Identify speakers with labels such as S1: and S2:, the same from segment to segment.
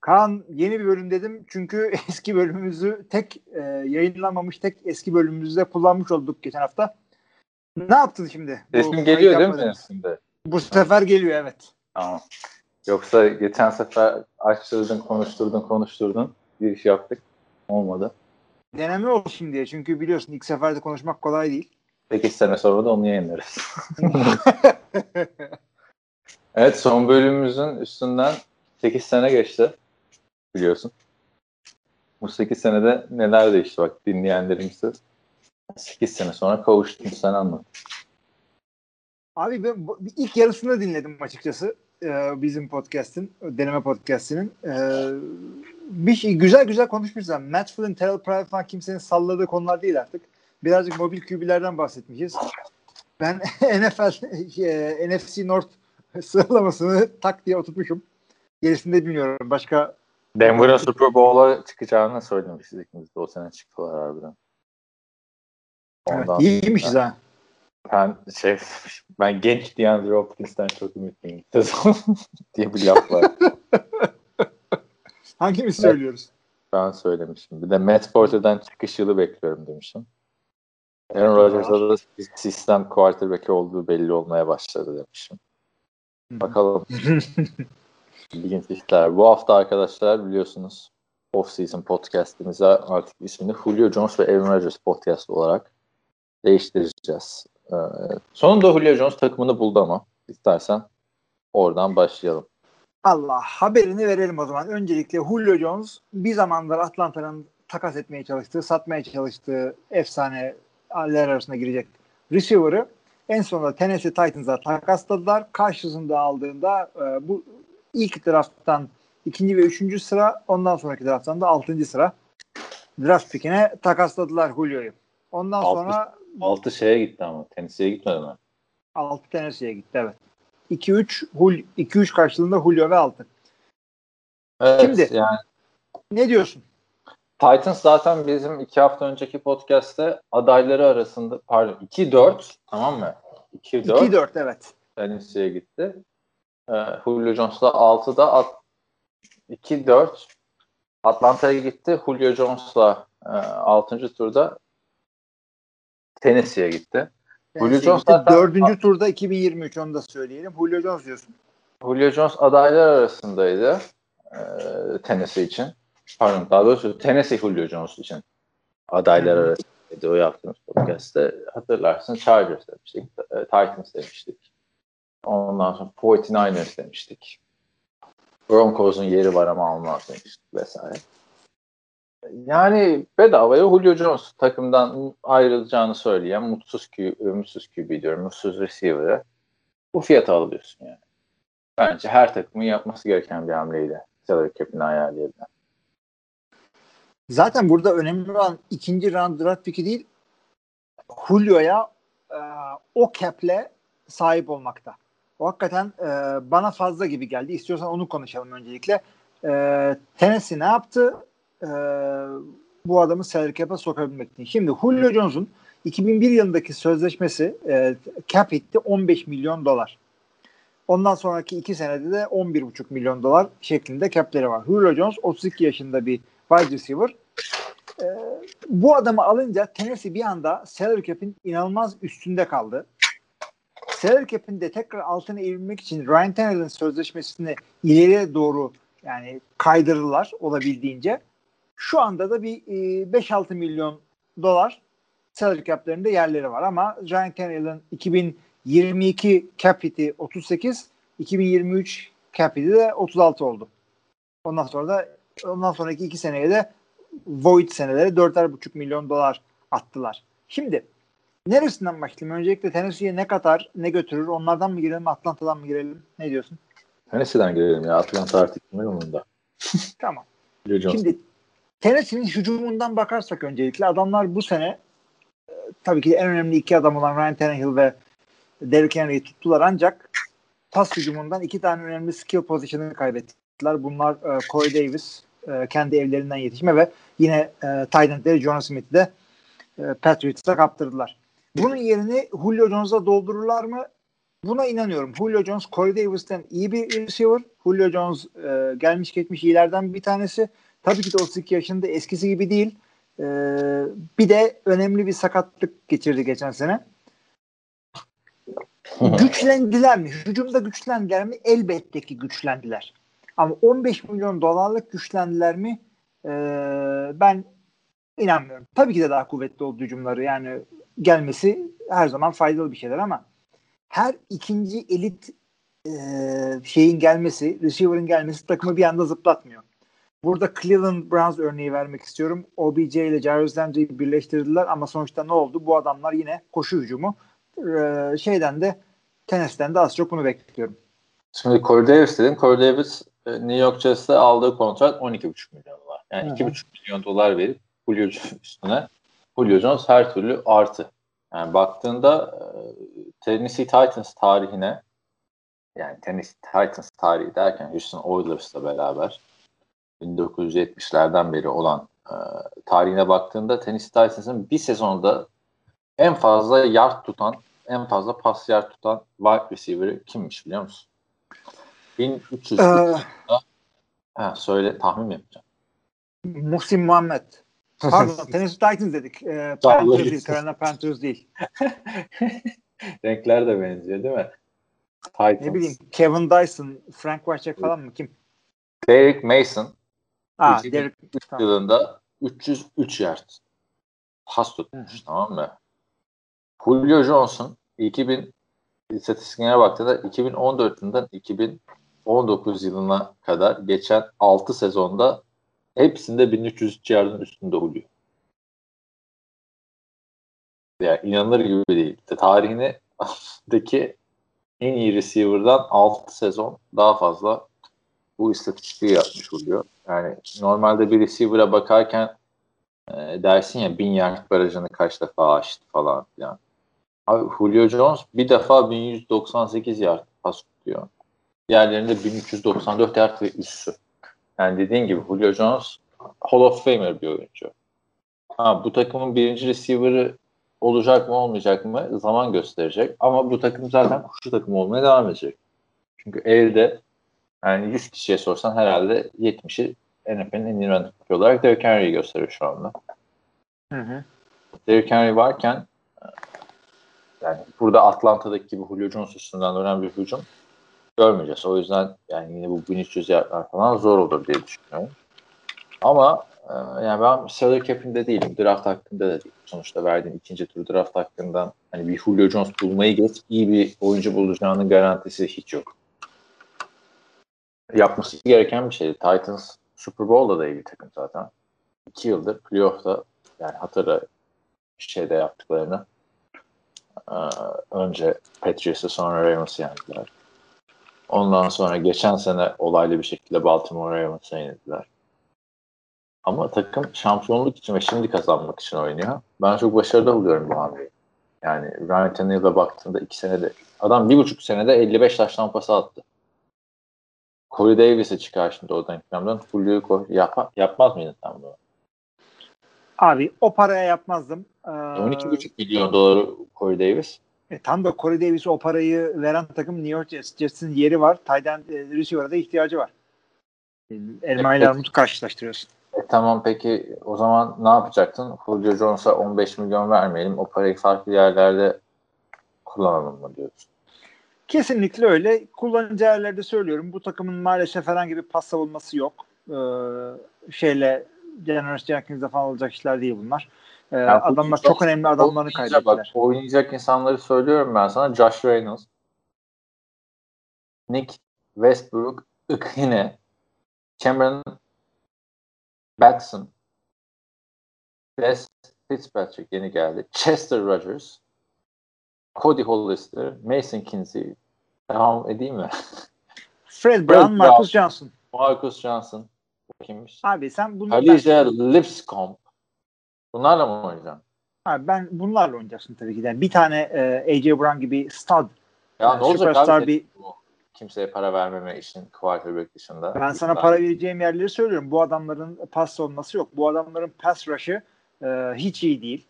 S1: Kaan yeni bir bölüm dedim çünkü eski bölümümüzü tek e, yayınlanmamış tek eski bölümümüzde kullanmış olduk geçen hafta. Ne yaptın şimdi?
S2: Sesim geliyor değil mi şimdi?
S1: Bu sefer geliyor evet.
S2: Tamam. Yoksa geçen sefer açtırdın, konuşturdun, konuşturdun. Bir iş yaptık. Olmadı.
S1: Deneme olsun diye çünkü biliyorsun ilk seferde konuşmak kolay değil.
S2: 8 sene sonra da onu yayınlarız. evet son bölümümüzün üstünden 8 sene geçti. Biliyorsun. Bu 8 senede neler değişti bak dinleyenlerimizi 8 sene sonra kavuştum sen anlat.
S1: Abi ben ilk yarısını dinledim açıkçası e, bizim podcast'in, deneme podcast'inin. E, bir şey güzel güzel konuşmuşlar. Matt Flynn, Terrell Pryor falan kimsenin salladığı konular değil artık. Birazcık mobil QB'lerden bahsetmişiz. Ben NFL, e, NFC North sıralamasını tak diye oturtmuşum. Gerisini de bilmiyorum. Başka
S2: Denver'ın Super Bowl'a çıkacağını söylemiştik ikimiz de o sene çıktılar harbiden.
S1: evet,
S2: Ondan
S1: iyiymişiz ha.
S2: Ben şey ben genç DeAndre Hopkins'ten çok ümitliyim sezon diye bir laf var.
S1: Hangimiz söylüyoruz?
S2: Ben söylemişim. Bir de Matt Porter'dan çıkış yılı bekliyorum demişim. Aaron Rodgers'a da sistem quarterback olduğu belli olmaya başladı demişim. Bakalım. İlginç işler. Bu hafta arkadaşlar biliyorsunuz off-season podcastimize artık ismini Julio Jones ve Aaron Rodgers podcast olarak değiştireceğiz. Ee, sonunda Julio Jones takımını buldu ama istersen oradan başlayalım.
S1: Allah haberini verelim o zaman. Öncelikle Julio Jones bir zamanlar Atlanta'nın takas etmeye çalıştığı, satmaya çalıştığı efsaneler arasına girecek receiver'ı en sonunda Tennessee Titans'a takasladılar. Karşısında aldığında e, bu ilk drafttan ikinci ve üçüncü sıra ondan sonraki drafttan da altıncı sıra draft pickine takasladılar Julio'yu. Ondan
S2: Altı-
S1: sonra
S2: 6 şeye gitti ama Tennessee'ye gitmedi mi?
S1: 6 Tennessee'ye gitti evet. 2-3 Hul 2-3 karşılığında Julio ve 6.
S2: Evet,
S1: Şimdi-
S2: yani
S1: Ne diyorsun?
S2: Titans zaten bizim iki hafta önceki podcast'te adayları arasında pardon 2-4 tamam mı? 2-4
S1: 2-4 evet.
S2: Tennessee'ye gitti. Ee, Julio Jones'la 6'da at, 2-4 Atlanta'ya gitti. Julio Jones'la e, 6. turda Tennessee'ye gitti. Julio Jones zaten-
S1: Dördüncü turda 2023 onu da söyleyelim. Julio Jones diyorsun.
S2: Julio Jones adaylar arasındaydı e, Tennessee için. Pardon daha doğrusu Tennessee Julio Jones için adaylar arasındaydı o yaptığımız podcast'te. Hatırlarsın Chargers demiştik, e, Titans demiştik. Ondan sonra 49ers demiştik. Broncos'un yeri var ama almaz demiştik vesaire. Yani bedavaya Julio Jones takımdan ayrılacağını söyleyen mutsuz Q, mutsuz QB diyorum, mutsuz receiver'ı bu fiyata alıyorsun yani. Bence her takımın yapması gereken bir hamleydi. Salary cap'ini ayarlayabilen.
S1: Zaten burada önemli olan ikinci round draft pick'i değil Julio'ya e, o cap'le sahip olmakta. O hakikaten e, bana fazla gibi geldi. İstiyorsan onu konuşalım öncelikle. E, Tennessee ne yaptı? E, bu adamı salary cap'e sokabilmek için. Şimdi Julio Jones'un 2001 yılındaki sözleşmesi e, cap hitti 15 milyon dolar. Ondan sonraki iki senede de 11,5 milyon dolar şeklinde cap'leri var. Julio Jones 32 yaşında bir wide receiver. Ee, bu adamı alınca Tennessee bir anda salary cap'in inanılmaz üstünde kaldı. Salary cap'in de tekrar altına eğilmek için Ryan Tannehill'in sözleşmesini ileriye doğru yani kaydırırlar olabildiğince. Şu anda da bir e, 5-6 milyon dolar salary cap'lerinde yerleri var ama Ryan Tannehill'in 2022 cap hit'i 38, 2023 cap hit'i de 36 oldu. Ondan sonra da ondan sonraki iki seneye de void senelere 4,5 milyon dolar attılar. Şimdi neresinden başlayayım? Öncelikle Tennessee'ye ne katar, ne götürür? Onlardan mı girelim, Atlanta'dan mı girelim? Ne diyorsun?
S2: Tennessee'den girelim ya. Atlanta artık kimin umurunda?
S1: Tamam. Şimdi Tennessee'nin hücumundan bakarsak öncelikle adamlar bu sene e, tabii ki en önemli iki adam olan Ryan Tannehill ve Derrick Henry'i tuttular ancak pas hücumundan iki tane önemli skill pozisyonunu kaybettiler. Bunlar e, Corey Davis e, kendi evlerinden yetişme ve yine e, tight endleri John Smith'i de e, Patriots'a kaptırdılar. Bunun yerini Julio Jones'a doldururlar mı? Buna inanıyorum. Julio Jones, Corey Davis'ten iyi bir receiver. Julio Jones e, gelmiş geçmiş iyilerden bir tanesi. Tabii ki de 32 yaşında eskisi gibi değil. E, bir de önemli bir sakatlık geçirdi geçen sene. güçlendiler mi? Hücumda güçlendiler mi? Elbette ki güçlendiler. Ama 15 milyon dolarlık güçlendiler mi? E, ben inanmıyorum. Tabii ki de daha kuvvetli oldu hücumları. Yani gelmesi her zaman faydalı bir şeyler ama her ikinci elit e, şeyin gelmesi, receiver'ın gelmesi takımı bir anda zıplatmıyor. Burada Cleveland Browns örneği vermek istiyorum. OBJ ile Jarvis Landry'i birleştirdiler ama sonuçta ne oldu? Bu adamlar yine koşu hücumu. Ee, şeyden de Tennessee'den de az çok bunu bekliyorum.
S2: Şimdi Corey Davis dedin. Corey Davis e, New York Jets'te aldığı kontrat 12,5 milyon dolar. Yani 2,5 milyon dolar verip Julio üstüne Julio Jones her türlü artı. Yani baktığında e, Tennessee Titans tarihine yani Tennessee Titans tarihi derken Houston Oilers'la beraber 1970'lerden beri olan e, tarihine baktığında Tennessee Titans'ın bir sezonda en fazla yard tutan, en fazla pas yard tutan wide receiver'ı kimmiş biliyor musun? 1300 ee, ha, söyle tahmin mi yapacağım?
S1: Muhsin Muhammed. Pardon Tennessee Titans dedik. E, Panthers değil. Carolina Panthers değil.
S2: Renkler de benziyor değil mi?
S1: Titans. Ne bileyim Kevin Dyson, Frank Wycheck falan mı? Kim?
S2: Derek Mason.
S1: Aa, Derek,
S2: tamam. yılında 303 yard pas tutmuş Hı. tamam mı? Julio Johnson 2000 istatistiklerine baktığında 2014 yılından 2019 yılına kadar geçen 6 sezonda hepsinde 1300 yardın üstünde oluyor. Yani inanılır gibi değil. Tarihindeki en iyi receiver'dan 6 sezon daha fazla bu istatistiği yapmış oluyor. Yani normalde bir receiver'a bakarken e, dersin ya 1000 yard barajını kaç defa aştı falan filan. Abi Julio Jones bir defa 1198 yard pas tutuyor. Diğerlerinde 1394 yard ve üssü. Yani dediğin gibi Julio Jones Hall of Famer bir oyuncu. Ha, bu takımın birinci receiver'ı olacak mı olmayacak mı zaman gösterecek. Ama bu takım zaten kuşu takım olmaya devam edecek. Çünkü elde yani 100 kişiye sorsan herhalde 70'i NFL'in en iyi running olarak Derrick Henry'i gösteriyor şu anda. Hı hı. Derrick Henry varken yani burada Atlanta'daki gibi Julio Jones üstünden dönen bir hücum görmeyeceğiz. O yüzden yani yine bu 1300 yardlar falan zor olur diye düşünüyorum. Ama e, yani ben salary cap'inde değilim. Draft hakkında da değilim. Sonuçta verdiğim ikinci tur draft hakkından hani bir Julio Jones bulmayı geç iyi bir oyuncu bulacağının garantisi hiç yok. Yapması gereken bir şeydi. Titans Super Bowl'da da iyi bir takım zaten. İki yıldır playoff'ta yani hatırla şeyde yaptıklarını ee, önce Patriots'ı sonra Ravens'ı yendiler. Ondan sonra geçen sene olaylı bir şekilde Baltimore Ravens'ı yenildiler. Ama takım şampiyonluk için ve şimdi kazanmak için oynuyor. Ben çok başarılı buluyorum bu hamleyi. Yani Ryan Tannehill'a baktığında iki senede adam bir buçuk senede 55 taş tampası attı. Corey Davis'e çıkar şimdi o denklemden. Julio'yu koy. Yap, yapmaz mıydın sen bunu?
S1: Abi o paraya yapmazdım.
S2: Ee, 12,5 milyon doları Corey Davis.
S1: E, tam da Corey Davis'e o parayı veren takım New York Jets. Jets'in yeri var. Tayden e, receiver'a da ihtiyacı var. Elma ile armutu karşılaştırıyorsun.
S2: E, tamam peki o zaman ne yapacaktın? Julio Jones'a 15 milyon vermeyelim. O parayı farklı yerlerde kullanalım mı diyorsun?
S1: Kesinlikle öyle. Kullanıcı yerlerde söylüyorum. Bu takımın maalesef herhangi bir pas savunması yok. Ee, şeyle Generous Jenkins'de falan olacak işler değil bunlar. Ee, yani adamlar çok önemli adamlarını kaybettiler. Bak,
S2: oynayacak insanları söylüyorum ben sana. Josh Reynolds, Nick Westbrook, Ikine, Cameron Batson, Des Fitzpatrick yeni geldi. Chester Rogers, Cody Hollister, Mason Kinsey. Devam edeyim mi?
S1: Fred Brown, Marcus Johnson.
S2: Marcus Johnson. Kimmiş?
S1: Abi sen bunu
S2: Alicia Lipscomb. Bunlarla mı oynayacaksın?
S1: Abi ben bunlarla oynayacaksın tabii ki de. Bir tane e, AJ Brown gibi stud
S2: Ya ne olacak abi?
S1: bir-
S2: Bu kimseye para vermeme işin quarterback dışında.
S1: Ben sana para vereceğim yerleri söylüyorum. Bu adamların pas savunması yok. Bu adamların pass rush'ı e, hiç iyi değil.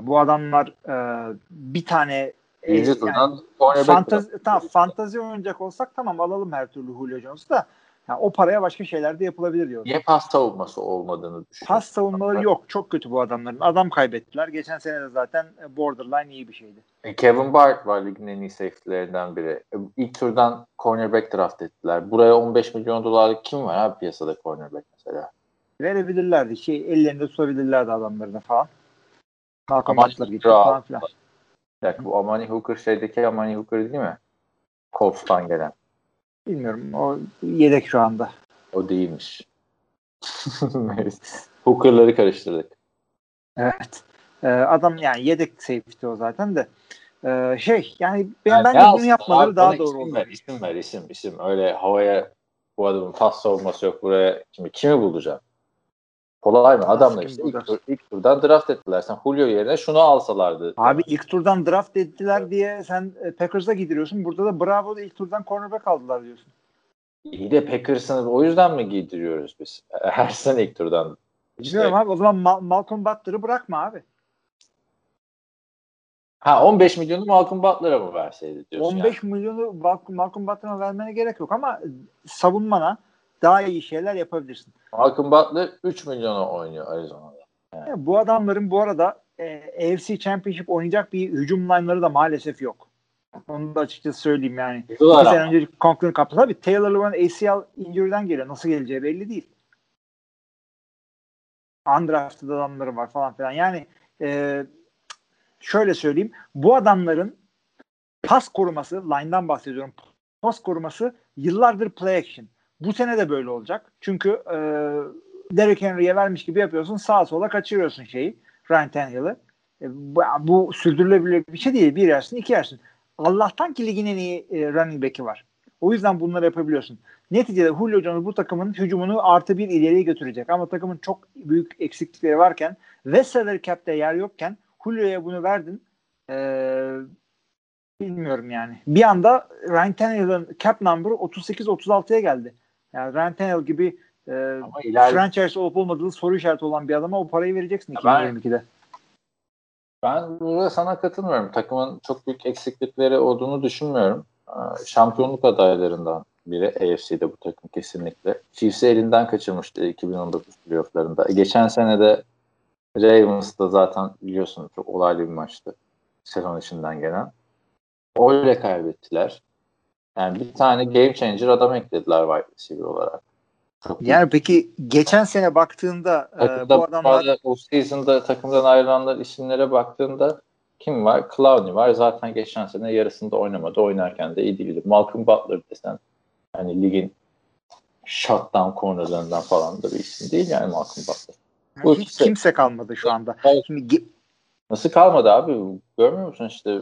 S1: Bu adamlar e, bir tane e, yani fantazi, tamam, fantazi oynayacak olsak tamam alalım her türlü Julio Jones'u da yani o paraya başka şeyler de yapılabilir diyorum.
S2: Niye pas savunması olmadığını düşünüyorum.
S1: Pas savunmaları yok. Çok kötü bu adamların. Adam kaybettiler. Geçen sene de zaten borderline iyi bir şeydi.
S2: E, Kevin Bart var ligin en iyi safety'lerinden biri. E, İlk turdan cornerback draft ettiler. Buraya 15 milyon dolarlık kim var abi piyasada cornerback mesela?
S1: Verebilirlerdi. Şey, ellerinde tutabilirlerdi adamlarını falan. Gitti
S2: Hooker'ı
S1: falan filan.
S2: Bir dakika, bu Amani Hooker şeydeki Amani Hooker değil mi? Colts'tan gelen.
S1: Bilmiyorum. O yedek şu anda.
S2: O değilmiş. Hooker'ları karıştırdık.
S1: Evet. Ee, adam yani yedek safety o zaten de. Ee, şey yani ben,
S2: Yani
S1: bence bunu yapmaları
S2: abi?
S1: daha doğru
S2: isim
S1: olur.
S2: Ver, isim ver, isim, isim. Öyle havaya bu adamın pas savunması yok buraya. Şimdi kimi bulacağım? Kolay mı? Adamlar işte ilk, tur, ilk turdan draft ettiler. Sen Julio yerine şunu alsalardı.
S1: Abi ilk turdan draft ettiler diye sen e, Packers'a gidiyorsun. Burada da bravo da ilk turdan cornerback aldılar diyorsun.
S2: İyi de Packers'ını o yüzden mi giydiriyoruz biz? Her sene ilk turdan. İşte,
S1: Bilmiyorum abi o zaman Mal- Malcolm Butler'ı bırakma abi.
S2: ha 15 milyonu Malcolm Butler'a mı verseydi diyorsun
S1: 15 milyonu Malcolm, Malcolm Butler'a vermene gerek yok ama savunmana daha iyi şeyler yapabilirsin.
S2: yani. Malcolm Butler 3 milyona oynuyor Arizona'da.
S1: Ya bu adamların bu arada e, AFC Championship oynayacak bir hücum line'ları da maalesef yok. Onu da açıkçası söyleyeyim yani.
S2: Yıllar
S1: Bir sene önce Conklin kaptı. Tabii Taylor Lewan ACL injury'den geliyor. Nasıl geleceği belli değil. Undrafted adamları var falan filan. Yani e, şöyle söyleyeyim. Bu adamların pas koruması, line'dan bahsediyorum. Pas koruması yıllardır play action. Bu sene de böyle olacak. Çünkü e, Derrick Henry'e vermiş gibi yapıyorsun. Sağa sola kaçırıyorsun şeyi. Ryan Tannehill'ı. E, bu, bu sürdürülebilir bir şey değil. Bir yersin, iki yersin. Allah'tan ki ligin en iyi e, running back'i var. O yüzden bunları yapabiliyorsun. Neticede Julio Jones bu takımın hücumunu artı bir ileriye götürecek. Ama takımın çok büyük eksiklikleri varken ve salary cap'te yer yokken Julio'ya bunu verdin. Ee, bilmiyorum yani. Bir anda Ryan Tannehill'ın cap number'ı 38-36'ya geldi. Yani Tannehill gibi e,
S2: Ama
S1: franchise olup olmadığı soru işareti olan bir adama o parayı vereceksin
S2: Ya ben-
S1: 2022'de.
S2: Ben burada sana katılmıyorum. Takımın çok büyük eksiklikleri olduğunu düşünmüyorum. Şampiyonluk adaylarından biri AFC'de bu takım kesinlikle. Chiefs'i elinden kaçırmıştı 2019 playofflarında. E, Geçen sene de Ravens'da zaten biliyorsun çok olaylı bir maçtı. Sezon içinden gelen. Öyle kaybettiler. Yani bir tane game changer adam eklediler wide receiver olarak. Çok
S1: Yani peki geçen sene baktığında e, bu adamlar
S2: off season'da takımdan ayrılanlar isimlere baktığında kim var? Clowney var. Zaten geçen sene yarısında oynamadı. Oynarken de iyi değildi. Malcolm Butler desen hani ligin shutdown cornerlarından falan da bir isim değil yani Malcolm Butler. bu
S1: hiç
S2: ikisi-
S1: kimse kalmadı şu anda.
S2: Evet.
S1: Şimdi ge-
S2: Nasıl kalmadı abi? Görmüyor musun işte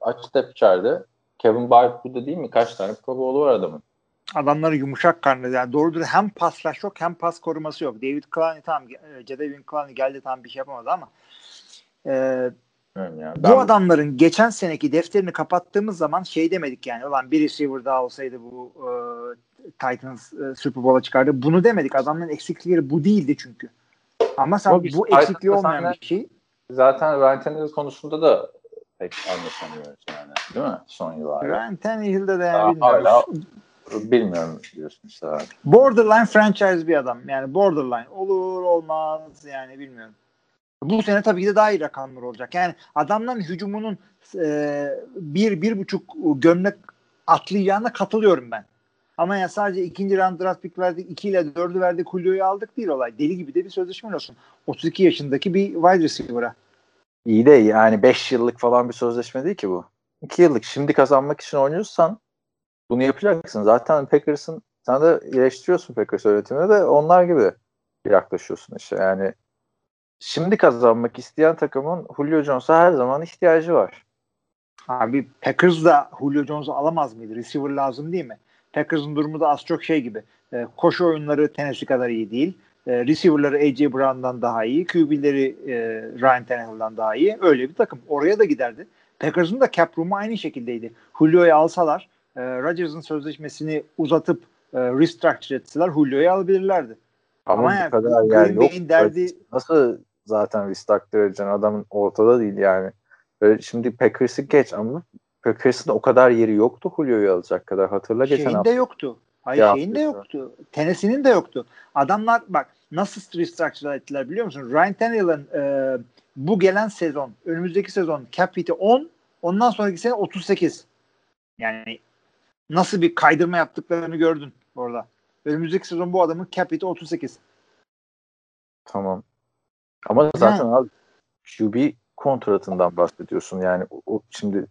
S2: aç depth chart'ı Kevin Byard burada değil mi? Kaç tane Pro Bowl'u var adamın.
S1: adamları yumuşak karnı yani doğrudur hem pas rush yok hem pas koruması yok. David Clowney tamam e, Jadavion Clowney geldi tam bir şey yapamadı ama e,
S2: Bilmiyorum ya.
S1: bu adamların geçen seneki defterini kapattığımız zaman şey demedik yani ulan bir receiver daha olsaydı bu e, Titans e, Super Bowl'a çıkardı. Bunu demedik. Adamların eksiklikleri bu değildi çünkü. Ama sen
S2: Ama
S1: bu eksikliği olmayan bir şey
S2: Zaten Ryan Tannehill konusunda da pek anlaşamıyoruz yani. Değil mi? Son yıllarda.
S1: Ryan Tannehill'de de yani bilmiyorum.
S2: hala bilmiyorum diyorsun işte.
S1: Borderline franchise bir adam. Yani borderline. Olur olmaz yani bilmiyorum. Bu sene tabii ki de daha iyi rakamlar olacak. Yani adamların hücumunun e, bir, bir buçuk gömlek atlayacağına katılıyorum ben. Ama ya sadece ikinci round draft pick verdik, iki ile dördü verdik, Julio'yu aldık değil olay. Deli gibi de bir sözleşme olsun. 32 yaşındaki bir wide receiver'a.
S3: İyi de yani 5 yıllık falan bir sözleşme değil ki bu. 2 yıllık. Şimdi kazanmak için oynuyorsan bunu yapacaksın. Zaten Packers'ın sen de eleştiriyorsun Packers yönetimine de onlar gibi yaklaşıyorsun işte. Yani şimdi kazanmak isteyen takımın Julio Jones'a her zaman ihtiyacı var.
S1: Abi Packers da Julio Jones'u alamaz mıydı? Receiver lazım değil mi? Packers'ın durumu da az çok şey gibi. E, koşu oyunları Tennessee kadar iyi değil. E, receiver'ları A.J. Brown'dan daha iyi. QB'leri e, Ryan Tannehill'dan daha iyi. Öyle bir takım. Oraya da giderdi. Packers'ın da cap room'u aynı şekildeydi. Julio'yu alsalar e, Rodgers'ın sözleşmesini uzatıp e, restructure etseler Julio'yu alabilirlerdi.
S2: Ama,
S1: Ama
S2: bu
S1: yani
S2: kadar yer yok.
S1: Derdi-
S2: Nasıl zaten restructure edeceksin adamın ortada değil yani. Böyle şimdi Packers'ı geç ama Packers'ın o kadar yeri yoktu Julio'yu alacak kadar. Hatırla geçen
S1: Şeyin
S2: hafta.
S1: yoktu. Hayır
S2: Ya,
S1: şeyin de yoktu. Tennessee'nin de yoktu. Adamlar bak nasıl restructure ettiler biliyor musun? Ryan Tannehill'in e, bu gelen sezon, önümüzdeki sezon cap hit'i 10, ondan sonraki sene 38. Yani nasıl bir kaydırma yaptıklarını gördün orada. Önümüzdeki sezon bu adamın cap hit'i 38.
S2: Tamam. Ama zaten abi QB kontratından bahsediyorsun yani o, o şimdi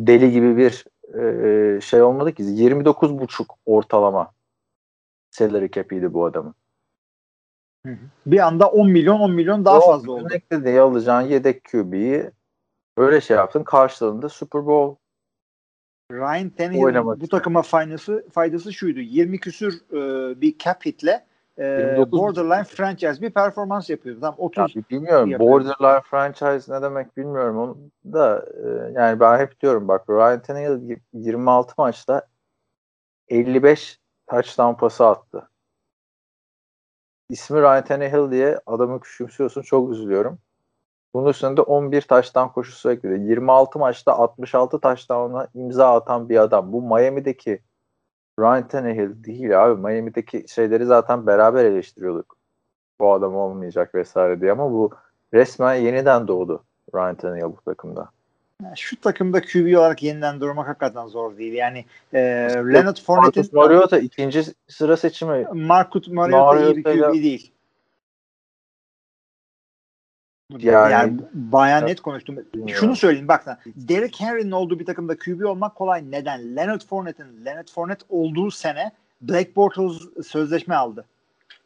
S2: deli gibi bir e, şey olmadı ki 29,5 ortalama salary cap'iydi bu adamın.
S1: Bir anda 10 milyon 10 milyon daha
S2: O
S1: fazla oldu.
S2: Örnekte diye alacağın yedek QB'yi öyle şey yaptın. Karşılığında Super Bowl
S1: Ryan Tannehill'in bu takıma faydası, faydası şuydu. 20 küsür e, bir cap hitle e,
S2: 29
S1: borderline franchise bir performans yapıyordu. Tam 30
S2: Ya bilmiyorum.
S1: yapıyor.
S2: Borderline franchise ne demek bilmiyorum. Onu da e, yani ben hep diyorum bak Ryan Tannehill y- 26 maçta 55 touchdown pası attı. İsmi Ryan Tannehill diye adamı küçümsüyorsun. Çok üzülüyorum. Bunun üstünde 11 taştan koşusu ekledi. 26 maçta 66 taştanla imza atan bir adam. Bu Miami'deki Ryan Tannehill değil abi. Miami'deki şeyleri zaten beraber eleştiriyorduk. Bu adam olmayacak vesaire diye ama bu resmen yeniden doğdu Ryan Tannehill bu takımda.
S1: Şu takımda QB olarak yeniden durmak hakikaten zor değil. Yani e, Leonard
S2: Marcus
S1: Fournette'in
S2: Mariota ikinci sıra seçimi.
S1: Marcus Mariota iyi bir QB değil.
S2: Yani-
S1: Yani, bayağı net konuştum.
S2: Bilmiyorum.
S1: Şunu söyleyeyim bak sen. Derrick Henry'nin olduğu bir takımda QB olmak kolay. Neden? Leonard Fournette'in Leonard Fournette olduğu sene Blake Bortles sözleşme aldı.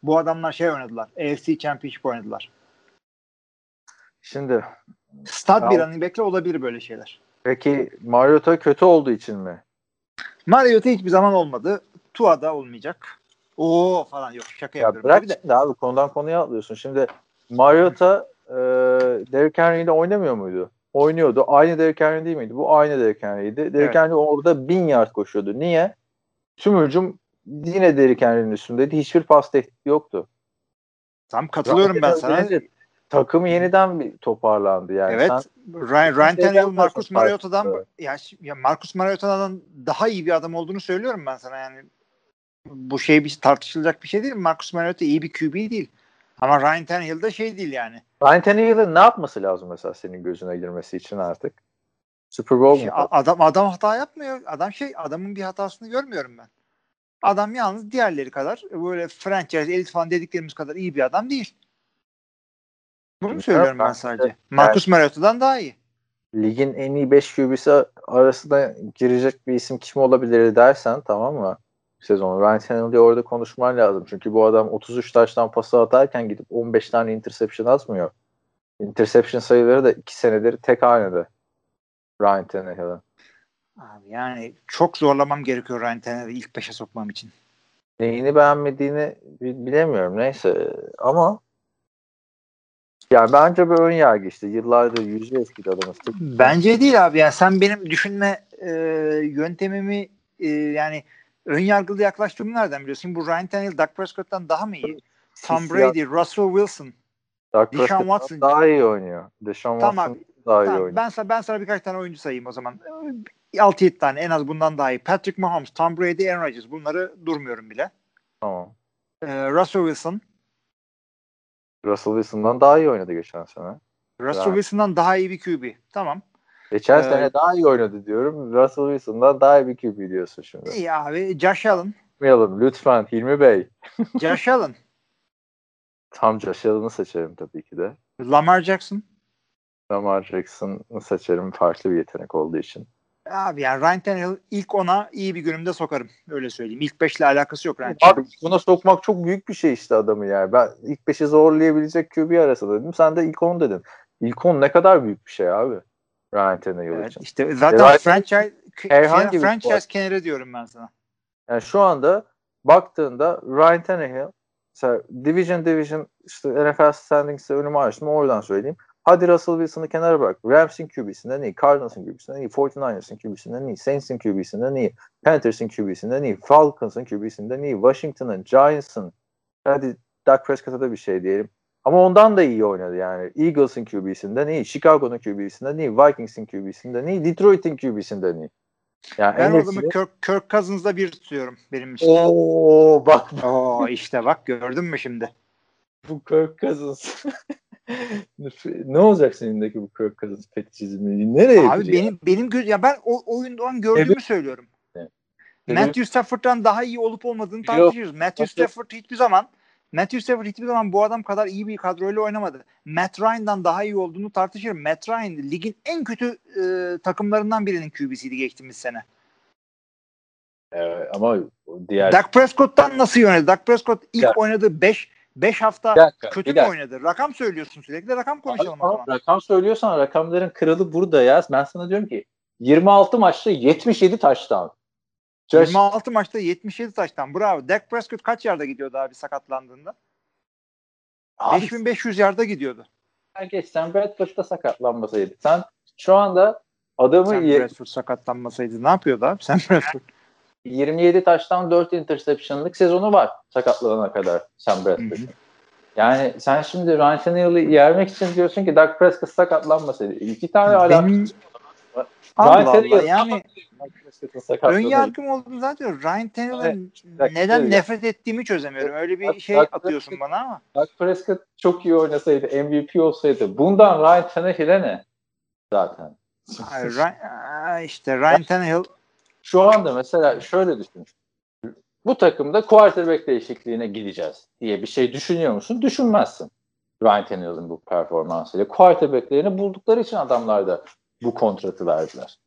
S1: Bu adamlar şey oynadılar. AFC Championship oynadılar.
S2: Şimdi
S1: Stat
S2: Ya-
S1: bir running back'le olabilir böyle şeyler.
S2: peki Mariota kötü olduğu için mi?
S1: Mariota hiçbir zaman olmadı. Tua da olmayacak. Oo falan yok şaka
S2: Ya
S1: yapıyorum.
S2: bırak
S1: de.
S2: abi konudan konuya atlıyorsun. Şimdi Mariota e, Derrick Henry ile oynamıyor muydu? Oynuyordu. Aynı Derrick Henry değil miydi? Bu aynı Derrick Henry'ydi. Derrick
S1: Evet.
S2: Henry orada bin yard koşuyordu. Niye? Tüm hücum yine Derrick Henry'nin üstündeydi. Hiçbir pas tehdidi yoktu.
S1: Tam katılıyorum ben sana.
S2: Takım yeniden bir toparlandı yani.
S1: Evet.
S2: Sen
S1: Ryan, Ryan Tannehill Marcus Mariota'dan ya, ya Marcus Mariota'dan daha iyi bir adam olduğunu söylüyorum ben sana yani. Bu şey bir tartışılacak bir şey değil. Marcus Mariota iyi bir QB değil. Ama Ryan Tannehill de şey değil yani.
S2: Ryan Tannehill'in ne yapması lazım mesela senin gözüne girmesi için artık? Super Bowl
S1: Şey,
S2: mu?
S1: a- adam adam hata yapmıyor. Adam şey adamın bir hatasını görmüyorum ben. Adam yalnız diğerleri kadar böyle franchise elit falan dediklerimiz kadar iyi bir adam değil. Bunu
S2: Bilmiyorum,
S1: söylüyorum ben sadece.
S2: de-
S1: Marcus Mariota'dan daha iyi.
S2: Ligin en iyi 5 QB'si arasında girecek bir isim kim olabilir dersen tamam mı? Sezonu Ryan Tannehill'i orada konuşman lazım. Çünkü bu adam 33 taştan pası atarken gidip 15 tane interception atmıyor. Interception sayıları da 2 senedir tek hanede. Ryan Tannehill'in.
S1: Abi yani çok zorlamam gerekiyor Ryan Tannehill'i ilk beşe sokmam için.
S2: Neyini beğenmediğini bi- bilemiyorum. Neyse ama yani bence bir ön yargı işte. Yıllardır yüzü eskidi adamın.
S1: Bence değil abi. Yani sen benim düşünme e, yöntemimi e, yani ön yargılı yaklaştığımı nereden biliyorsun? Bu Ryan Tannehill, Dak Prescott'tan daha mı iyi? Tom Brady, Russell Wilson.
S2: Doug
S1: Deshaun Watson.
S2: daha iyi oynuyor. Deshaun
S1: Tamam
S2: Watson daha iyi
S1: Tamam,
S2: oynuyor.
S1: ben sana ben sana birkaç tane oyuncu sayayım o zaman. 6-7 tane en az bundan daha iyi. Patrick Mahomes, Tom Brady, Aaron Rodgers. Bunları durmuyorum bile.
S2: Tamam.
S1: E, Russell Wilson.
S2: Russell Wilson'dan daha iyi oynadı geçen sene.
S1: Russell
S2: Yani.
S1: Wilson'dan daha iyi bir QB. Tamam.
S2: Geçen
S1: Ee,
S2: sene daha iyi oynadı diyorum. Russell Wilson'dan daha iyi bir QB diyorsun şimdi.
S1: İyi abi. Josh Allen.
S2: Yapmayalım lütfen Hilmi Bey.
S1: Josh Allen.
S2: Tam Josh Allen'ı seçerim tabii ki de.
S1: Lamar Jackson.
S2: Lamar Jackson'ı seçerim farklı bir yetenek olduğu için.
S1: Abi yani Ryan Tannehill ilk ona iyi bir günümde sokarım. Öyle söyleyeyim. İlk beşle alakası yok Ryan
S2: Abi buna sokmak çok büyük bir şey işte adamı yani. Ben ilk 5'i zorlayabilecek QB arasında dedim. Sen de ilk 10 dedin. İlk 10 ne kadar büyük bir şey abi. Ryan Tannehill
S1: Evet,
S2: için.
S1: işte zaten
S2: Ryan-
S1: franchise
S2: herhangi bir
S1: franchise kenarı diyorum ben sana.
S2: Yani şu anda baktığında Ryan Tannehill mesela Division Division işte NFL Standings'e önümü açtım oradan söyleyeyim. Hadi Russell Wilson'ı kenara bırak. Rams'in QB'sinden iyi, Cardinals'ın QB'sinden iyi, 49ers'ın QB'sinden iyi, Saints'in QB'sinden iyi, Panthers'ın QB'sinden iyi, Falcons'ın QB'sinden iyi, Washington'ın, Giants'ın hadi Dak Prescott'a da bir şey diyelim. Ama ondan da iyi oynadı yani. Eagles'ın QB'sinden iyi, Chicago'nun QB'sinden iyi, Vikings'in QB'sinden iyi, Detroit'in QB'sinden iyi.
S1: Yani ben o zaman Kirk, Kirk Cousins'da bir tutuyorum benim için.
S2: Oo bak.
S1: Oo işte bak gördün mü şimdi?
S2: Bu Kirk Cousins. ne olacak seninindeki bu Kirk Cousins fetişizmi? Nereye
S1: Abi benim benim göz ya ben o oyundan gördüğümü evet. söylüyorum. Evet. Matthew Stafford'dan daha iyi olup olmadığını tartışıyoruz. Matthew Stafford hiçbir zaman Matthew Stafford hiçbir zaman bu adam kadar iyi bir kadroyla oynamadı. Matt Ryan'dan daha iyi olduğunu tartışırım. Matt Ryan ligin en kötü e, takımlarından birinin QB'siydi geçtiğimiz sene.
S2: Evet, ama diğer
S1: Dak Prescott'tan nasıl yönetti? Dak Prescott ilk ya. oynadığı 5 5 hafta dakika, kötü mü oynadı? Rakam söylüyorsun sürekli. Rakam konuşalım
S2: ama, Rakam söylüyorsan rakamların kralı burada ya. Ben sana diyorum ki 26 maçta 77 taştan.
S1: 26 maçta 77 taştan. Bravo. Dak Prescott kaç yarda gidiyordu abi sakatlandığında? Abi, 5500 yarda gidiyordu.
S2: Herkes Sam Bradford'da sakatlanmasaydı. Sen şu anda adamı...
S1: Sam Bradford sakatlanmasaydı ne yapıyordu abi Sam Bradford?
S2: 27 taştan 4 interception'lık sezonu var sakatlanana kadar Sam Bradford'ın. Yani sen şimdi Ryan Tannehill'i yermek için diyorsun ki Dak Prescott sakatlanmasaydı. İki tane hala
S1: Allah Allah yani ön yargım olduğunu zaten Ryan Tannehill'in evet, neden evet. nefret ettiğimi çözemiyorum. Öyle bir şey Dak atıyorsun Prescott, bana ama.
S2: Dak Prescott çok iyi oynasaydı, MVP olsaydı bundan Ryan Tannehill'e ne? Zaten.
S1: Hayır, Ryan, işte Ryan Tannehill
S2: şu anda mesela şöyle düşün. Bu takımda quarterback değişikliğine gideceğiz diye bir şey düşünüyor musun? Düşünmezsin. Ryan Tannehill'in bu performansıyla. Quarterback'lerini buldukları için adamlar da bu kontratı verdiler.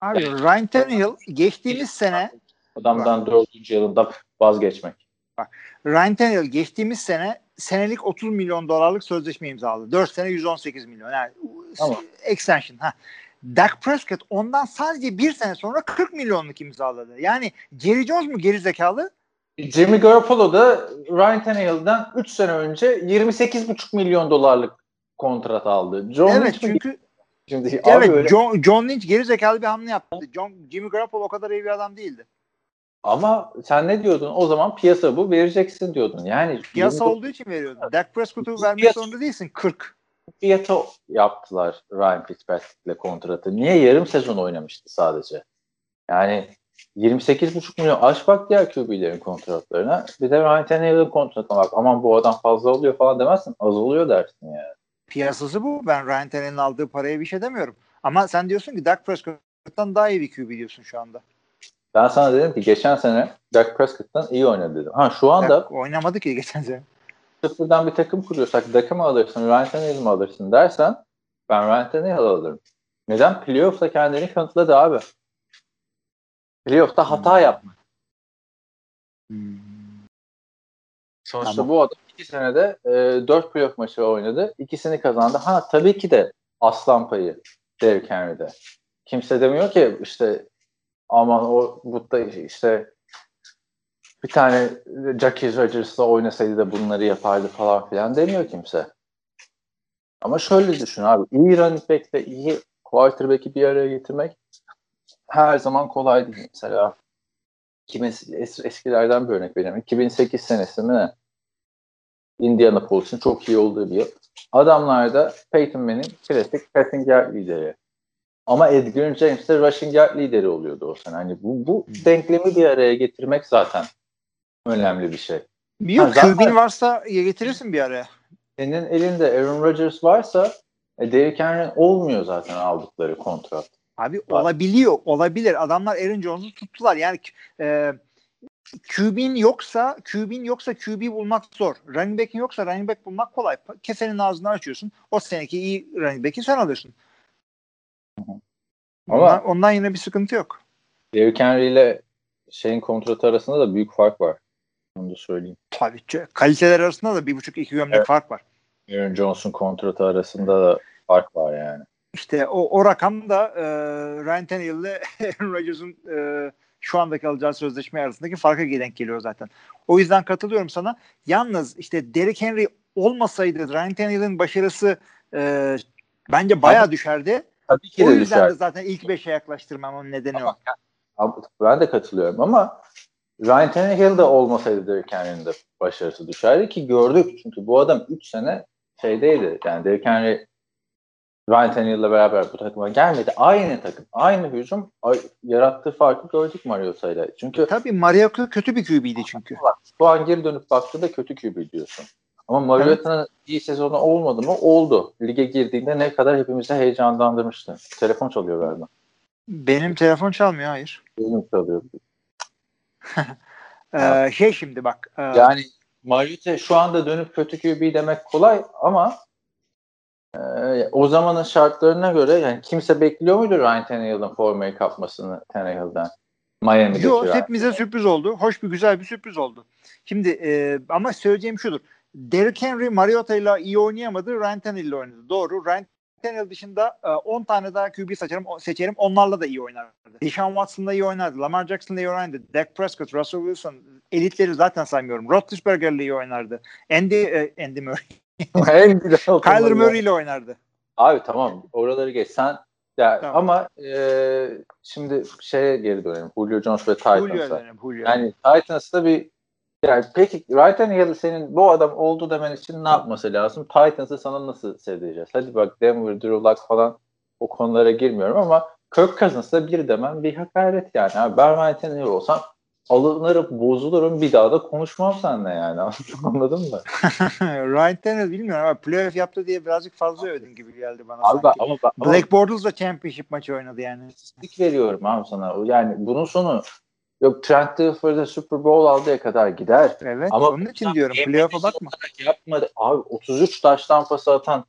S1: Abi Ryan Tannehill geçtiğimiz sene
S2: adamdan dördüncü yılında vazgeçmek.
S1: Bak Ryan Tannehill geçtiğimiz sene senelik 30 milyon dolarlık sözleşme imzaladı. 4 sene 118 milyon. Yani tamam. extension. Ha. Dak Prescott ondan sadece bir sene sonra 40 milyonluk imzaladı. Yani Jerry Jones mu geri zekalı?
S2: Jimmy Garoppolo da Ryan Tannehill'den 3 sene önce 28,5 milyon dolarlık kontrat aldı.
S1: John evet Lynch çünkü Şimdi evet öyle... John, John Lynch geri zekalı bir hamle yaptı. John, Jimmy Garoppolo o kadar iyi bir adam değildi.
S2: Ama sen ne diyordun? O zaman piyasa bu vereceksin diyordun. Yani
S1: piyasa 29... olduğu için veriyordun. Dak Prescott'u vermek piyasa... zorunda değilsin. 40
S2: fiyatı yaptılar Ryan Fitzpatrick'le kontratı. Niye yarım sezon oynamıştı sadece? Yani 28,5 milyon aç bak diğer QB'lerin kontratlarına. Bir de Ryan Tannehill'in kontratına bak. Aman bu adam fazla oluyor falan demezsin. Az oluyor dersin yani.
S1: Piyasası bu. Ben Ryan Tannehill'in aldığı paraya bir şey demiyorum. Ama sen diyorsun ki Dak Prescott'tan daha iyi bir QB diyorsun şu anda.
S2: Ben sana dedim ki geçen sene Dak Prescott'tan iyi oynadı dedim. Ha şu anda Dak
S1: oynamadı ki geçen sene
S2: sıfırdan bir takım kuruyorsak Dak'ı mı alırsın, Ryan Tannehill'i mi alırsın dersen ben Ryan Tannehill alırım. Neden? Playoff'ta kendini kanıtladı abi. Playoff'ta hata hmm. yapma. Hmm. Sonuçta tamam. bu adam iki senede e, dört playoff maçı oynadı. İkisini kazandı. Ha tabii ki de aslan payı Derrick Henry'de. Kimse demiyor ki işte aman o bu da işte bir tane Jackie Rodgers'la oynasaydı da bunları yapardı falan filan demiyor kimse. Ama şöyle düşün abi. iyi running back ile iyi quarterback'i bir araya getirmek her zaman kolay değil. Mesela kimin es, eskilerden bir örnek vereyim. 2008 senesi mi ne? Indianapolis'in çok iyi olduğu bir yıl. Adamlarda Peyton Manning klasik passing yard lideri. Ama Edgar James de rushing yard lideri oluyordu o sene. Hani bu, bu denklemi bir araya getirmek zaten önemli bir şey.
S1: Yok ha, QB'in varsa getirirsin bir araya.
S2: Senin elinde Aaron Rodgers varsa e, Derrick Henry olmuyor zaten aldıkları kontrat.
S1: Abi Var. olabiliyor. Olabilir. Adamlar Aaron Jones'u tuttular. Yani e, QB'in yoksa QB'in yoksa QB bulmak zor. Running back'in yoksa running back bulmak kolay. Kesenin ağzını açıyorsun. O seneki iyi running back'i sen alıyorsun. Ama ondan, ondan yine bir sıkıntı yok.
S2: Derrick Henry ile şeyin kontratı arasında da büyük fark var. Onu da söyleyeyim.
S1: Tabii ki. Kaliteler arasında da bir buçuk iki gömlek evet. fark var.
S2: Aaron Jones'un kontratı arasında da fark var yani.
S1: İşte o, o rakam da e, Ryan Tannehill ile Aaron Rodgers'ın e, şu andaki alacağı sözleşme arasındaki farka denk geliyor zaten. O yüzden katılıyorum sana. Yalnız işte Derrick Henry olmasaydı Ryan Tannehill'in başarısı e, bence bayağı düşerdi.
S2: Tabii ki
S1: O
S2: de
S1: yüzden
S2: düşer.
S1: de zaten ilk 5'e yaklaştırmamın nedeni o.
S2: Abi, Ben de katılıyorum ama Ryan Tannehill de olmasaydı Derrick Henry'nin de başarısı düşerdi ki gördük. Çünkü bu adam 3 sene şeydeydi. Yani Derrick Henry Tannehill'le beraber bu takıma gelmedi. Aynı takım, aynı hücum ay- yarattığı farkı gördük Mariota'yla. Çünkü
S1: Tabii Mariota kötü bir QB'ydi çünkü.
S2: şu an geri dönüp baktığında kötü QB diyorsun. Ama Mariota'nın iyi sezonu olmadı mı? Oldu. Lige girdiğinde ne kadar hepimizi heyecanlandırmıştı. Telefon çalıyor galiba.
S1: Benim telefon çalmıyor hayır.
S2: Benim çalıyor.
S1: Ee, şey şimdi bak. e,
S2: Yani Mariota şu anda dönüp kötü QB demek kolay ama e, o zamanın şartlarına göre yani kimse bekliyor muydu Ryan Tannehill'in formayı kapmasını Tannehill'den? Miami'deki
S1: Yok hepimize sürpriz oldu. Hoş bir güzel bir sürpriz oldu. Şimdi e, ama söyleyeceğim şudur. Derrick Henry Mariota ile iyi oynayamadı. Ryan Tannehill ile oynadı. Doğru. Ryan Tannehill dışında e, 10 tane daha QB seçerim, seçerim. Onlarla da iyi oynardı. Deshaun Watson'la iyi oynardı. Lamar Jackson'la iyi oynardı. Dak Prescott, Russell Wilson elitleri zaten saymıyorum. Roethlisberger'le iyi oynardı. Andy, e, Andy Murray.
S2: En güzel
S1: Kyler. Murray ile oynardı.
S2: Abi tamam oraları geç. Sen ya
S1: Tamam.
S2: ama e, şimdi şeye geri dönelim. Julio Jones ve Titans'a.
S1: Julio.
S2: Yani Titans'ta bir yani peki Ryan Tannehill senin bu adam oldu demen için ne yapması lazım? Titans'ı sana nasıl sevdireceğiz? Hadi bak Denver, Drew Lock falan o konulara girmiyorum ama Kirk Cousins'da bir demen bir hakaret yani. Abi ben Ryan Tannehill olsam alınırım, bozulurum bir daha da konuşmam seninle yani. Anladın mı?
S1: Ryan Tannehill bilmiyorum ama playoff yaptı diye birazcık fazla övdün gibi geldi bana
S2: Abi
S1: sanki.
S2: ama, ama
S1: Black Bortles'la championship maçı oynadı yani.
S2: istatistik veriyorum abi sana. Yani bunun sonu yok Trent Dilfer'de Super Bowl aldığı kadar gider.
S1: Evet.
S2: Ama
S1: onun için diyorum. Playoff'a bakma.
S2: Yapmadı. Abi 33 taştan pası atan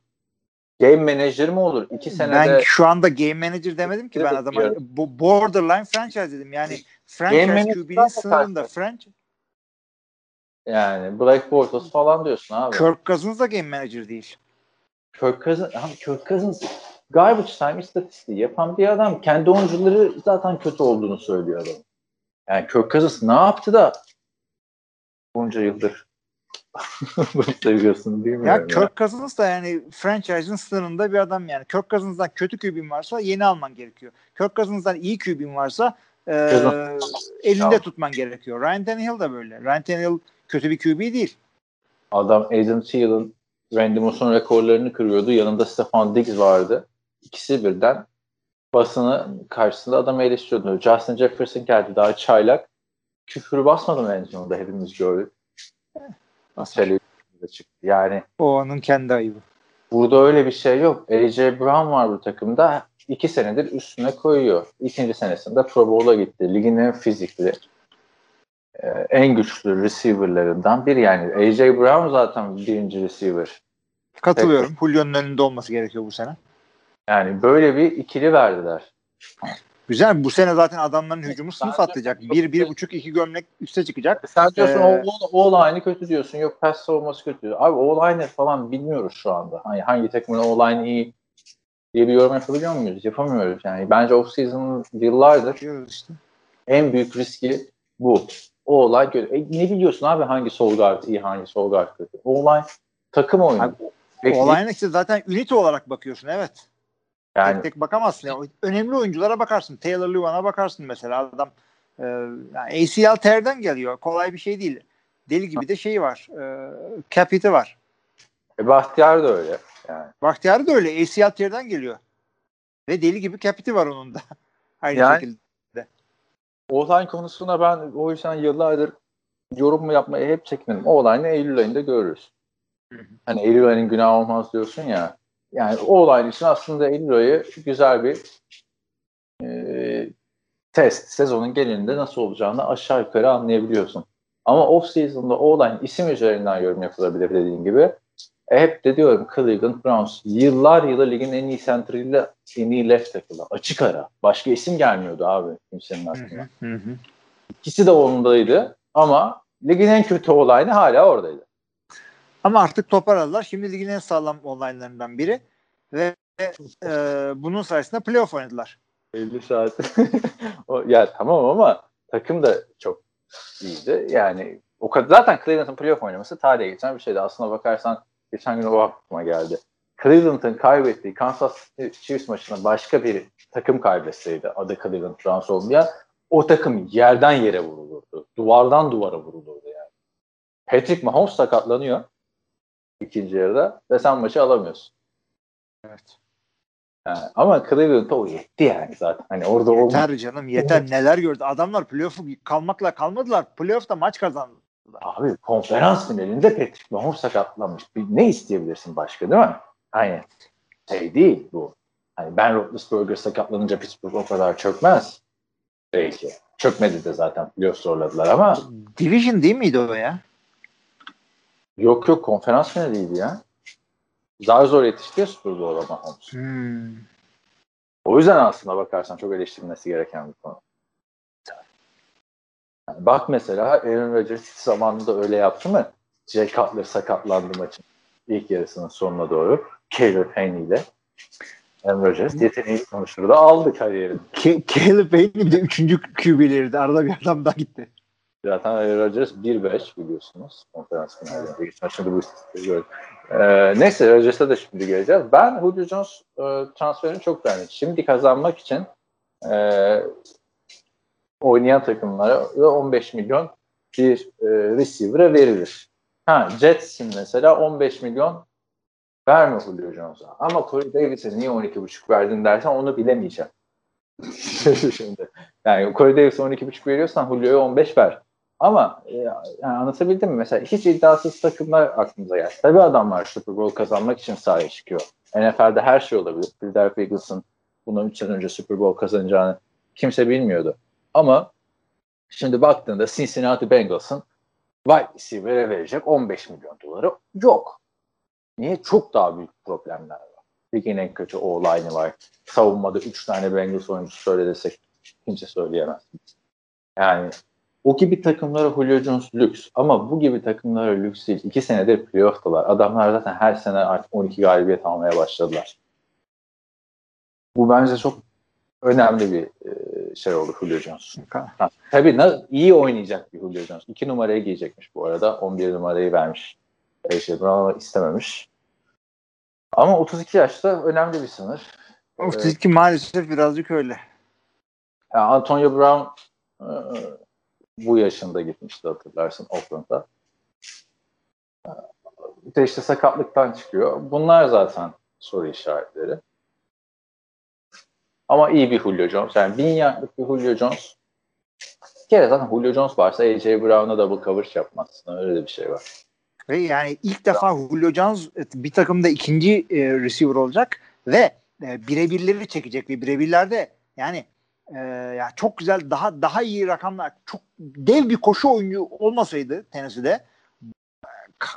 S2: game manager mi olur? 2 senede
S1: Ben şu anda game manager demedim ki ben adama. Bu borderline franchise dedim. Yani franchise QB'nin sınırında. Franchise.
S2: yani Black Bortles falan diyorsun abi.
S1: Kirk Cousins da game manager değil.
S2: Kirk Cousins, abi Kirk Cousins garbage time istatistiği yapan bir adam. Kendi oyuncuları zaten kötü olduğunu söylüyor adam. Yani Kirk Cousins ne yaptı da bunca yıldır bunu seviyorsun bilmiyorum.
S1: Ya
S2: ya.
S1: Kirk Cousins da yani franchise'ın sınırında bir adam yani. Kirk Cousins'dan kötü QB'in varsa yeni alman gerekiyor. Kirk Cousins'dan iyi QB'in varsa e, elinde
S2: Ya.
S1: tutman gerekiyor. Ryan Tannehill da böyle. Ryan Tannehill kötü bir QB değil.
S2: Adam Adam Thielen Randy Moss'un rekorlarını kırıyordu. Yanında Stefan Diggs vardı. İkisi birden basını karşısında adamı eleştiriyordu. Justin Jefferson geldi daha çaylak. Küfürü basmadan en sonunda hepimiz gördük. Televizyon çıktı. Yani
S1: O onun kendi ayıbı.
S2: burada öyle bir şey yok. AJ Brown var bu takımda. İki senedir üstüne koyuyor. İkinci senesinde Pro Bowl'a gitti. Ligin en fizikli, e, en güçlü receiver'larından biri. Yani AJ Brown zaten birinci receiver.
S1: Katılıyorum. Julio'nun önünde olması gerekiyor bu sene.
S2: Yani böyle bir ikili verdiler.
S1: Güzel. Bu sene zaten adamların hücumu sınıf atlayacak. Bir, bir buçuk, iki gömlek üste çıkacak.
S2: Sen diyorsun
S1: Ee,
S2: o, o, o kötü diyorsun. Yok pass savunması kötü. Abi o line'ı falan bilmiyoruz şu anda. Hani hangi takımın o line iyi diye bir yorum yapabiliyor muyuz? Yapamıyoruz yani. Bence off season yıllardır
S1: işte.
S2: en büyük riski bu. O olay kötü. E, ne biliyorsun abi hangi sol guard iyi hangi sol guard kötü? O olay takım oyunu.
S1: Abi,
S2: Peki,
S1: Olayına işte zaten ünite olarak bakıyorsun evet.
S2: Yani
S1: Tek tek bakamazsın. Yani önemli oyunculara bakarsın. Taylor Lewan'a bakarsın mesela. Adam e, yani ACL terden geliyor. Kolay bir şey değil. Deli gibi de şey var. E, cap hit'i var.
S2: e, Bahtiyar da öyle. Yani.
S1: Bahtiyarı da öyle. ACL terden geliyor. Ve deli gibi cap hit'i var onun da. Aynı
S2: Yani-
S1: şekilde.
S2: O line konusuna ben o yüzden yıllardır yorum mu yapmaya hep çekinirim. O olayını Eylül ayında görürüz.
S1: Hı hı.
S2: Hani Eylül ayının günah olmaz diyorsun ya. Yani o olay için aslında Eylül ayı güzel bir e, test. Sezonun genelinde nasıl olacağını aşağı yukarı anlayabiliyorsun. Ama off season'da o olayın isim üzerinden yorum yapılabilir dediğin gibi. E, hep de diyorum Cleveland Browns yıllar yılı ligin en iyi center'ıyla en iyi left tackle'ı. Açık ara. Başka isim gelmiyordu abi kimsenin aklına. İkisi de ondaydı ama ligin en kötü olayını hala oradaydı.
S1: Ama artık toparladılar. Şimdi ligin en sağlam online'larından biri. Ve e, bunun sayesinde playoff oynadılar.
S2: 50 saat. o, ya tamam ama takım da çok iyiydi. Yani o kadar zaten Cleveland'ın playoff oynaması tarihe geçen bir şeydi. Aslına bakarsan geçen gün o aklıma geldi. Cleveland'ın kaybettiği Kansas City Chiefs maçına başka bir takım kaybetseydi adı Cleveland Browns olmayan o takım yerden yere vurulurdu. Duvardan duvara vurulurdu yani. Patrick Mahomes sakatlanıyor ikinci yarıda ve sen maçı alamıyorsun.
S1: Evet.
S2: Yani, ama Cleveland'a o yetti yani zaten. Hani orada.
S1: Yeter canım yeter. Neler gördü. Adamlar playoff'u kalmakla kalmadılar. Playoff'ta maç kazandı.
S2: Abi konferans finalinde Patrick Mahomes sakatlanmış. Ne isteyebilirsin başka değil mi? Hani şey değil bu. Hani Ben Roethlisberger sakatlanınca Pittsburgh o kadar çökmez. Belki. Çökmedi de zaten playoff zorladılar ama
S1: Division değil miydi o ya?
S2: Yok yok konferans finaliydi ya. Zar zor yetişti ya Super Bowl'a Mahomes.
S1: Hmm.
S2: O yüzden aslında bakarsan çok eleştirilmesi gereken bir konu. Yani bak mesela Aaron Rodgers zamanında öyle yaptı mı? Jay Cutler sakatlandı maçın ilk yarısının sonuna doğru. Caleb Haney ile Aaron Rodgers yeteneği konuşturdu. Aldı kariyerini.
S1: Caleb Payne bir de üçüncü QB'leriydi. Arada bir adam daha gitti.
S2: Zaten Rodgers 1-5 biliyorsunuz. Konferans finalinde. Geçen şimdi bu istatistikleri gördüm. Ee, neyse Rodgers'a da şimdi geleceğiz. Ben Julio Jones e, transferini çok beğendim. Şimdi kazanmak için e, oynayan takımlara 15 milyon bir e, receiver'a verilir. Ha, Jets'in mesela 15 milyon verme Julio Jones'a. Ama Corey Davis'e niye 12,5 verdin dersen onu bilemeyeceğim. Şimdi, yani Corey Davis'e 12,5 veriyorsan Julio'ya 15 ver. Ama e, yani anlatabildim mi? Mesela hiç iddiasız takımlar aklımıza geldi. Tabii adamlar Super Bowl kazanmak için sahaya çıkıyor. NFL'de her şey olabilir. Philadelphia Eagles'ın bundan 3 sene önce Super Bowl kazanacağını kimse bilmiyordu. Ama şimdi baktığında Cincinnati Bengals'ın wide receiver'e verecek 15 milyon doları yok. Niye? Çok daha büyük problemler var. Ligin en kötü O-line'ı var. Savunmada 3 tane Bengals oyuncusu söyle desek kimse söyleyemez. Yani o gibi takımlara Julio Jones lüks. Ama bu gibi takımlara lüks değil. İki senedir playoff'talar. Adamlar zaten her sene artık 12 galibiyet almaya başladılar. Bu bence çok önemli bir e, şey oldu Julio Jones. Ha, tabii iyi oynayacak bir Julio Jones. İki numarayı giyecekmiş bu arada. 11 numarayı vermiş. Şey, Brown istememiş. Ama 32 yaşta önemli bir sınır.
S1: 32 evet. maalesef birazcık öyle.
S2: Yani Antonio Brown e, bu yaşında gitmişti hatırlarsın Oakland'a. Bir de işte sakatlıktan çıkıyor. Bunlar zaten soru işaretleri. Ama iyi bir Julio Jones. Yani bin yardlık bir Julio Jones. Bir kere zaten Julio Jones varsa AJ Brown'a double coverage yapmazsın. Öyle de bir şey var.
S1: Yani ilk defa Julio Jones bir takımda ikinci e, receiver olacak ve e, birebirleri çekecek ve birebirlerde yani e, ya çok güzel daha daha iyi rakamlar çok dev bir koşu oyuncu olmasaydı Tennessee'de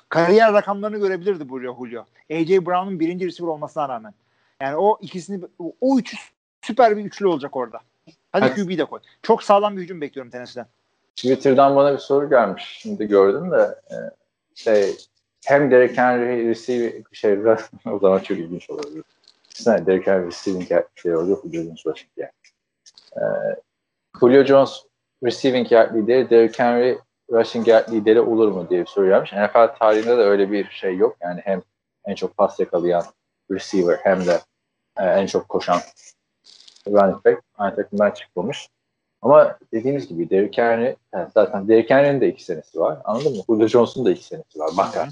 S1: kariyer rakamlarını görebilirdi buraya Julio. AJ Brown'un birinci receiver olmasına rağmen. Yani o ikisini o üçü süper bir üçlü olacak orada. Hadi evet. QB'yi de koy. Çok sağlam bir hücum bekliyorum Tennessee'den.
S2: Twitter'dan bana bir soru gelmiş. Şimdi gördüm de e, şey hem Derek Henry receive şey o zaman çok ilginç olabilir. Sen Derek Henry receiving şey Jones rushing yani. Ee, Julio Jones receiving yard lideri, Derek Henry rushing yard lideri olur mu diye bir soru gelmiş. NFL tarihinde de öyle bir şey yok. Yani hem en çok pas yakalayan receiver hem de e, en çok koşan running back aynı takımdan çıkmamış. Ama dediğimiz gibi Derrick Henry yani zaten Derrick Henry'nin de iki senesi var. Anladın mı? Julio Jones'un da iki senesi var. Bakar.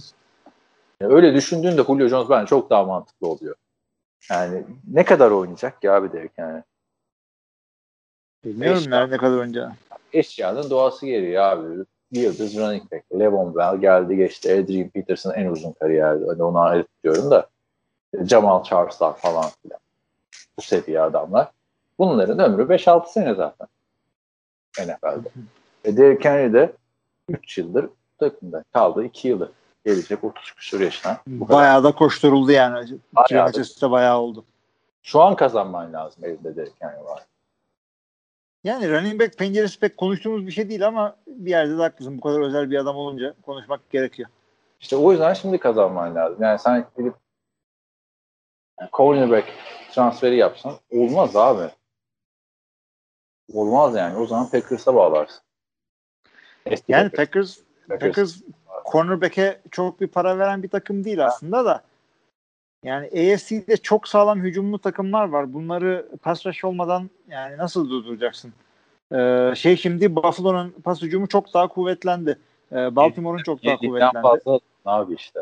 S2: Yani öyle düşündüğünde Julio Jones bence çok daha mantıklı oluyor. Yani ne kadar oynayacak ya abi Derrick Henry?
S1: Bilmiyorum Eşya, ne kadar oynayacağını.
S2: Eşyanın doğası geliyor abi. Yıldız running back. Levon Bell geldi geçti. Adrian Peterson en uzun kariyerdi. Hani onu ayrı tutuyorum da. Jamal Charles'lar falan filan. Bu seviye adamlar. Bunların ömrü 5-6 sene zaten. NFL'de. Ve Derrick Henry de 3 yıldır takımda kaldı. 2 yılı gelecek 30 küsur yaşına.
S1: Bu bayağı da koşturuldu yani. Bayağı da. bayağı oldu.
S2: Şu an kazanman lazım elinde Derrick Henry var.
S1: Yani running back penceresi pek konuştuğumuz bir şey değil ama bir yerde de haklısın. Bu kadar özel bir adam olunca konuşmak gerekiyor.
S2: İşte o yüzden şimdi kazanman lazım. Yani sen gidip yani cornerback transferi yapsan olmaz abi. olmaz yani. O zaman Packers'a bağlarsın. Eski
S1: Yani
S2: Packers.
S1: Packers, Packers cornerback'e çok bir para veren bir takım değil aslında da. Yani AFC'de çok sağlam hücumlu takımlar var. Bunları pass rush olmadan yani nasıl durduracaksın? Ee, şey şimdi Buffalo'nun pas hücumu çok daha kuvvetlendi. Ee, Baltimore'un çok daha kuvvetlendi.
S2: fazla abi işte.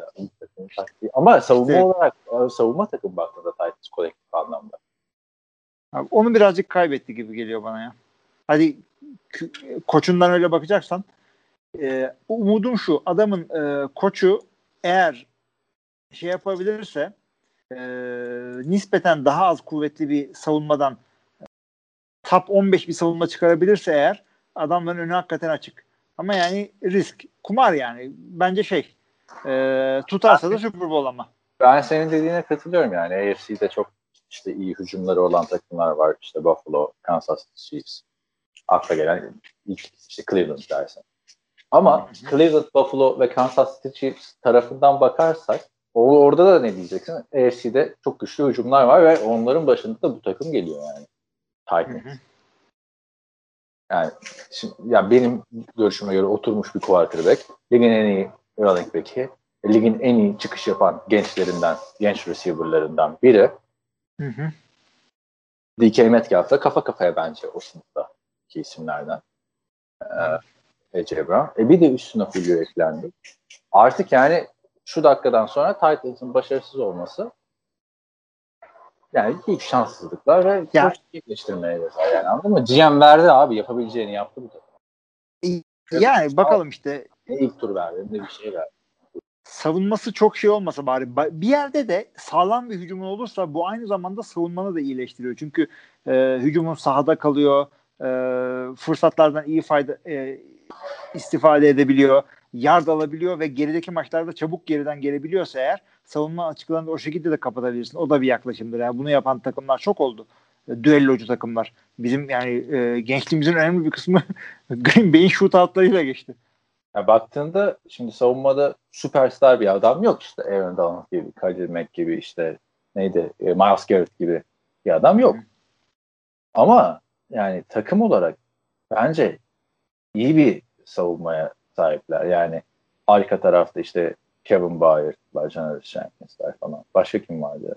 S2: Ama savunma
S1: İşte-
S2: olarak savunma takım baktığında Titans kolektif anlamda.
S1: Abi onu birazcık kaybetti gibi geliyor bana ya. Hadi koçundan öyle bakacaksan e, umudum şu adamın e, koçu eğer şey yapabilirse e, nispeten daha az kuvvetli bir savunmadan top 15 bir savunma çıkarabilirse eğer adamların önü hakikaten açık. Ama yani risk. Kumar yani. Bence şey e, tutarsa da Super Bowl ama.
S2: Ben senin dediğine katılıyorum yani. AFC'de çok işte iyi hücumları olan takımlar var. İşte Buffalo, Kansas City Chiefs. Akla gelen ilk işte Cleveland dersin. Ama Cleveland, Buffalo ve Kansas City Chiefs tarafından bakarsak o orada da ne diyeceksin? AFC'de çok güçlü hücumlar var ve onların başında da bu takım geliyor yani. Titans. Yani şimdi, ya benim görüşüme göre oturmuş bir quarterback. Ligin en iyi running back'i. Ligin en iyi çıkış yapan gençlerinden, genç receiver'larından biri.
S1: Hı hı.
S2: DK Metcalf'la kafa kafaya bence o sınıftaki isimlerden. Ee, AJ Brown. E bir de üstüne Julio eklendi. Artık yani şu dakikadan sonra Titans'ın başarısız olması yani büyük şanssızlıklar ve
S1: Ya-
S2: çok iyileştirmeye yazar yani anladın mı? GM verdi abi yapabileceğini yaptı bu takım.
S1: Yani bakalım işte
S2: Ne ilk tur verdi ne bir şey verdi.
S1: savunması çok şey olmasa bari ba- bir yerde de sağlam bir hücumun olursa bu aynı zamanda savunmanı da iyileştiriyor. Çünkü e, hücumun sahada kalıyor, e, fırsatlardan iyi fayda e, istifade edebiliyor, yard alabiliyor ve gerideki maçlarda çabuk geriden gelebiliyorsa eğer savunma açıklarını o şekilde de kapatabilirsin. O da bir yaklaşımdır. Yani bunu yapan takımlar çok oldu. E, düellocu takımlar. Bizim yani e, gençliğimizin önemli bir kısmı Green Bay'in shootoutlarıyla geçti.
S2: Ya baktığında şimdi savunmada süperstar bir adam yok işte Aaron Donald gibi, Khalil Mack gibi işte neydi e, Miles Garrett gibi bir adam yok. Ama yani takım olarak bence iyi bir savunmaya sahipler. Yani arka tarafta işte Kevin Byard'lar, Jonas Jenkins'ler falan. Başka kim vardı?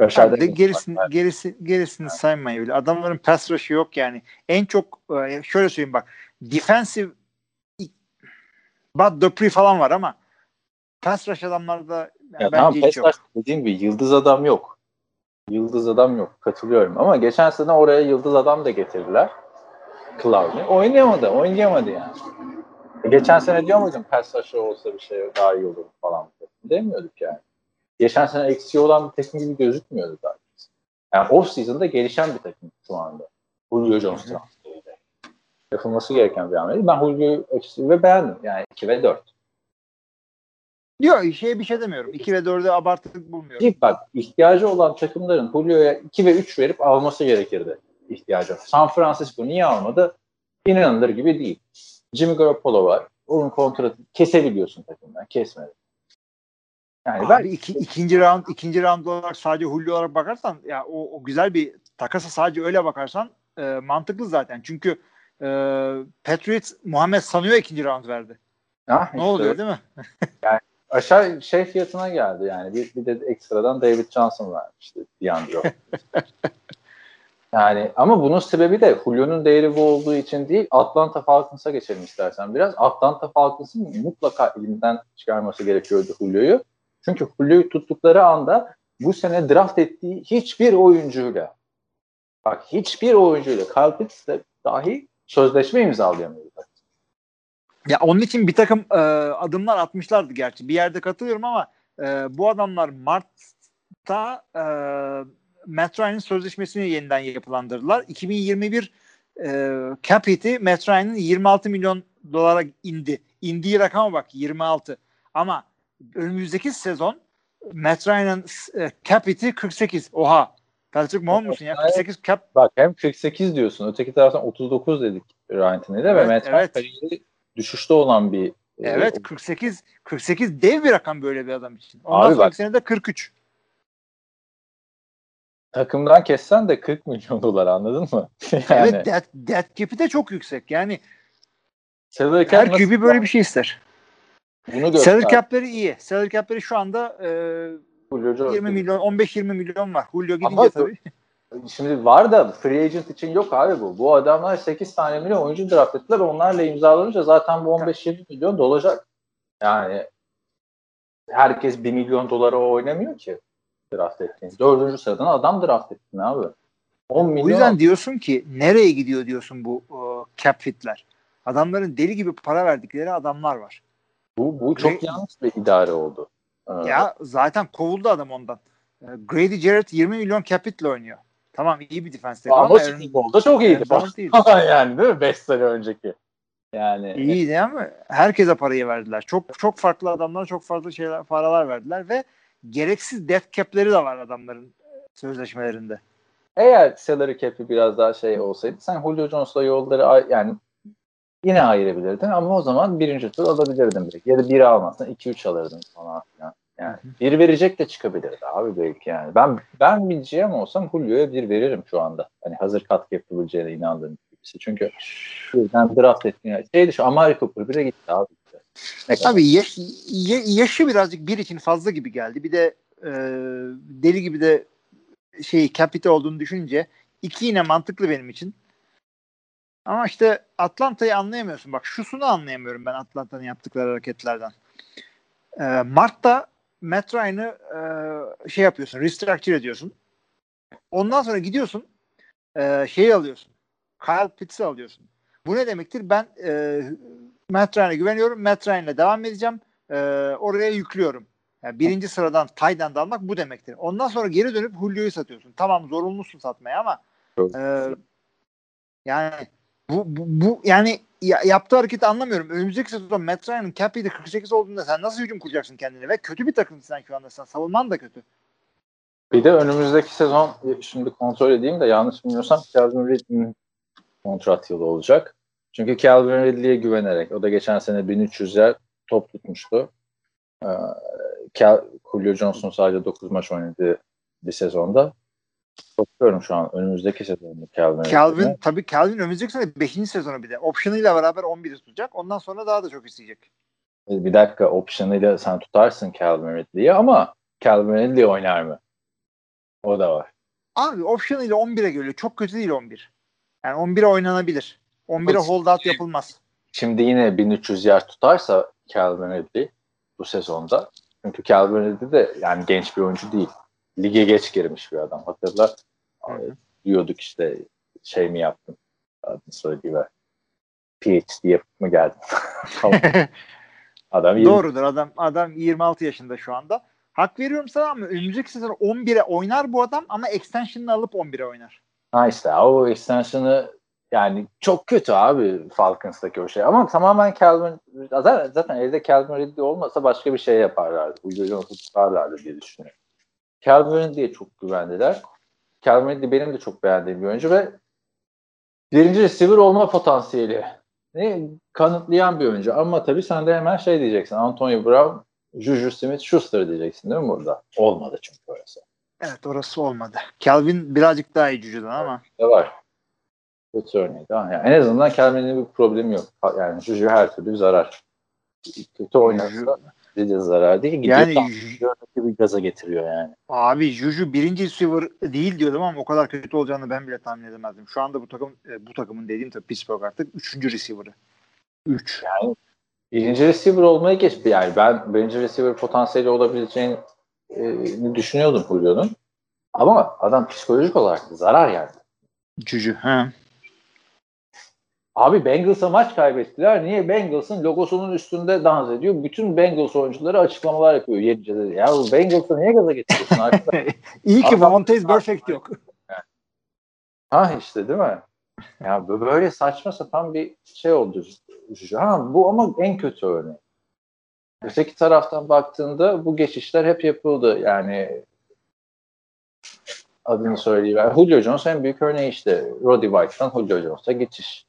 S1: Abi de gerisini,
S2: var.
S1: gerisi, gerisini saymayın öyle. Adamların pass rush'ı yok yani. En çok e, şöyle söyleyeyim bak. Defensive Bud Dupree falan var ama pass rush adamlarda yani
S2: Ya
S1: bence
S2: tamam
S1: hiç yok.
S2: rush dediğim gibi yıldız adam yok. Yıldız adam yok. Katılıyorum. Ama geçen sene oraya yıldız adam da getirdiler. Clowney. Oynayamadı. Oynayamadı yani. Geçen sene diyor muydun rusher olsa bir şey daha iyi olur falan. Demiyorduk yani. Geçen sene eksiği olan bir takım gibi gözükmüyordu daha. Yani off season'da gelişen bir takım şu anda. Julio Jones transferiyle. Yapılması gereken bir hamleydi. Ben Julio'yu açısı ve beğendim. Yani 2 ve 4.
S1: Yok şey bir şey demiyorum. 2 ve 4'ü abartılı bulmuyorum.
S2: Ki bak ihtiyacı olan takımların Julio'ya 2 ve 3 verip alması gerekirdi ihtiyacı. San Francisco niye almadı? İnanılır gibi değil. Jimmy Garoppolo var. Onun kontratı kesebiliyorsun takımdan. Kesmedi. Yani ben
S1: Abi iki, ikinci round ikinci round olarak sadece Julio olarak bakarsan ya o, o güzel bir takasa sadece öyle bakarsan e, mantıklı zaten. Çünkü e, Patriots Muhammed Sanu'ya ikinci round verdi.
S2: Ha,
S1: Ne
S2: işte
S1: oluyor değil mi?
S2: aşağı şey fiyatına geldi yani. Bir, bir de ekstradan David Johnson vermişti. DeAndre. yani ama bunun sebebi de Julio'nun değeri bu olduğu için değil. Atlanta Falcons'a geçelim istersen biraz. Atlanta Falcons'ın mutlaka elinden çıkarması gerekiyordu Julio'yu. Çünkü Julio'yu tuttukları anda bu sene draft ettiği hiçbir oyuncuyla bak hiçbir oyuncuyla Kyle Pitts de dahi sözleşme imzalayamıyordu.
S1: Ya onun için bir takım e, adımlar atmışlardı gerçi. Bir yerde katılıyorum ama e, bu adamlar Mart'ta e, Matt Ryan'ın sözleşmesini yeniden yapılandırdılar. 2021 e, cap hit'i Matt Ryan'ın 26 milyon dolara indi. İndiği rakama bak 26. Ama önümüzdeki sezon Matt Ryan'ın e, cap hit'i 48. Oha. Patrick Mahomes musun ya? 48 cap
S2: Bak hem 48 diyorsun. Öteki taraftan 39 dedik Ryan Tannehill'e ve
S1: Evet,
S2: Matt Ryan
S1: evet.
S2: kariyeri düşüşte olan bir
S1: Evet
S2: e,
S1: 48 48 dev bir rakam böyle bir adam için. Ondan
S2: Abi
S1: sonraki
S2: bak-
S1: sene de 43.
S2: takımdan kessen de 40 milyon dolar anladın mı? yani,
S1: Evet dead, dead cap'i de çok yüksek. Yani
S2: salary
S1: her QB böyle bir şey ister.
S2: bunu.
S1: Salary cap'leri iyi. Salary cap'leri şu anda e,
S2: Julio Jones
S1: 20 milyon 15-20 milyon var. Julio gidince
S2: Ama-
S1: tabii.
S2: Şimdi var da free agent için yok abi bu. Bu adamlar 8 tane milyon oyuncu draft ettiler. Onlarla imzalanınca zaten bu 15-20 milyon dolacak. Yani herkes 1 milyon dolara oynamıyor ki draft ettiğin. Dördüncü sıradan adam draft ettin abi. 10 milyon.
S1: O yüzden diyorsun ki nereye gidiyor diyorsun bu e, cap fitler. Adamların deli gibi para verdikleri adamlar var.
S2: bu, bu çok
S1: Ve-
S2: yanlış bir idare oldu. Ee,
S1: Ya zaten kovuldu adam ondan. E, Grady Jarrett 20 milyon cap hitle oynuyor. Tamam iyi bir defense
S2: ama
S1: ama Aaron-
S2: Bowl'da çok iyiydi.
S1: Aaron
S2: yani değil mi? 5 sene önceki. Yani
S1: İyiydi ama herkese parayı verdiler. Çok çok farklı adamlara çok farklı şeyler paralar verdiler ve gereksiz death cap'leri de var adamların sözleşmelerinde.
S2: Eğer salary cap'i biraz daha şey olsaydı sen Julio Jones'la yolları yani yine ayırabilirdin ama o zaman birinci tur alabilirdin belki. Ya da biri almazsan 2-3 alırdın falan filan. Yani bir verecek de çıkabilirdi abi belki yani. Ben ben bir GM olsam Julio'ya bir veririm şu anda. Hani hazır katkı yapabileceğine inandığım birisi. Çünkü birden draft ettiğin şeydi şu Amari Cooper bile gitti abi. Kadar?
S1: Abi yaş, ya- yaşı birazcık bir için fazla gibi geldi. Bir de e, deli gibi de şey capita olduğunu düşününce iki yine mantıklı benim için. Ama işte Atlanta'yı anlayamıyorsun. Bak şusunu anlayamıyorum ben Atlanta'nın yaptıkları hareketlerden. E, Mart'ta Matt Ryan'ı e, şey yapıyorsun, restructure ediyorsun. Ondan sonra gidiyorsun e, şeyi alıyorsun. Kyle Pitts'i alıyorsun. Bu ne demektir? Ben e, Ryan'a güveniyorum. Matt Ryan'la devam edeceğim. E, oraya yüklüyorum. Yani birinci sıradan Tayden de almak bu demektir. Ondan sonra geri dönüp Julio'yu satıyorsun. Tamam zorunlusun satmaya ama e, yani bu, bu, bu yani ya- yaptığı hareketi anlamıyorum. Önümüzdeki sezon Matt Ryan'ın cap hit'i 48 olduğunda sen nasıl hücum kuracaksın kendine ve kötü bir takımsın sen şu anda. Sen savunman da kötü.
S2: Bir de önümüzdeki sezon şimdi kontrol edeyim de yanlış bilmiyorsam Calvin Ridley'nin kontrat yılı olacak. Çünkü Calvin Ridley'e güvenerek o da geçen sene 1300 yer top tutmuştu. Ee, Cal, Julio Johnson sadece 9 maç oynadı bir sezonda. Bakıyorum şu an önümüzdeki sezonda Calvin
S1: Calvin
S2: Ridley'e.
S1: tabii Calvin önümüzdeki sene 5. sezonu bir de. Option'ıyla beraber 11'i tutacak. Ondan sonra daha da çok isteyecek.
S2: Bir dakika option'ıyla sen tutarsın Calvin Ridley'i ama Calvin Ridley oynar mı? O da var.
S1: Abi option'ıyla 11'e geliyor. Çok kötü değil 11. Yani 11'e oynanabilir. 11'e
S2: Bak-
S1: holdout yapılmaz.
S2: Şimdi yine 1300 yer tutarsa Calvin Ridley bu sezonda. Çünkü Calvin Ridley de yani genç bir oyuncu değil. Lige geç girmiş bir adam. Hatırla
S1: hı.
S2: diyorduk işte şey mi yaptın? Adını söyleyeyim. PhD yapıp mı geldin? Adam yirmi-
S1: Doğrudur adam adam 26 yaşında şu anda. Hak veriyorum sana ama önümüzdeki sezon 11'e oynar bu adam ama extension'ını alıp 11'e oynar.
S2: Ha işte o extension'ı yani çok kötü abi Falcons'taki o şey. Ama tamamen Calvin zaten, zaten evde Calvin Ridley olmasa başka bir şey yaparlardı. Julio Jones'u tutarlardı diye düşünüyorum. Calvin Ridley'e çok güvendiler. Calvin Ridley benim de çok beğendiğim bir oyuncu ve birinci receiver olma potansiyeli ne kanıtlayan bir oyuncu. Ama tabii sen de hemen şey diyeceksin. Antonio Brown, Juju Smith-Schuster diyeceksin değil mi burada? Olmadı çünkü orası.
S1: Evet orası olmadı. Calvin birazcık daha iyi cücüden ama.
S2: de var. Kötü örneğiydi ama yani en azından Kelme'nin bir problemi yok. Yani Juju her türlü zarar. Kötü oynarsa bir de zarar değil. Gidiyor
S1: Yani
S2: tam bir gaza getiriyor yani.
S1: abi Juju birinci receiver değil diyordum ama o kadar kötü olacağını ben bile tahmin edemezdim. Şu anda bu takım e, bu takımın dediğim tabii Pittsburgh artık üçüncü receiver'ı. 3.
S2: Birinci receiver olmaya geçti. Yani ben birinci receiver potansiyeli olabileceğini e, düşünüyordum Julio'nun. Ama adam psikolojik olarak zarar yani.
S1: Juju. Ha.
S2: Abi Bengals'a maç kaybettiler. Niye? Bengals'ın logosunun üstünde dans ediyor. Bütün Bengals oyuncuları açıklamalar yapıyor. Yenice dedi. Ya Bengals'ı niye gaza getiriyorsun?
S1: İyi ki Montez Perfect yok.
S2: ha işte değil mi? Ya bö- böyle saçma sapan bir şey oldu. Ha bu ama en kötü örneği. Öteki taraftan baktığında bu geçişler hep yapıldı. Yani adını söyleyeyim. Julio Jones en büyük örneği işte. Roddy White'dan Julio Jones'a geçiş.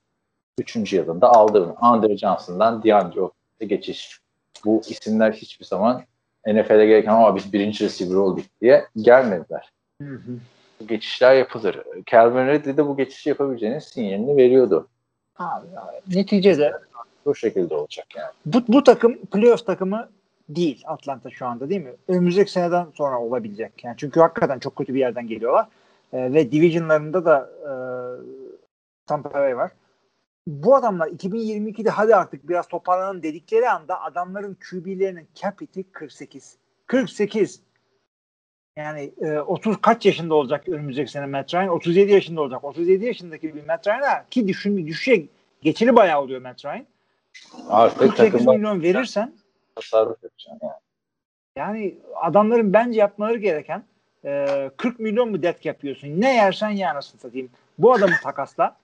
S2: Üçüncü yılında aldı. Andre Johnson'dan DeAndre Hopkins'e geçiş. Bu isimler hiçbir zaman NFL'e gereken ama biz birinci receiver olduk diye gelmediler. bu geçişler yapılır. Calvin Ridley de bu geçişi yapabileceğinin sinyalini veriyordu.
S1: Abi, neticede
S2: Bu şekilde olacak yani.
S1: bu, bu takım playoff takımı değil Atlanta şu anda değil mi? Önümüzdeki seneden sonra olabilecek. Yani çünkü hakikaten çok kötü bir yerden geliyorlar. Ee, ve divisionlarında da e, Tampa Bay var. Bu adamlar 2022'de hadi artık biraz toparlanın dedikleri anda adamların QB'lerinin capiti 48. 48. Yani e, 30 kaç yaşında olacak önümüzdeki sene Matt Ryan? 37 yaşında olacak. 37 yaşındaki bir Matt Ryan'a ki düşün, düşecek geçeli bayağı oluyor Matt Ryan.
S2: Artık
S1: 48
S2: takımda
S1: milyon verirsen
S2: tasarruf yapacaksın yani.
S1: yani adamların bence yapmaları gereken e, 40 milyon mu dead yapıyorsun? Ne yersen ye anasını satayım. Bu adamı takasla.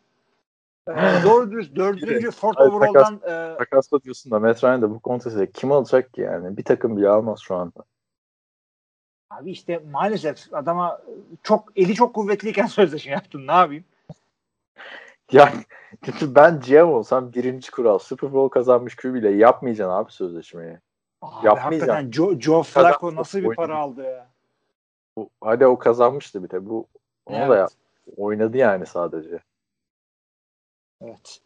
S1: E, doğru dürüst dördüncü
S2: Hayır,
S1: Overall'dan e,
S2: Takasla diyorsun da Matt Ryan da bu konteste kim alacak ki yani? Bir takım bile almaz şu anda.
S1: abi işte maalesef adama çok eli çok kuvvetliyken sözleşme yaptın. Ne yapayım?
S2: Ya ben GM olsam birinci kural Super Bowl kazanmış QB ile yapmayacaksın abi sözleşmeyi.
S1: Abi
S2: Yapmayacağım.
S1: hakikaten Joe, Joe Flacco nasıl bir para aldı ya?
S2: Bu, hadi o kazanmıştı bir de. Bu onu da
S1: Evet.
S2: yap. Oynadı yani sadece.
S1: Evet.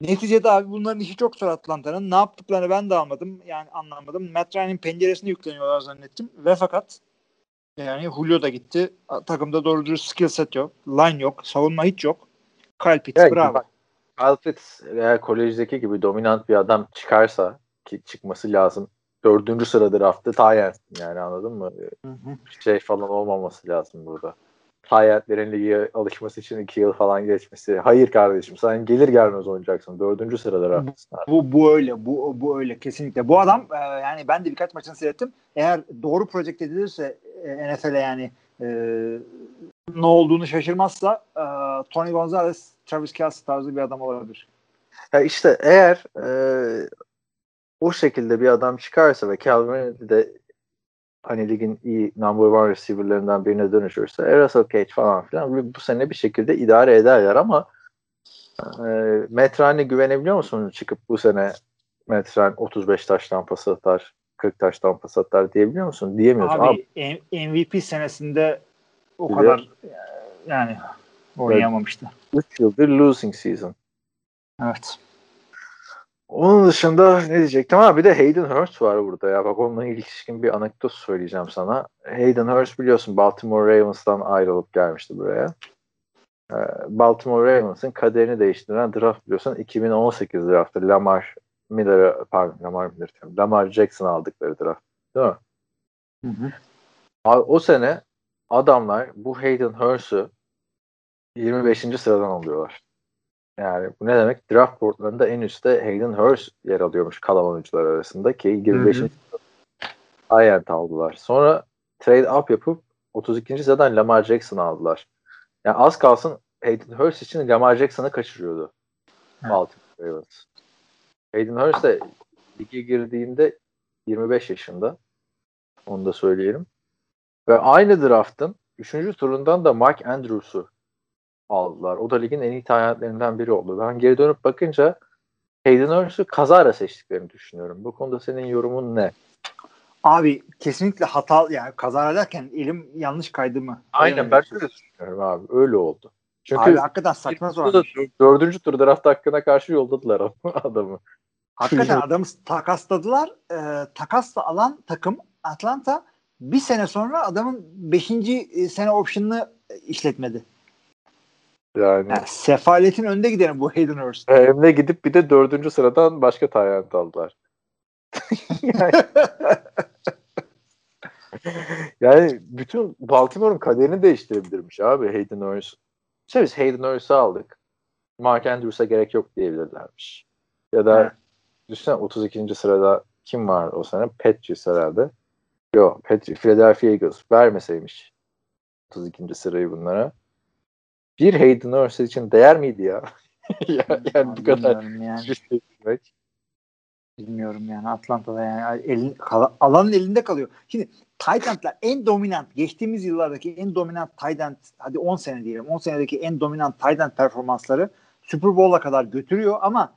S1: Neticede abi bunların işi çok zor Atlanta'nın. Ne yaptıklarını ben de anladım. Yani anlamadım. Matt Ryan'in penceresine yükleniyorlar zannettim. Ve fakat yani Julio da gitti. Takımda doğru dürüst skill set yok. Line yok. Savunma hiç yok. Kyle Pitts
S2: Ya,
S1: bravo.
S2: Kyle Pitts eğer kolejdeki gibi dominant bir adam çıkarsa ki çıkması lazım. Dördüncü sırada draftı Tyen yani anladın mı?
S1: Hı hı.
S2: Şey falan olmaması lazım burada. Tyen'lerin lige alışması için iki yıl falan geçmesi. Hayır kardeşim sen gelir gelmez oynayacaksın. Dördüncü draftlısın. abi.
S1: Bu, bu öyle. Bu, bu öyle kesinlikle. Bu adam e, yani ben de birkaç maçını seyrettim. Eğer doğru projekte edilirse e, NFL'e yani e, ne olduğunu şaşırmazsa e, Tony Gonzalez, Travis Kelce tarzı bir adam olabilir.
S2: Ya işte eğer e, o şekilde bir adam çıkarsa ve Calvin de hani ligin iyi number one receiver'larından birine dönüşürse e, Russell Cage falan filan bu, sene bir şekilde idare ederler ama e, Matt Ryan'e güvenebiliyor musun çıkıp bu sene Matt Ryan 35 taştan pas atar 40 taştan pas atar diyebiliyor musun? Diyemiyorsun.
S1: Abi,
S2: Abi,
S1: MVP senesinde o
S2: de-
S1: kadar yani oynayamamıştı.
S2: 3 yıldır losing season.
S1: Evet.
S2: Onun dışında ne diyecektim? Ha bir de Hayden Hurst var burada ya. Bak onunla ilişkin bir anekdot söyleyeceğim sana. Hayden Hurst biliyorsun Baltimore Ravens'tan ayrılıp gelmişti buraya. Ee, Baltimore Ravens'ın kaderini değiştiren draft biliyorsun 2018 draftı. Lamar Miller'ı pardon Lamar Miller diyorum. Lamar Jackson aldıkları draft. Değil mi?
S1: Hı hı.
S2: Abi, o sene adamlar bu Hayden Hurst'u 25. sıradan alıyorlar. Yani bu ne demek? Draft boardlarında en üstte Hayden Hurst yer alıyormuş kalan oyuncular arasında ki 25.
S1: Hı hı.
S2: Ayent aldılar. Sonra trade up yapıp 32. sıradan Lamar Jackson aldılar. Yani az kalsın Hayden Hurst için Lamar Jackson'ı kaçırıyordu. Baltimore Ravens. Hayden Hurst de lige girdiğinde 25 yaşında. Onu da söyleyelim. Ve aynı draftın 3. turundan da Mark Andrews'u aldılar. O da ligin en iyi talentlerinden biri oldu. Ben geri dönüp bakınca Hayden Hurst'u kazara seçtiklerini düşünüyorum. Bu konuda senin yorumun ne?
S1: Abi kesinlikle hata yani kaza ederken elim yanlış kaydı mı?
S2: Aynen ben öyle düşünüyorum abi. Öyle oldu. Çünkü
S1: Abi hakikaten saçma
S2: dör- dördüncü tur draft hakkına karşı yolladılar adamı.
S1: Hakikaten adamı takasladılar. E, takasla alan takım Atlanta bir sene sonra adamın 5. sene option'ını e, işletmedi.
S2: Yani
S1: Yani sefaletin önde gideni bu Hayden Hurst.
S2: hem de gidip bir de dördüncü sıradan başka tayyant aldılar. yani, yani bütün Baltimore'un kaderini değiştirebilirmiş abi Hayden Hurst. İşte biz Hayden Hurst'u aldık. Mark Andrews'a gerek yok diyebilirlermiş. Ya da
S1: Evet.
S2: düşünsene 32. sırada kim var o sene? Patriots herhalde. Yok Patriots, Philadelphia Eagles vermeseymiş 32. sırayı bunlara. Bir Hayden Hurst için değer miydi ya? ya yani bu kadar
S1: Bilmiyorum yani.
S2: şey.
S1: Bilmiyorum yani Atlanta'da yani elin, alanın elinde kalıyor. Şimdi Titant'lar en dominant geçtiğimiz yıllardaki en dominant Titan hadi 10 sene diyelim 10 senedeki en dominant Titan performansları Super Bowl'a kadar götürüyor ama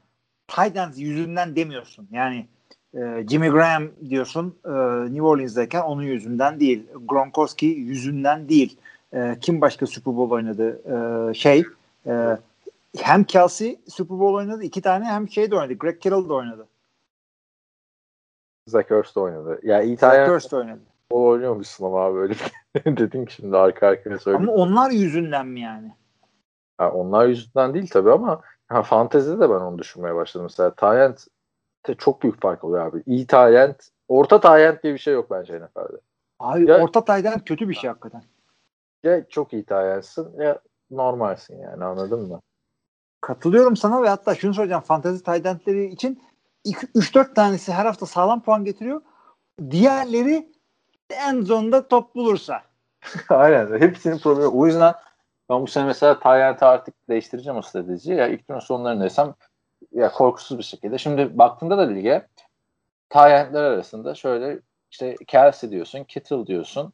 S1: Titans yüzünden demiyorsun. Yani e, Jimmy Graham diyorsun e, New Orleans'dayken onun yüzünden değil. Gronkowski yüzünden değil. E, kim başka Super Bowl oynadı? E, şey e, hem Kelsey Super Bowl oynadı iki tane hem şey de oynadı. Greg Kittle de oynadı.
S2: Zach Ertz de oynadı. Ya iyi
S1: Zach
S2: tane
S1: Ertz de oynadı.
S2: o oynuyormuşsun ama abi öyle dedin ki şimdi arka arkaya söyleyeyim.
S1: Ama onlar yüzünden mi yani?
S2: Ha, onlar yüzünden değil tabii ama ha, fantezide de ben onu düşünmeye başladım. Mesela Tayent çok büyük fark oluyor abi. İyi Tayent, orta Tayent diye bir şey yok bence NFL'de.
S1: Abi
S2: Ya-
S1: orta taydan kötü bir şey hakikaten.
S2: Ya çok iyi Tayent'sin ya normalsin yani anladın mı?
S1: Katılıyorum sana ve hatta şunu söyleyeceğim. Fantezi taydentleri için 3-4 tanesi her hafta sağlam puan getiriyor. Diğerleri en zonda top bulursa.
S2: Aynen. Hepsinin problemi. O yüzden ben bu sene mesela Tayent'i artık değiştireceğim o stratejiyi. Ya ilk turun sonlarındaysam ya korkusuz bir şekilde. Şimdi baktığında da lige Tayent'ler arasında şöyle işte Kelsey diyorsun, Kittle diyorsun,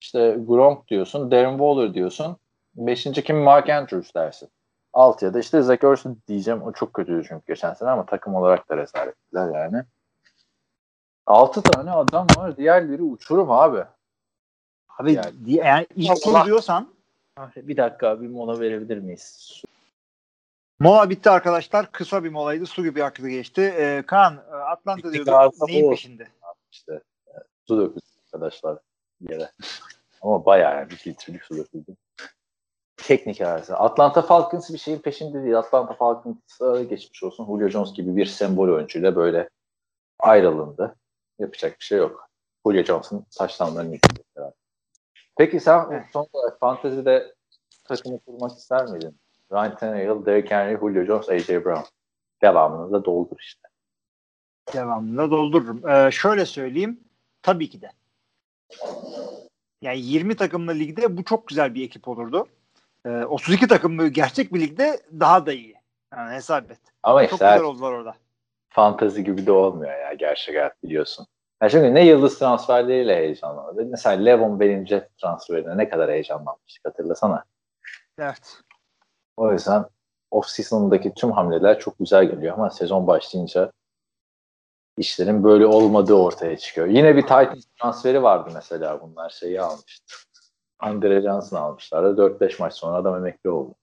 S2: işte Gronk diyorsun, Darren Waller diyorsun. Beşinci kim? Mark Andrews dersin. Altıya da işte Zach Ertz diyeceğim. O çok kötüydü çünkü geçen sene ama takım olarak da rezalettiler yani. Altı tane adam var. Diğerleri uçurum abi.
S1: Abi
S2: Yani-
S1: yani ilk tur diyorsan
S2: Bir dakika bir mola verebilir miyiz?
S1: mola bitti arkadaşlar. Kısa bir molaydı. Su gibi aktı geçti. Ee, Kaan e, Atlanta diyordu. Neyin peşinde?
S2: işte e, su döküldü arkadaşlar yere. Ama bayağı yani bir filtrelik su döküldü. Teknik arası. Atlanta Falcons bir şeyin peşinde değil. Atlanta Falcons'a geçmiş olsun. Julio Jones gibi bir sembol oyuncuyla böyle ayrılındı. Yapacak bir şey yok. Julio Jones'un taşlanlarını yıkacaklar. Peki sen son olarak fantezide takımı kurmak ister miydin? Ryan Tannehill, Derrick Henry, Julio Jones, A.J. Brown. Devamını da doldur işte.
S1: Devamında doldururum. Ee, şöyle söyleyeyim. Tabii ki de. Yani 20 takımlı ligde bu çok güzel bir ekip olurdu. Ee, 32 takımlı gerçek bir ligde daha da iyi. Yani hesap et.
S2: Ama
S1: Çok
S2: işte
S1: güzel oldular orada.
S2: fantezi gibi de olmuyor ya gerçek hayat biliyorsun. Ya şimdi ne yıldız transferleriyle heyecanlandı. Mesela Levon Bell'in Jet transferine ne kadar heyecanlanmıştık hatırlasana.
S1: Evet.
S2: O yüzden off-season'daki tüm hamleler çok güzel geliyor ama sezon başlayınca işlerin böyle olmadığı ortaya çıkıyor. Yine bir Titans transferi vardı mesela bunlar şeyi almıştı. Andre Johnson almışlardı. 4-5 maç sonra adam emekli oldu.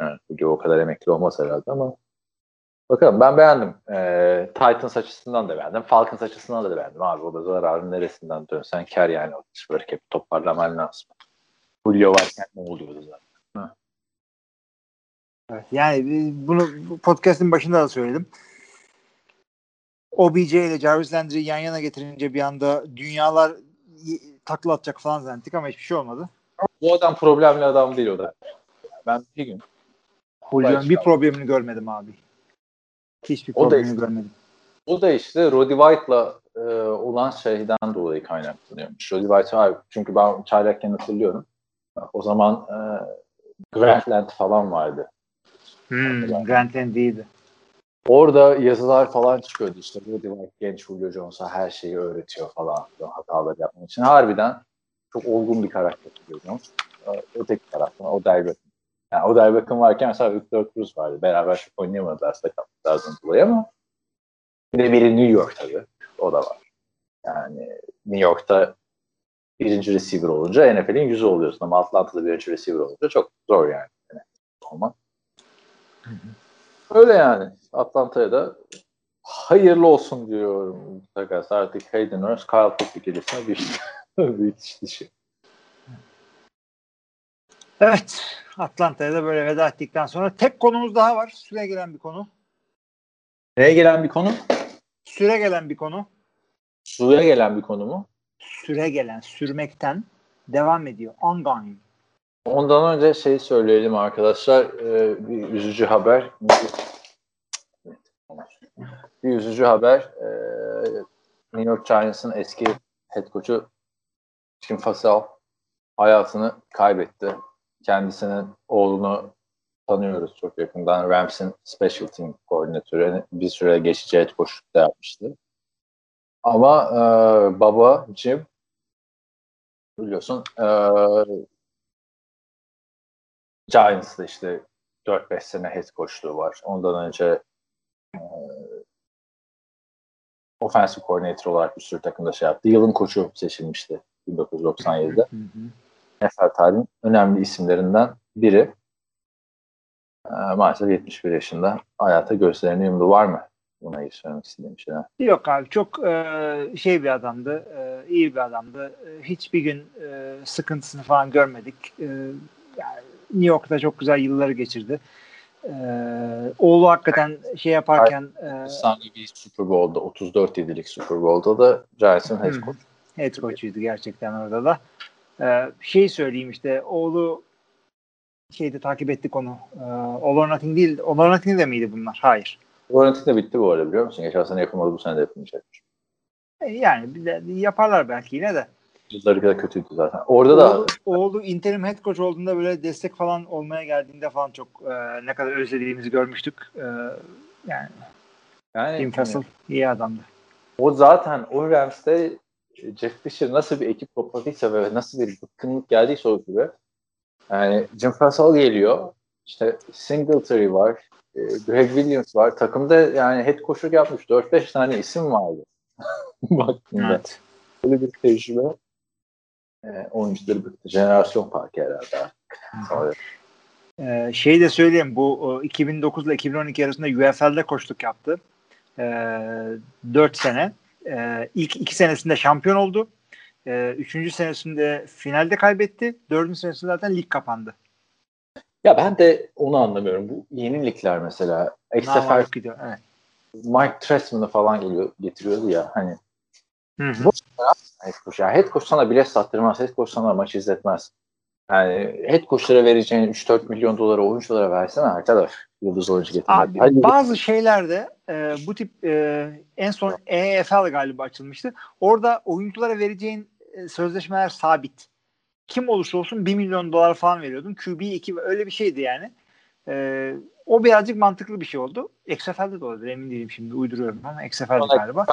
S2: Evet, bugün o kadar emekli olmaz herhalde ama bakalım ben beğendim. Ee, Titans açısından da beğendim. Falcons açısından da beğendim. Abi o da zararın neresinden dönsen kar yani. Böyle hep toparlaman lazım. Julio varken ne oluyordu zaten.
S1: Evet, yani e, bunu bu podcast'in başında da söyledim. OBJ ile Jarvis Landry'i yan yana getirince bir anda dünyalar takla atacak falan zannettik ama hiçbir şey olmadı.
S2: Bu adam problemli adam değil o da. Ben bir gün
S1: Julio'nun bir problemini görmedim abi. Hiçbir
S2: O da
S1: problemini
S2: işte-
S1: görmedim.
S2: O da işte Roddy White'la e, olan şeyden dolayı kaynaklanıyormuş. Roddy White abi çünkü ben çaylakken hatırlıyorum. O zaman e, Grantland falan vardı.
S1: Hmm, Grant Land değildi.
S2: Orada yazılar falan çıkıyordu işte Roddy White genç Julio Jones'a her şeyi öğretiyor falan hatalar yapmak için. Harbiden çok olgun bir karakter Julio Jones. E, Öteki taraftan o Beckham. Yani o Beckham varken mesela Victor Cruz vardı. Beraber çok oynayamadılar sakatlıklardan dolayı ama bir de biri New York tabii. O da var. Yani New York'ta birinci receiver olunca NFL'in yüzü oluyorsun ama Atlanta'da birinci receiver olunca çok zor yani. yani olmak. Öyle yani. Atlanta'ya da hayırlı olsun diyorum. Takas artık Hayden Hurst, Kyle Pitts ikilisine bir, bir itiş dişi.
S1: Evet. Atlanta'ya da böyle veda ettikten sonra tek konumuz daha var. Süre gelen bir konu.
S2: Neye gelen bir konu?
S1: Süre gelen bir konu.
S2: Suya gelen bir konu mu?
S1: Süre gelen, sürmekten devam ediyor. Ongoing.
S2: Ondan önce şey söyleyelim arkadaşlar. Ee, bir üzücü haber. Bir üzücü haber. Ee, New York Giants'ın eski head coach'u Jim Fassel hayatını kaybetti. Kendisinin oğlunu tanıyoruz çok yakından. Rams'in special team koordinatörü. Bir süre geçici head coachluk da yapmıştı. Ama e, baba Jim biliyorsun e, Giants'da işte 4-5 sene head coachluğu var. Ondan önce e, offensive coordinator olarak bir sürü takımda şey yaptı. Yılın koçu seçilmişti 1997'de. NFL tarihinin önemli isimlerinden biri. Ee, maalesef 71 yaşında hayata gözlerini yumdu. Var mı buna iyi söylemek istediğim şeyler?
S1: Yok abi çok e, şey bir adamdı, e, iyi bir adamdı. E, hiçbir gün e, sıkıntısını falan görmedik. E, yani New York'ta çok güzel yılları geçirdi. E, oğlu hakikaten şey yaparken e,
S2: Efsane bir Super Bowl'da 34-7'lik Super Bowl'da da Giants'ın head coach.
S1: head coach'uydu gerçekten orada da. E, şey söyleyeyim işte oğlu şeyde takip ettik onu. E, All or Nothing değil. All or Nothing de miydi bunlar? Hayır.
S2: Warranty de bitti bu arada biliyor musun? Geçen sene yapılmadı bu sene de yapılmayacak.
S1: E, yani bir de yaparlar belki yine de.
S2: Yılları da kötüydü zaten. Orada da
S1: Oğlu, oğlu interim head coach olduğunda böyle destek falan olmaya geldiğinde falan çok e, ne kadar özlediğimizi görmüştük. E, yani
S2: yani
S1: Tim Fassel iyi adamdı.
S2: o zaten o Rams'te Jeff Fisher nasıl bir ekip topladıysa ve nasıl bir bıkkınlık geldiyse o gibi yani Jim Fassel geliyor işte Singletary var e, Greg Williams var takımda yani head coachluk yapmış 4-5 tane isim vardı baktığında
S1: Evet.
S2: böyle bir tecrübe e, oyuncuları bıktı jenerasyon farkı herhalde artık. Sonra
S1: E, şeyi de söyleyeyim bu e, 2009 ile 2012 arasında UFL'de koçluk yaptı. E, 4 sene. E, ilk 2 senesinde şampiyon oldu. E, üçüncü senesinde finalde kaybetti. Dördüncü senesinde zaten lig kapandı.
S2: Ya ben de onu anlamıyorum. Bu yenilikler mesela. Ek
S1: Nama
S2: sefer
S1: yok gidiyor. Evet.
S2: Mike Trestman'ı falan geliyor, getiriyordu ya hani
S1: Hı hı.
S2: Bu- head coach. Ya head coach sana bilet sattırmaz. Head coach sana maç izletmez. Yani head coachlara vereceğin 3-4 milyon doları oyunculara versene arkadaş. Yıldız oyuncu getirmek.
S1: Abi,
S2: Hadi
S1: bazı şeylerde e, bu tip e, en son EFL galiba açılmıştı. Orada oyunculara vereceğin e, sözleşmeler sabit. Kim olursa olsun 1 milyon dolar falan veriyordun. QB 2 öyle bir şeydi yani. E, o birazcık mantıklı bir şey oldu. XFL'de de olabilir emin değilim şimdi uyduruyorum ama XFL'de galiba.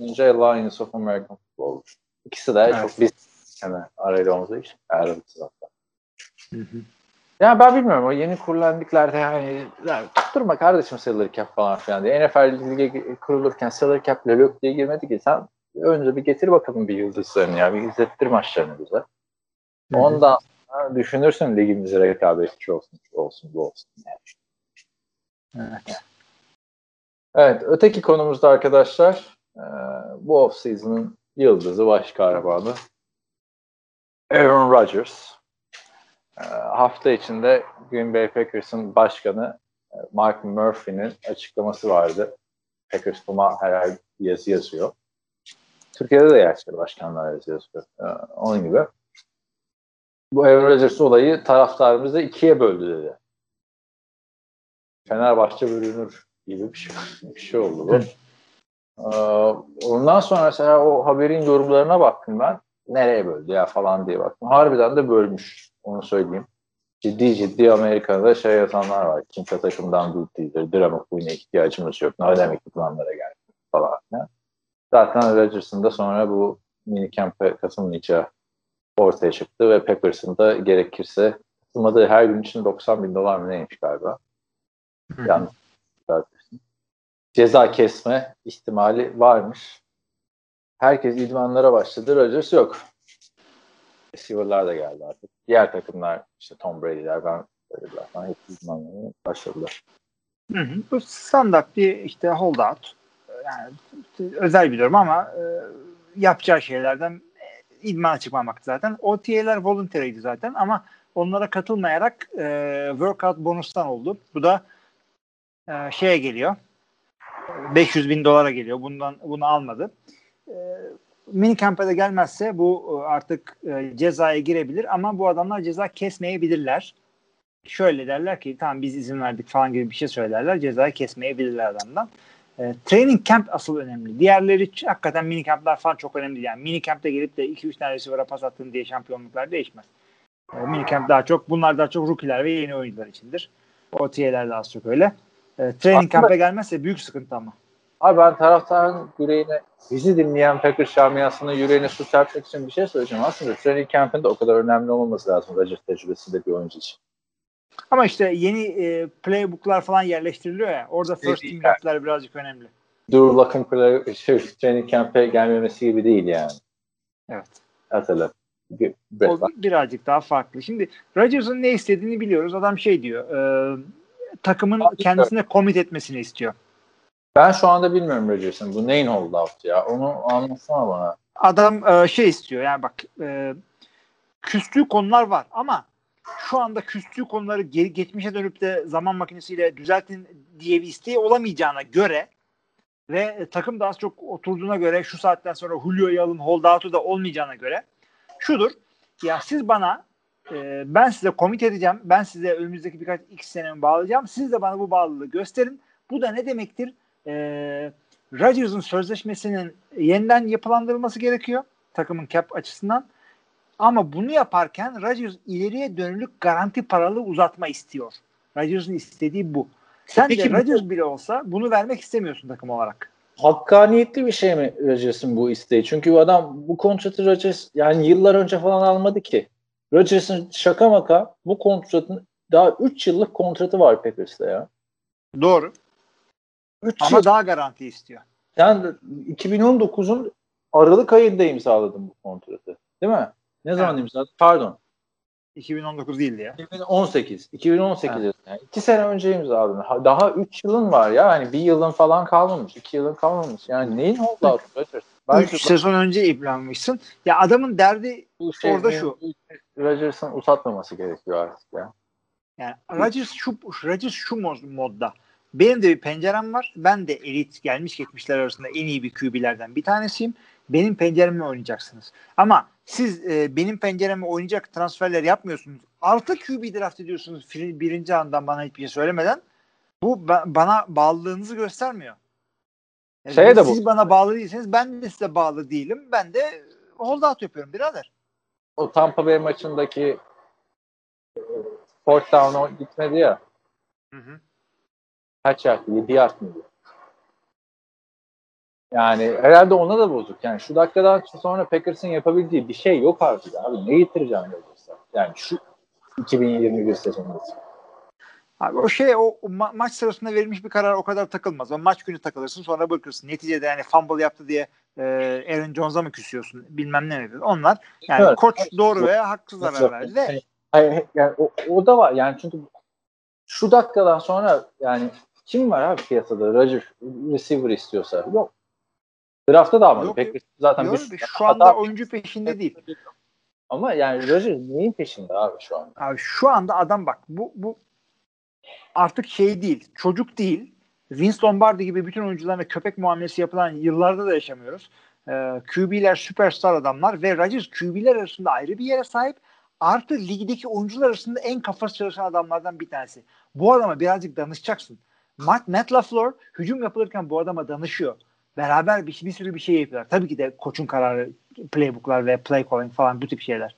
S2: önce Lions of American Football. İkisi de
S1: Evet.
S2: çok bir sene arayla olduğu için. Aralıksız hatta.
S1: Hı hı.
S2: Ya ben bilmiyorum o yeni kurulan liglerde yani ya, tutturma kardeşim salary cap falan filan diye. NFL lige kurulurken salary cap ile diye girmedi ki sen önce bir getir bakalım bir yıldızlarını ya bir izlettir maçlarını bize. Ondan sonra düşünürsün ligimize rekabetçi olsun, olsun, bu olsun. Yani.
S1: Evet.
S2: Evet, öteki konumuzda arkadaşlar bu off-season'ın yıldızı, baş kahramanı Aaron Rodgers. E, hafta içinde Green Bay Packers'ın başkanı e, Mark Murphy'nin açıklaması vardı. Packers kuma her ay bir yazı yazıyor. Türkiye'de de gerçekten başkanlar yazı yazıyor. E, onun gibi. Bu Aaron Rodgers olayı taraftarımızı ikiye böldü dedi. Fenerbahçe bölünür gibi bir şey, bir şey oldu bu. Ee, ondan sonra mesela o haberin yorumlarına baktım ben. Nereye böldü ya falan diye baktım. Harbiden de bölmüş. Onu söyleyeyim. Ciddi ciddi Amerika'da şey yazanlar var. Kimse takımdan büyük değildir. Drama Queen'e ihtiyacımız yok. Ne demek idmanlara geldi falan. filan. Zaten Rodgers'ın da sonra bu minicamp'e katılmayacağı ortaya çıktı ve Packers'ın da gerekirse katılmadığı her gün için 90 bin dolar mı neymiş galiba. Yanlış. Ceza kesme ihtimali varmış. Herkes idmanlara başladı. Rodgers yok. Receiver'lar da geldi artık. Diğer takımlar işte Tom Brady'ler ben Brady'ler falan hepsi idmanlara başladılar.
S1: Hı hı. Bu standart bir işte holdout. Yani özel bir durum ama e, yapacağı şeylerden e, idmana çıkmamak zaten. OTA'ler voluntary'di zaten ama onlara katılmayarak e, workout bonustan oldu. Bu da e, şeye geliyor. 500 bin dolara geliyor. Bundan bunu almadı. E, mini kamp'a da gelmezse bu e, artık e, cezaya girebilir ama bu adamlar ceza kesmeyebilirler. Şöyle derler ki tamam biz izin verdik falan gibi bir şey söylerler. Cezayı kesmeyebilirler adamdan. E, training camp asıl önemli. Diğerleri hakikaten mini kamplar falan çok önemli. Yani mini kampta gelip de 2-3 tane receiver'a pas attın diye şampiyonluklar değişmez. E, mini camp daha çok bunlar daha çok rookie'ler ve yeni oyuncular içindir. OTA'ler az çok öyle. E, training camp'e gelmezse büyük sıkıntı ama.
S2: Abi ben taraftarın yüreğine, bizi dinleyen Packers camiasının yüreğine su serpmek için bir şey söyleyeceğim. Aslında training camp'in de o kadar önemli olmaması lazım Rodgers tecrübesinde bir oyuncu için.
S1: Ama işte yeni e, playbook'lar falan yerleştiriliyor ya. Orada first team
S2: Yani.
S1: yapılar birazcık önemli.
S2: Drew Luck'ın play- şey, training camp'e gelmemesi gibi değil yani.
S1: Evet.
S2: Hatırla.
S1: O birazcık daha farklı. Şimdi Rodgers'ın ne istediğini biliyoruz. Adam şey diyor. E, takımın kendisine komit etmesini istiyor.
S2: Ben şu anda bilmiyorum Rodgers'ın. Bu neyin holdout ya? Onu anlatsana bana.
S1: Adam e, şey istiyor. Yani bak e, küstüğü konular var ama şu anda küstüğü konuları geri geçmişe dönüp de zaman makinesiyle düzeltin diye bir isteği olamayacağına göre ve takım daha çok oturduğuna göre şu saatten sonra Julio'yu alın holdout'u da olmayacağına göre şudur. Ya siz bana e, ben size komit edeceğim. Ben size önümüzdeki birkaç x senemi bağlayacağım. Siz de bana bu bağlılığı gösterin. Bu da ne demektir? E, Rodgers'ın sözleşmesinin yeniden yapılandırılması gerekiyor takımın cap açısından. Ama bunu yaparken Rodgers ileriye dönülük garanti paralı uzatma istiyor. Rodgers'ın istediği bu. Sen Peki, de Rodgers bile olsa bunu vermek istemiyorsun takım olarak.
S2: Hakkaniyetli bir şey mi Rodgers'ın bu isteği? Çünkü bu adam bu kontratı Rodgers yani yıllar önce falan almadı ki. Rodgers'ın şaka maka bu kontratın daha 3 yıllık kontratı var Packers'ta ya.
S1: Doğru. 3 Ama yıl... daha garanti istiyor.
S2: Sen 2019'un Aralık ayında imzaladın bu kontratı. Değil mi? Ne evet. zaman imzaladın? Pardon.
S1: 2019 değildi ya.
S2: 2018. 2018 evet. yani. iki sene önce imzaladım. Daha 3 yılın var ya. Hani bir yılın falan kalmamış. 2 yılın kalmamış. Yani neyin oldu?
S1: 3 sezon önce iplenmişsin. Ya adamın derdi bu şey, orada şu.
S2: Rodgers'ın uzatmaması gerekiyor artık ya.
S1: Yani Rodgers şu, Rodgers şu modda. Benim de bir pencerem var. Ben de elit gelmiş geçmişler arasında en iyi bir QB'lerden bir tanesiyim. Benim penceremle oynayacaksınız. Ama siz e, benim pencereme oynayacak transferler yapmıyorsunuz. 6 QB draft ediyorsunuz birinci andan bana hiçbir şey söylemeden. Bu ba- bana bağlılığınızı göstermiyor. Yani şey de siz bu. bana bağlı değilseniz ben de size bağlı değilim. Ben de hold out yapıyorum birader.
S2: O Tampa Bay maçındaki fourth down'a gitmedi ya. Hı hı. Kaç yard? 7 yard mıydı? Yani herhalde ona da bozuk. Yani şu dakikadan sonra Packers'ın yapabildiği bir şey yok artık abi. Ne getireceğim Rodgers'a? Yani şu 2021 sezonunda.
S1: Abi o şey o ma- maç sırasında verilmiş bir karar o kadar takılmaz. O maç günü takılırsın sonra bırakırsın. Neticede yani fumble yaptı diye e, Aaron Jones'a mı küsüyorsun? Bilmem ne mi? Onlar yani evet. koç doğru veya haksız karar verdi de.
S2: Hayır, yani o, o da var. Yani çünkü şu dakikadan sonra yani kim var abi piyasada Roger receiver istiyorsa? Yok. Draft'ta da almadı. Yok, Packers zaten
S1: yok, bir, şu anda oyuncu peşinde değil.
S2: Ama yani Roger neyin peşinde abi şu anda?
S1: Abi şu anda adam bak bu bu artık şey değil. Çocuk değil. Vince Lombardi gibi bütün oyuncularına köpek muamelesi yapılan yıllarda da yaşamıyoruz. Ee, QB'ler süperstar adamlar ve Rodgers QB'ler arasında ayrı bir yere sahip. Artı ligdeki oyuncular arasında en kafası çalışan adamlardan bir tanesi. Bu adama birazcık danışacaksın. Matt, Matt LaFleur hücum yapılırken bu adama danışıyor beraber bir, bir sürü bir şey yapıyorlar. Tabii ki de koçun kararı, playbooklar ve play calling falan bu tip şeyler.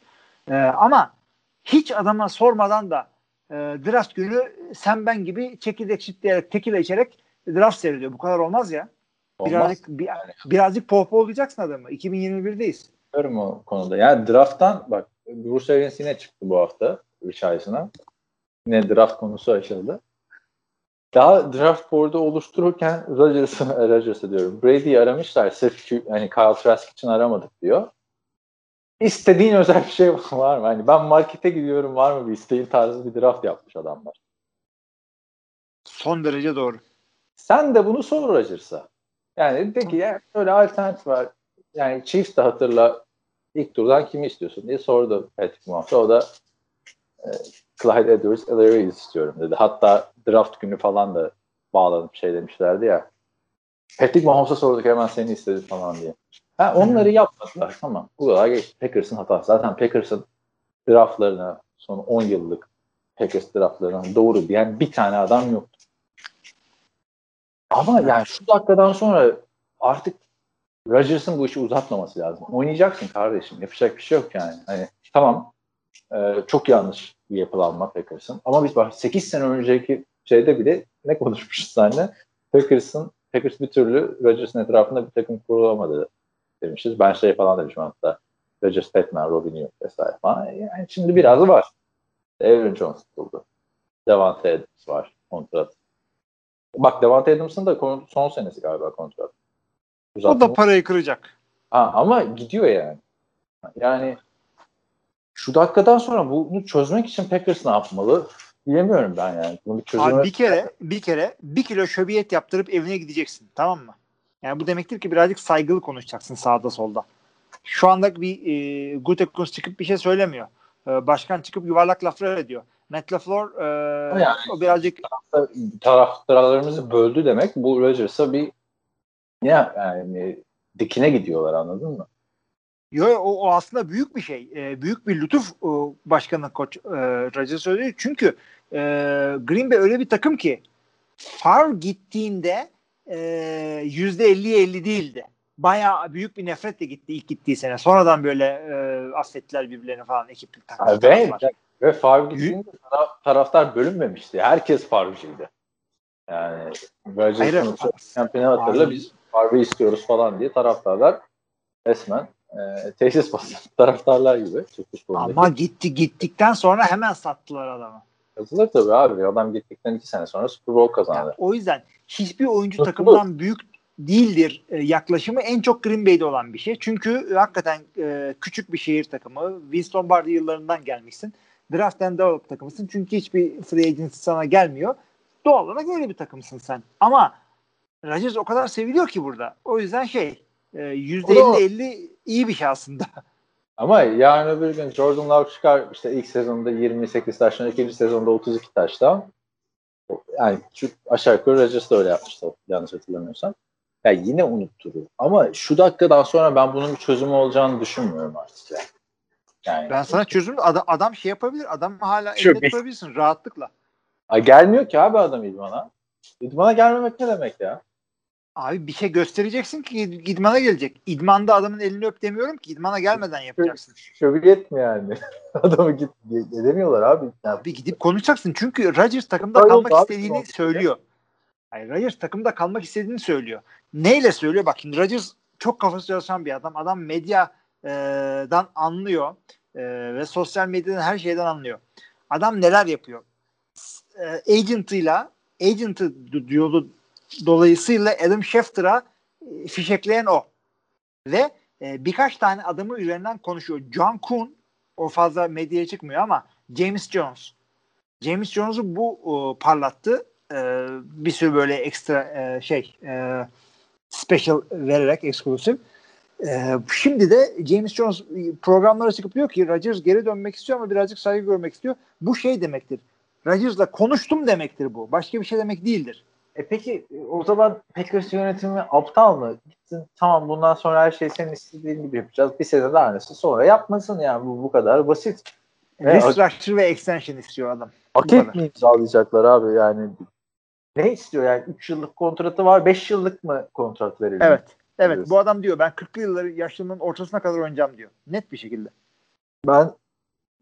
S1: Ee, ama hiç adama sormadan da e, draft günü sen ben gibi çekirdek çitleyerek, tekile içerek draft seyrediyor. Bu kadar olmaz ya. Olmaz. Birazcık bir, birazcık pohpo olacaksın adamı. 2021'deyiz.
S2: Görüm o konuda. Yani drafttan bak Bruce Arians yine çıktı bu hafta Rich Yine draft konusu açıldı daha draft board'u oluştururken Rodgers'ı Rodgers'ı diyorum. Brady'yi aramışlar. Sırf hani Kyle Trask için aramadık diyor. İstediğin özel bir şey var mı? Hani ben markete gidiyorum var mı bir isteğin tarzı bir draft yapmış adamlar.
S1: Son derece doğru.
S2: Sen de bunu sor Rodgers'a. Yani peki ya böyle alternatif var. Yani Chiefs de hatırla ilk turdan kimi istiyorsun diye sordu Patrick Mahomes'a. O da e, Clyde Edwards Elaire istiyorum dedi. Hatta draft günü falan da bağlanıp şey demişlerdi ya. Patrick Mahomes'a sorduk hemen seni istedi falan diye. Ha, onları yapmadılar. Tamam. Bu kadar geçti. Packers'ın hatası. Zaten Packers'ın draftlarına son 10 yıllık Packers draftlarına doğru diyen bir tane adam yoktu. Ama yani şu dakikadan sonra artık Rodgers'ın bu işi uzatmaması lazım. Oynayacaksın kardeşim. Yapacak bir şey yok yani. Hani tamam e, çok yanlış bir yapılanma Packers'ın. Ama biz bak 8 sene önceki şeyde bile ne konuşmuşuz seninle? Packers'ın Packers bir türlü Rodgers'ın etrafında bir takım kurulamadı demişiz. Ben şey falan demişim hatta. Rodgers, Petman, Robinho vesaire falan. Yani şimdi biraz var. Aaron Jones tutuldu. Devante Adams var kontrat. Bak Devante Adams'ın da son senesi galiba kontrat.
S1: Uzatma. O da parayı kıracak.
S2: Ha, ama gidiyor yani. Yani şu dakikadan sonra bunu çözmek için Packers ne yapmalı? Bilemiyorum ben yani. Bunu bir çözüme...
S1: Abi bir kere bir kere bir kilo şöbiyet yaptırıp evine gideceksin tamam mı? Yani bu demektir ki birazcık saygılı konuşacaksın sağda solda. Şu anda bir e, Gutekunst çıkıp bir şey söylemiyor. E, başkan çıkıp yuvarlak laflar ediyor. Matt LaFleur e,
S2: Yani-
S1: o birazcık
S2: taraftarlarımızı böldü demek bu Rodgers'a bir ya yani dikine gidiyorlar anladın mı?
S1: Yo, o, o aslında büyük bir şey. E, büyük bir lütuf e, başkanın koç e, Rodgers söylüyor. Çünkü e, Green Bay öyle bir takım ki Favre gittiğinde e, yüzde 50'ye 50 değildi. Bayağı büyük bir nefretle gitti ilk gittiği sene. Sonradan böyle e, affettiler birbirlerini falan
S2: Ha, ve ve Favre gittiğinde taraf- taraftar bölünmemişti. Herkes Favre'ciydi. Yani Rodgers'ın şampiyonu hatırla
S1: Favre-
S2: biz Favre'yi istiyoruz falan diye taraftarlar resmen e, tesis bastı. taraftarlar gibi. Türk futbolundaki.
S1: Ama gitti gittikten sonra hemen sattılar adamı.
S2: Yazılır tabii abi. Adam gittikten iki sene sonra Super Bowl kazandı.
S1: Yani o yüzden hiçbir oyuncu
S2: Mutlu.
S1: takımdan büyük değildir e, yaklaşımı en çok Green Bay'de olan bir şey. Çünkü hakikaten e, küçük bir şehir takımı. Vince Lombardi yıllarından gelmişsin. Draft and develop takımısın. Çünkü hiçbir free agency sana gelmiyor. Doğal olarak öyle bir takımsın sen. Ama Rodgers o kadar seviliyor ki burada. O yüzden şey %50-50 iyi bir şey aslında.
S2: Ama yarın öbür gün Jordan Love çıkar işte ilk sezonda 28 taştan, ikinci sezonda 32 taştan. Yani şu aşağı yukarı Rodgers da öyle yapmıştı yanlış hatırlamıyorsam. Ya yine unutturur. Ama şu dakikadan sonra ben bunun bir çözümü olacağını düşünmüyorum artık yani. Yani
S1: Ben sana çözüm adam, adam şey yapabilir. Adam hala elde tutabilirsin rahatlıkla.
S2: Ay gelmiyor ki abi adam idmana. İdmana gelmemek ne demek ya?
S1: Abi bir şey göstereceksin ki idmana gelecek. İdmanda adamın elini öp demiyorum ki idmana gelmeden yapacaksın.
S2: Şöbiyet mi yani? Adamı git edemiyorlar abi.
S1: Bir gidip konuşacaksın. Çünkü Rodgers takımda
S2: Öyle
S1: kalmak
S2: abi.
S1: istediğini
S2: Oldu.
S1: söylüyor. Hayır Rodgers takımda kalmak istediğini söylüyor. Neyle söylüyor? Bak şimdi Rodgers çok kafası çalışan bir adam. Adam medyadan anlıyor. E, ve sosyal medyadan her şeyden anlıyor. Adam neler yapıyor? E, agentıyla agentı yolu dolayısıyla Adam Schefter'a e, fişekleyen o. Ve e, birkaç tane adamı üzerinden konuşuyor. John Kuhn o fazla medyaya çıkmıyor ama James Jones. James Jones'u bu e, parlattı. E, bir sürü böyle ekstra e, şey e, special vererek eksklusif. E, şimdi de James Jones programlara çıkıp diyor ki Rodgers geri dönmek istiyor ama birazcık saygı görmek istiyor. Bu şey demektir. Rodgers'la konuştum demektir bu. Başka bir şey demek değildir.
S2: E peki o zaman Packers yönetimi aptal mı? Gitsin tamam bundan sonra her şeyi senin istediğin gibi yapacağız. Bir sene daha aynısı sonra yapmasın yani bu bu kadar basit.
S1: Restructure ve extension istiyor adam.
S2: Paket mi imzalayacaklar abi yani? Ne istiyor yani? 3 yıllık kontratı var. 5 yıllık mı kontrat verildi?
S1: Evet. Evet
S2: Diyorsun.
S1: bu adam diyor ben 40'lı yılları yaşlılığımın ortasına kadar oynayacağım diyor. Net bir şekilde.
S2: Ben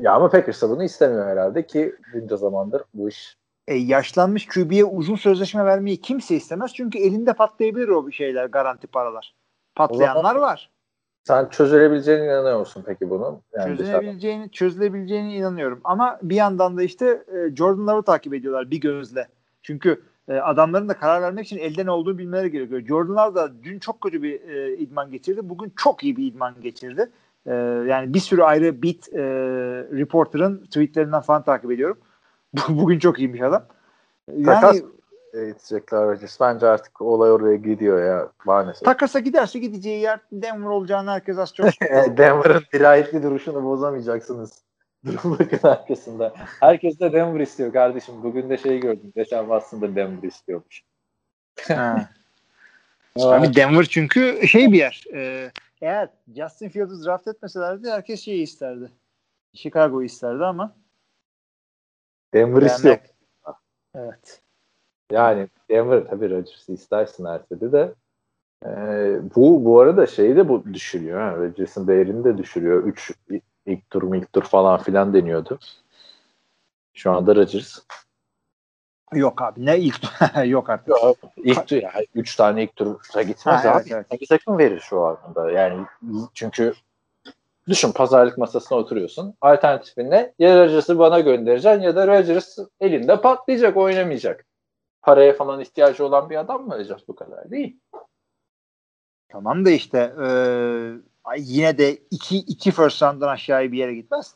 S2: ya ama Packers bunu istemiyor herhalde ki bunca zamandır bu iş
S1: E, yaşlanmış QB'ye uzun sözleşme vermeyi kimse istemez. Çünkü elinde patlayabilir o bir şeyler garanti paralar. Patlayanlar var.
S2: sen çözülebileceğine inanıyor musun peki bunun? Yani dışarıdan.
S1: Çözülebileceğini, çözülebileceğine inanıyorum. Ama bir yandan da işte e, Jordan Love'ı takip ediyorlar bir gözle. Çünkü e, adamların da karar vermek için elden olduğunu bilmeleri gerekiyor. Jordan Love da dün çok kötü bir e, idman geçirdi. Bugün çok iyi bir idman geçirdi. E, yani bir sürü ayrı beat e, reporter'ın tweetlerinden falan takip ediyorum. Bugün çok iyiymiş adam. Yani
S2: Takas edecekler Rodgers. Bence artık olay oraya gidiyor ya maalesef.
S1: takasa giderse gideceği yer Denver olacağını herkes az çok
S2: Denver'ın dirayetli duruşunu bozamayacaksınız. Durum bakın arkasında. Herkes de Denver istiyor kardeşim. Bugün de şey gördüm. Geçen Watson'da Denver istiyormuş.
S1: Ha. Abi Denver çünkü şey bir yer. E, eğer Justin Fields'ı draft etmeselerdi herkes şeyi isterdi. Chicago'yu isterdi ama
S2: Denver
S1: Yani-
S2: istiyor.
S1: evet.
S2: Yani Denver tabii Rodgers'ı istersin her türlü de. Ee, bu bu arada şeyi de bu düşürüyor. Ha. Rodgers'ın değerini de düşürüyor. 3 ilk tur ilk tur falan filan deniyordu. Şu anda Rodgers.
S1: Yok abi ne ilk yok artık.
S2: İlk tur, yani 3 tane ilk tura gitmez
S1: Ha,
S2: abi.
S1: evet, evet.
S2: Hangi takım verir şu anda? Yani çünkü düşün pazarlık masasına oturuyorsun. Alternatifin ne? Ya Rodgers'ı bana göndereceksin ya da Rodgers elinde patlayacak, oynamayacak. Paraya falan ihtiyacı olan bir adam mı Rodgers bu kadar? Değil.
S1: Tamam da işte e, Ay yine de iki, iki first round'dan aşağıya bir yere gitmez.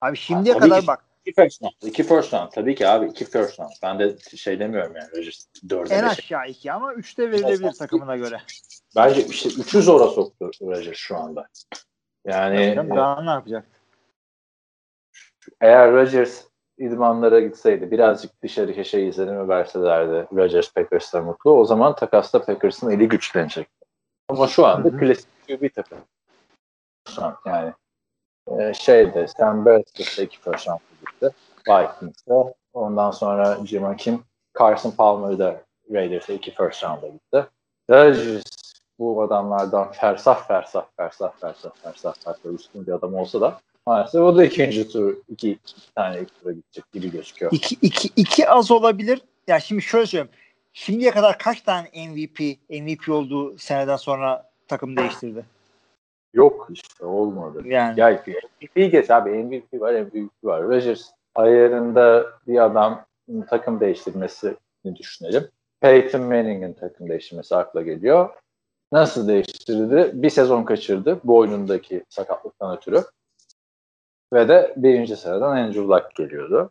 S1: Abi şimdiye
S2: Ha,
S1: kadar
S2: ki.
S1: bak
S2: İki first round. İki first round. Tabii ki abi. iki first round. Ben de şey demiyorum yani. Rodgers dörde
S1: en
S2: beşe.
S1: aşağı iki ama üçte verilebilir takımına göre.
S2: Bence işte üçü zora soktu Rodgers şu anda. Yani
S1: Canım, Daha ne yapacak?
S2: eğer Rodgers idmanlara gitseydi birazcık dışarı köşe izlenimi verselerdi Rodgers Packers'ta mutlu o zaman takasta Packers'ın eli güçlenecek. Ama şu anda
S1: Hı hı.
S2: klasik QB takım. Şu an yani e, şeyde Sam Bradford'da iki first round gitti. Vikings'da. Ondan sonra Jim Hakim Carson Palmer'da Raiders'a iki first round'a gitti. Rodgers bu adamlardan fersah fersah fersah fersah fersah fersah üstün bir adam olsa da maalesef o da ikinci tur iki, iki tane ilk tura gidecek gibi gözüküyor.
S1: İki, iki, iki az olabilir. Ya şimdi şöyle söyleyeyim. Şimdiye kadar kaç tane MVP MVP olduğu seneden sonra takım değiştirdi?
S2: Yok işte olmadı.
S1: Yani
S2: Ya MVP geç abi MVP var MVP var. Rodgers ayarında bir adam takım değiştirmesini düşünelim. Peyton Manning'in takım değiştirmesi akla geliyor. Nasıl değiştirdi? Bir sezon kaçırdı boynundaki sakatlıktan ötürü. Ve de birinci sıradan Andrew Luck geliyordu.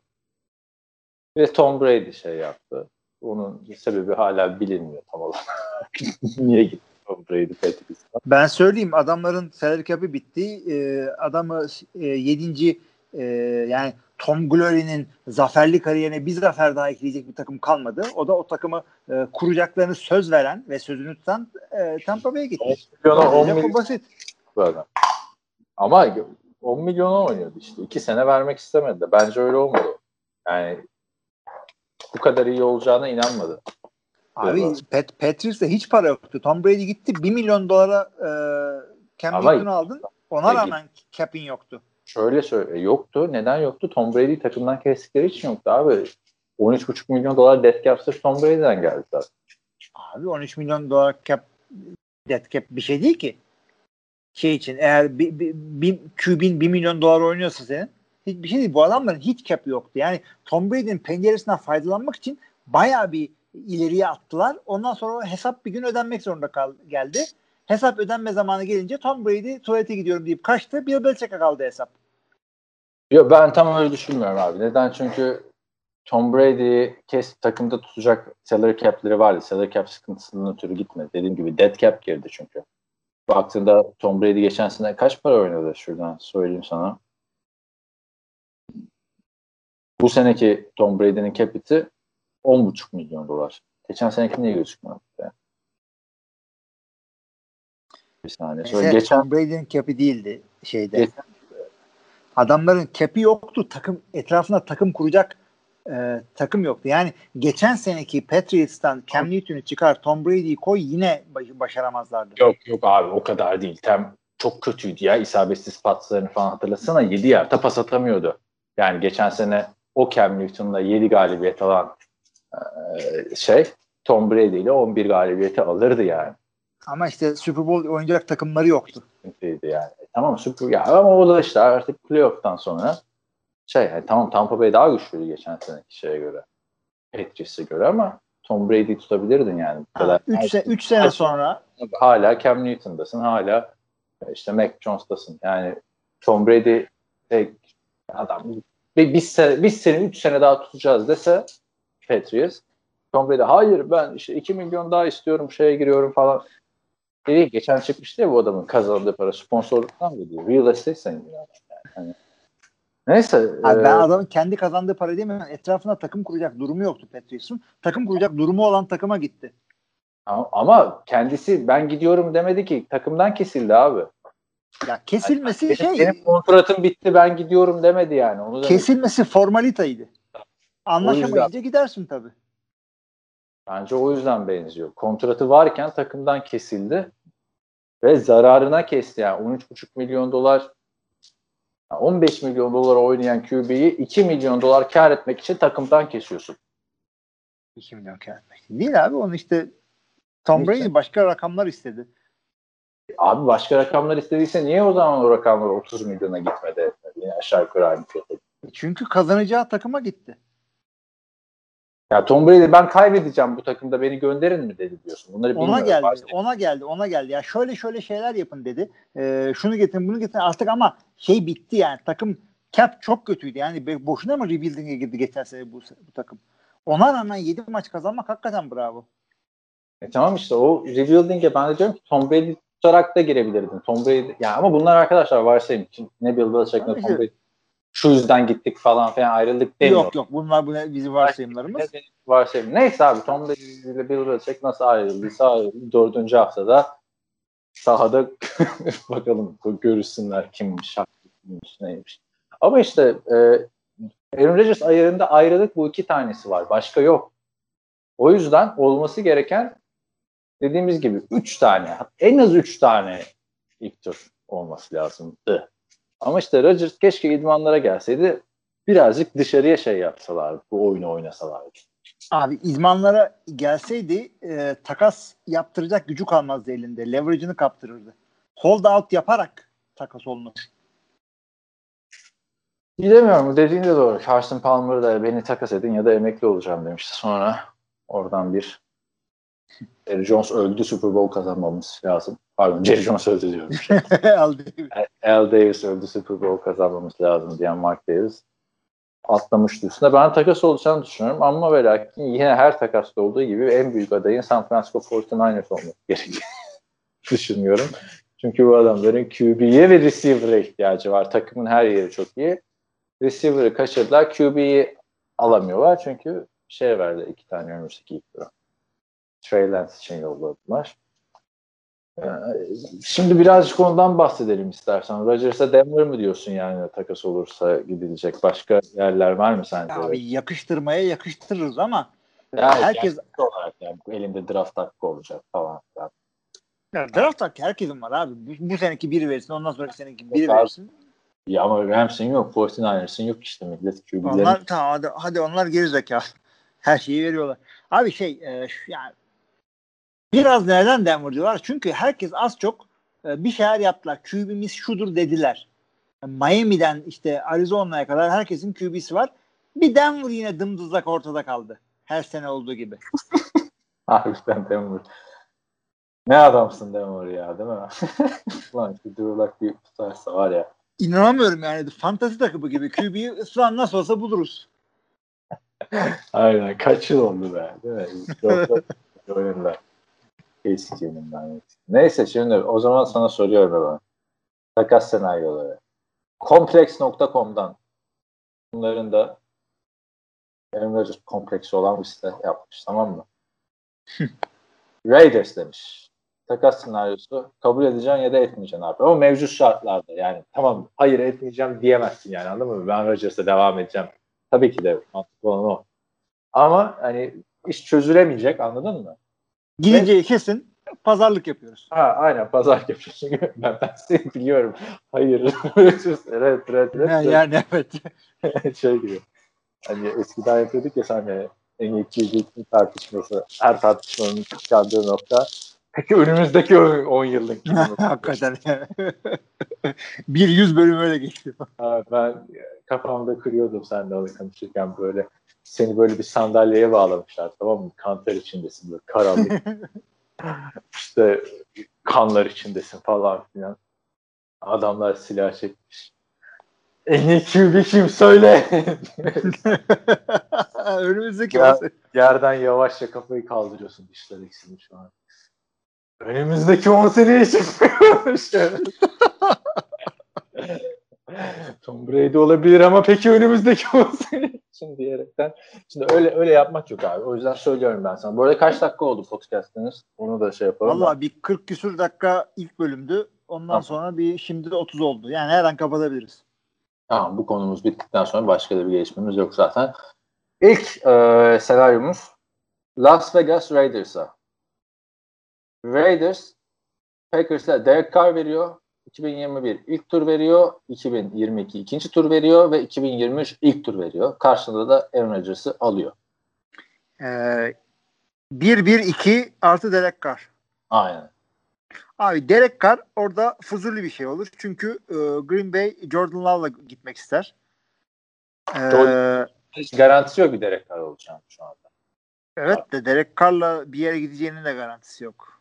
S2: Ve Tom Brady şey yaptı. Onun sebebi hala bilinmiyor tam olarak. Niye gitti Tom Brady Patriots'a?
S1: ben söyleyeyim adamların salary cap'i bitti. Ee, adamı e, yedinci e, yani Tom Glory'nin zaferli kariyerine bir zafer daha ekleyecek bir takım kalmadı. O da o takımı e, kuracaklarını söz veren ve sözünü tutan e, Tampa Bay'e gitti.
S2: milyona 10
S1: Lafı
S2: milyon
S1: basit.
S2: adam. Ama 10 milyona oynuyordu işte. 2 sene vermek istemedi de. Bence öyle olmadı. Yani bu kadar iyi olacağına inanmadı.
S1: Abi. Pat, Patriots'ta hiç para yoktu. Tom Brady gitti 1 milyon dolara e, Cam Newton'u aldın. Ona
S2: E,
S1: rağmen cap'in yoktu.
S2: Şöyle söyle yoktu. Neden yoktu? Tom Brady takımdan kestikleri için yoktu abi. 13,5 milyon dolar dead cap sırf Tom Brady'den geldi zaten.
S1: Abi 13 milyon dolar cap dead cap bir şey değil ki. Şey için eğer bir, bir, bir QB'in 1 milyon dolar oynuyorsa senin hiçbir şey değil. Bu adamların hiç cap'i yoktu. Yani Tom Brady'nin penceresinden faydalanmak için bayağı bir ileriye attılar. Ondan sonra hesap bir gün ödenmek zorunda kal geldi. Hesap ödenme zamanı gelince Tom Brady tuvalete gidiyorum deyip kaçtı. Bill Belichick'e kaldı hesap.
S2: Yok ben tam öyle düşünmüyorum abi. Neden? Çünkü Tom Brady'yi kes takımda tutacak salary cap'leri vardı. Salary cap sıkıntısından ötürü gitmedi. Dediğim gibi dead cap girdi çünkü. Baktığında Tom Brady geçen sene kaç para oynadı şuradan söyleyeyim sana. Bu seneki Tom Brady'nin cap'iti 10,5 milyon dolar. Geçen seneki niye gözükmüyor? Ya? Bir saniye. Şöyle
S1: Mesela
S2: geçen
S1: Tom Brady'nin cap'i değildi şeyde.
S2: Geçen-
S1: Adamların cap'i yoktu. Takım etrafına takım kuracak e, takım yoktu. Yani geçen seneki Patriots'tan Cam Newton'u çıkar Tom Brady'yi koy yine baş- başaramazlardı.
S2: Yok yok abi o kadar değil. Tem çok kötüydü ya. İsabetsiz paslarını falan hatırlasana 7 yarda pas atamıyordu. Yani geçen sene o Cam Newton'la 7 galibiyet alan e, şey Tom Brady ile 11 galibiyeti alırdı yani.
S1: Ama işte Super Bowl oynayacak takımları yoktu.
S2: Sıkıntıydı yani. E, tamam Super ya ama o da işte artık playoff'tan sonra şey yani tamam Tampa Bay daha güçlüydü geçen seneki şeye göre. Patriots'e göre ama Tom Brady tutabilirdin yani. Bu kadar.
S1: 3 sene, üç sene sonra
S2: hala Cam Newton'dasın, hala işte Mac Jones'tasın. Yani Tom Brady tek adam bir biz sene, biz seni 3 sene daha tutacağız dese Patriots Tom Brady hayır ben işte 2 milyon daha istiyorum şeye giriyorum falan. Dedi, geçen çıkmıştı ya bu adamın kazandığı para sponsorluktan geliyor. Real estate sayılıyor. Yani. Hani, neyse.
S1: Abi
S2: e,
S1: ben adamın kendi kazandığı para değil mi? Etrafına takım kuracak durumu yoktu Patriots'un. Takım kuracak durumu olan takıma gitti.
S2: ama- ama kendisi ben gidiyorum demedi ki takımdan kesildi abi.
S1: Ya kesilmesi
S2: Benim,
S1: şey
S2: benim kontratım bitti ben gidiyorum demedi yani. Onu demedi.
S1: kesilmesi formalitaydı. Anlaşamayınca gidersin tabii.
S2: Bence o yüzden benziyor. Kontratı varken takımdan kesildi ve zararına kesti yani 13,5 milyon dolar 15 milyon dolar oynayan QB'yi 2 milyon dolar kar etmek için takımdan kesiyorsun.
S1: 2 milyon kar etmek. Değil abi onu işte Tom. Brady başka rakamlar istedi.
S2: Abi başka rakamlar istediyse niye o zaman o rakamlar 30 milyona gitmedi? Yine aşağı yukarı aynı fiyata.
S1: Çünkü kazanacağı takıma gitti.
S2: Ya Tom Brady ben kaybedeceğim bu takımda beni gönderin mi dedi diyorsun. Bunları
S1: Ona geldi,
S2: Varsa-
S1: ona geldi, ona geldi. Ya şöyle şöyle şeyler yapın dedi. Ee, şunu getirin, bunu getirin. Artık ama şey bitti yani. Takım cap çok kötüydü. Yani boşuna mı rebuilding'e girdi geçen sene bu, bu takım? Ona rağmen 7 maç kazanmak hakikaten bravo.
S2: E tamam işte o rebuilding'e ben de diyorum ki Tom Brady tutarak da girebilirdin. Tom Brady ya ama bunlar arkadaşlar varsayım. Şimdi ne Bill Belichick ne Tom. Brady şu yüzden gittik falan filan ayrıldık demiyorum.
S1: Yok yok bunlar bu ne- bizim varsayımlarımız.
S2: Varsayım. Neyse abi Tom Brady ile Bill Belichick nasıl ayrıldıysa ayrıldı. Dördüncü haftada sahada bakalım görürsünler kimmiş, kimmiş, neymiş. Ama işte e, Aaron Rodgers ayarında ayrılık bu iki tanesi var. Başka yok. O yüzden olması gereken dediğimiz gibi üç tane, en az üç tane ilk tur olması lazımdı. Ama işte Rodgers keşke idmanlara gelseydi birazcık dışarıya şey yapsalardı. Bu oyunu oynasalardı.
S1: Abi izmanlara gelseydi e, takas yaptıracak gücü kalmazdı elinde. Leverage'ını kaptırırdı. Hold out yaparak takas olunur.
S2: Bilemiyorum. Dediğin de doğru. Carson Palmer da beni takas edin ya da emekli olacağım demişti. Sonra oradan bir Jerry Jones öldü Super Bowl kazanmamız lazım. Pardon Jerry Jones öldü diyorum.
S1: Aldı.
S2: Al Davis öldü Super Bowl kazanmamız lazım diyen Mark Davis atlamıştı üstüne. Ben takas olacağını düşünüyorum ama ve lakin yine her takasta olduğu gibi en büyük adayın San Francisco 49ers olması gerektiğini düşünüyorum. Çünkü bu adamların QB'ye ve receiver'a ihtiyacı var. Takımın her yeri çok iyi. Receiver'ı kaçırdılar. QB'yi alamıyorlar çünkü şey verdi iki tane önümüzdeki ilk. Trey Lance için yolladılar. Ee, Şimdi birazcık ondan bahsedelim istersen. Rodgers'a Denver mı diyorsun yani takas olursa gidilecek? Başka yerler var mı sence?
S1: Abi yakıştırmaya yakıştırırız ama
S2: Yani
S1: herkes
S2: olarak yani elinde draft hakkı olacak falan.
S1: ya draft hakkı herkesin var abi. Bu, bu seneki biri versin ondan sonraki seneki biri
S2: abi.
S1: versin.
S2: Ya ama Rams'in yok, 49ers'ın yok işte millet QB'lerin.
S1: Onlar tamam hadi, hadi onlar geri zekalı. Her şeyi veriyorlar. Abi şey e, şu- yani biraz neden Denver diyorlar? Çünkü herkes az çok e, bir şeyler yaptılar. QB'miz şudur dediler. Miami'den işte Arizona'ya kadar herkesin QB'si var. Bir Denver yine dımdızlak ortada kaldı. Her sene olduğu gibi.
S2: Harbiden Denver. Ne adamsın Denver ya değil mi? Lan şu Drew bir tutarsa var ya.
S1: İnanamıyorum yani. Fantazi takımı gibi. QB'yi an nasıl olsa buluruz.
S2: Aynen kaç yıl oldu be değil mi? Oyunlar. Eskinin ben. Neyse şimdi o zaman sana soruyorum ben. Takas senaryoları. Complex.com'dan bunların da Rodgers kompleksi olan bir site yapmış tamam mı? Raiders demiş. Takas senaryosu kabul edeceksin ya da etmeyeceksin abi. Ama mevcut şartlarda yani tamam hayır etmeyeceğim diyemezsin yani anladın mı? Ben Rodgers'a devam edeceğim. Tabii ki de mantıklı olan o. Ama hani iş çözülemeyecek anladın mı?
S1: Gideceği kesin. Pazarlık yapıyoruz.
S2: Ha aynen pazar yapıyorsun. ben, ben seni biliyorum. Hayır. evet evet evet.
S1: Ha, yani evet.
S2: şey gibi. Hani eskiden yapıyorduk ya sen en iyi QB tartışması. Her tartışmanın çıkardığı nokta. Peki önümüzdeki 10 yıllık?
S1: Hakikaten. bir yüz bölüm öyle.
S2: Ha, ben kafamda kırıyordum seninle onu konuşurken böyle seni böyle bir sandalyeye bağlamışlar tamam mı? Kanter içindesin böyle karanlık. işte kanlar içindesin falan filan. Adamlar silah çekmiş. En iyi QB kim söyle.
S1: Önümüzdeki
S2: Ya. Yerden yavaşça kafayı kaldırıyorsun dişler eksilmiş şu an. Önümüzdeki 10 seneye çıkmıyormuş. Tom Brady olabilir ama peki önümüzdeki 10 sene için diyerekten. Şimdi öyle öyle yapmak yok abi. O yüzden söylüyorum ben sana. Bu arada kaç dakika oldu podcast'ınız? Onu da şey yapalım.
S1: Valla bir 40 küsür dakika ilk bölümdü. Ondan
S2: Tamam.
S1: sonra bir şimdi de 30 oldu. Yani her an kapatabiliriz.
S2: Tamam bu konumuz bittikten sonra başka da bir gelişmemiz yok zaten. İlk e, senaryomuz Las Vegas Raiders'a. Raiders Packers'a Derek Carr veriyor. 2021 ilk tur veriyor. 2022 ikinci tur veriyor ve 2023 ilk tur veriyor. Karşılığında da Aaron Rodgers'ı alıyor.
S1: Ee, 1-1-2 artı Derek Carr.
S2: Aynen.
S1: Abi Derek Carr orada fuzuli bir şey olur. Çünkü e, Green Bay Jordan Love'la gitmek ister. Ee,
S2: Doğru. Hiç garantisi yok bir Derek Carr olacağını şu anda.
S1: Evet de Derek Carr'la bir yere gideceğinin de garantisi yok.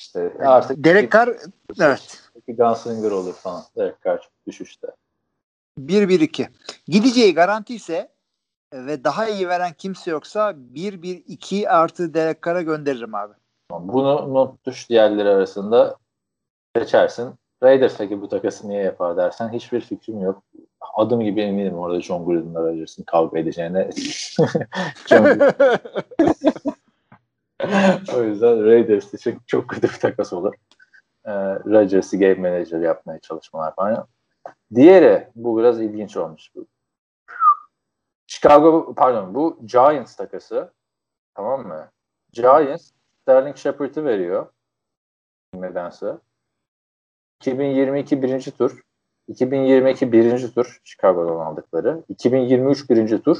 S2: İşte artık
S1: Derek Carr evet.
S2: Gunslinger olur falan. Derek Carr çok düşüşte.
S1: 1-1-2. Gideceği garanti ise ve daha iyi veren kimse yoksa 1-1-2 artı Derek Carr'a gönderirim abi.
S2: Bunu not düş diğerleri arasında seçersin. Raiders peki bu takası niye yapar dersen hiçbir fikrim yok. Adım gibi eminim orada John Gruden'la Rodgers'ın kavga edeceğine. O yüzden Raiders için çok kötü bir takas olur. Ee, Rodgers'ı game manager yapmaya çalışmalar falan. Diğeri bu biraz ilginç olmuş. Chicago pardon bu Giants takası tamam mı? Giants Sterling Shepard'ı veriyor. Nedense. 2022 birinci tur. 2022 birinci tur Chicago'dan aldıkları. 2023 birinci tur.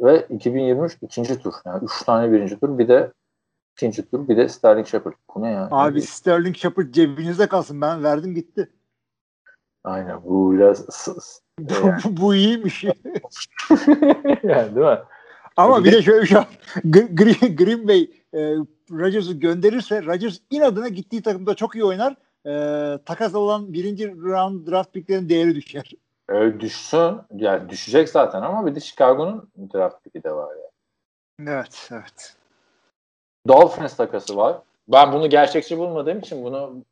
S2: Ve 2023 ikinci tur. Yani üç tane birinci tur. Bir de ikinci tur. Bir de Sterling Shepard. Bu ne ya?
S1: Abi Sterling Shepard cebinizde kalsın. Ben verdim gitti.
S2: Aynen. Bu biraz
S1: bu iyiymiş.
S2: yani değil mi?
S1: Ama bir de şöyle bir şey Green, Green Bay e, Rodgers'ı gönderirse Rodgers inadına gittiği takımda çok iyi oynar. E, takas olan birinci round draft picklerin değeri düşer.
S2: Öyle düşsün. Yani düşecek zaten ama bir de Chicago'nun draft pick'i de var yani.
S1: Evet, evet.
S2: Dolphins takası var. Ben bunu gerçekçi bulmadığım için bunu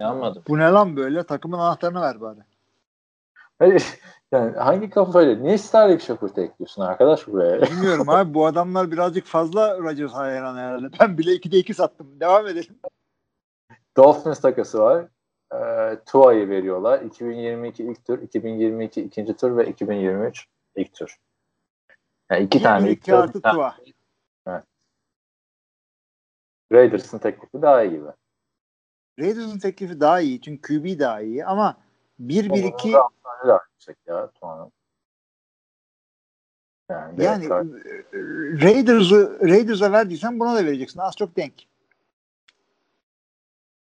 S2: inanmadım.
S1: Bu ne lan böyle? Takımın anahtarını ver bari.
S2: Yani hangi kafayla? Niye Sterling Shepard'ı ekliyorsun arkadaş buraya?
S1: Bilmiyorum abi. Bu adamlar birazcık fazla Rodgers hayran herhalde. Ben bile 2'de 2 sattım. Devam edelim.
S2: Dolphins takası var. E, Tua'yı veriyorlar. 2022 ilk tur, 2022 ikinci tur ve 2023 ilk tur. Yani iki tane ilk tur.
S1: artı Tua.
S2: Evet. Raiders'ın teklifi daha iyi gibi.
S1: Raiders'ın teklifi daha iyi. Çünkü QB daha iyi ama 1-1-2
S2: daha yüksek ya Tua'nın.
S1: Yani, yani Raiders'ı Raiders'a verdiysen buna da vereceksin. Az çok denk.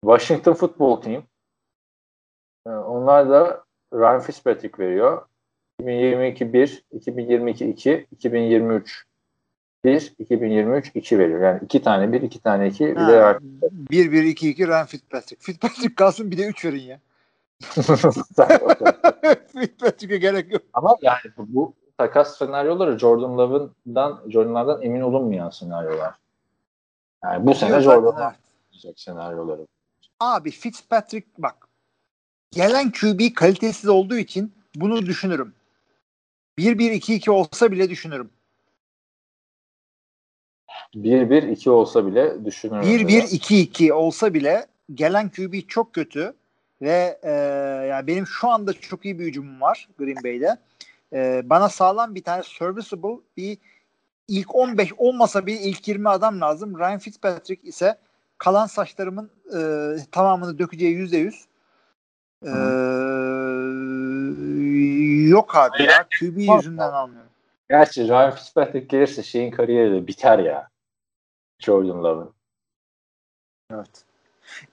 S2: Washington Football Team. Ee, onlar da Ryan Fitzpatrick veriyor. 2022 1, 2022 2, 2023 1, 2023 2 veriyor. Yani iki tane 1, iki tane 2 bir de Ryan
S1: 1 1 2 2 Ryan Fitzpatrick. Fitzpatrick kalsın bir de 3 verin ya. Fitzpatrick'e gerek yok.
S2: Ama yani bu takas senaryoları Jordan Love'dan Jordan Love'dan emin olunmayan senaryolar. Yani bu sene Jordan Love senaryoları.
S1: Abi Fitzpatrick bak gelen QB kalitesiz olduğu için bunu düşünürüm. 1-1-2-2 olsa bile düşünürüm.
S2: 1-1-2 olsa bile düşünürüm.
S1: 1-1-2-2 olsa bile gelen QB çok kötü ve e, yani benim şu anda çok iyi bir hücumum var Green Bay'de. E, bana sağlam bir tane serviceable bir ilk 15 olmasa bir ilk 20 adam lazım. Ryan Fitzpatrick ise kalan saçlarımın e, tamamını dökeceği yüzde yüz. Ee, yok abi ya. QB yüzünden almıyorum.
S2: Gerçi Ryan Fitzpatrick gelirse şeyin kariyeri de biter ya. Jordan Love'ın.
S1: Evet.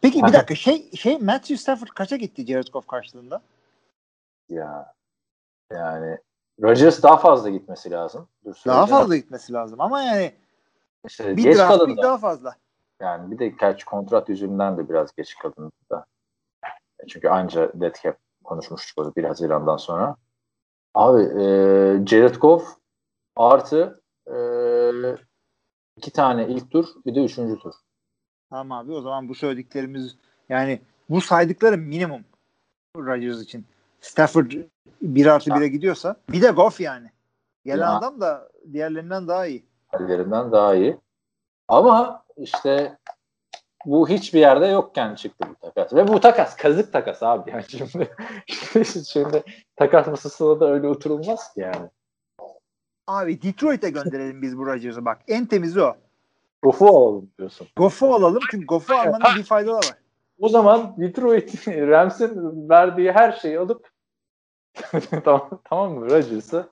S1: Peki bir dakika şey şey Matthew Stafford kaça gitti Jared Goff karşılığında?
S2: Ya yani Rodgers daha fazla gitmesi lazım.
S1: Dur, daha fazla gitmesi lazım ama yani
S2: işte
S1: bir draft pick daha fazla.
S2: Yani bir de kaç kontrat yüzünden de biraz geç kalındı da. Çünkü anca dead cap konuşmuştuk 1 Haziran'dan sonra. Abi e, Jared Goff artı e, iki tane ilk tur bir de üçüncü tur.
S1: Tamam abi o zaman bu söylediklerimiz yani bu saydıklarım minimum Rodgers için. Stafford 1 artı 1'e gidiyorsa bir de Goff yani. Gelen ya. adam da diğerlerinden daha iyi.
S2: Diğerlerinden daha iyi. Ama işte bu hiçbir yerde yokken çıktı bu takas. Ve bu takas kazık takas abi. Yani şimdi, şimdi takas masasına da öyle oturulmaz ki yani.
S1: Abi Detroit'e gönderelim biz bu Rodgers'ı bak. En temizi o.
S2: Goff'u alalım diyorsun.
S1: Goff'u alalım çünkü Goff'u almanın bir faydaları var.
S2: O zaman Detroit Rams'in verdiği her şeyi alıp tamam, tamam mı Rodgers'ı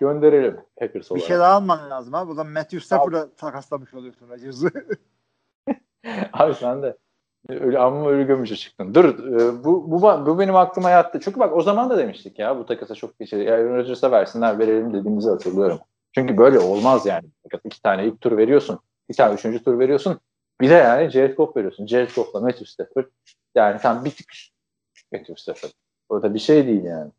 S2: gönderelim Packers olarak.
S1: Bir şey daha alman lazım abi. O zaman Matthew Stafford'a takaslamış oluyorsun Rodgers'ı.
S2: Abi sen de öyle amma öyle gömücü çıktın. Dur e, bu, bu, bu benim aklıma yattı. Çünkü bak o zaman da demiştik ya bu takasa çok bir şey. Aaron Rodgers'a versinler verelim dediğimizi hatırlıyorum. Çünkü böyle olmaz yani. İki tane ilk tur veriyorsun. Bir tane üçüncü tur veriyorsun. Bir de yani Jared Goff veriyorsun. Jared Goff'la Matthew Stafford. Yani tam bir tık Matthew Stafford. O da bir şey değil yani.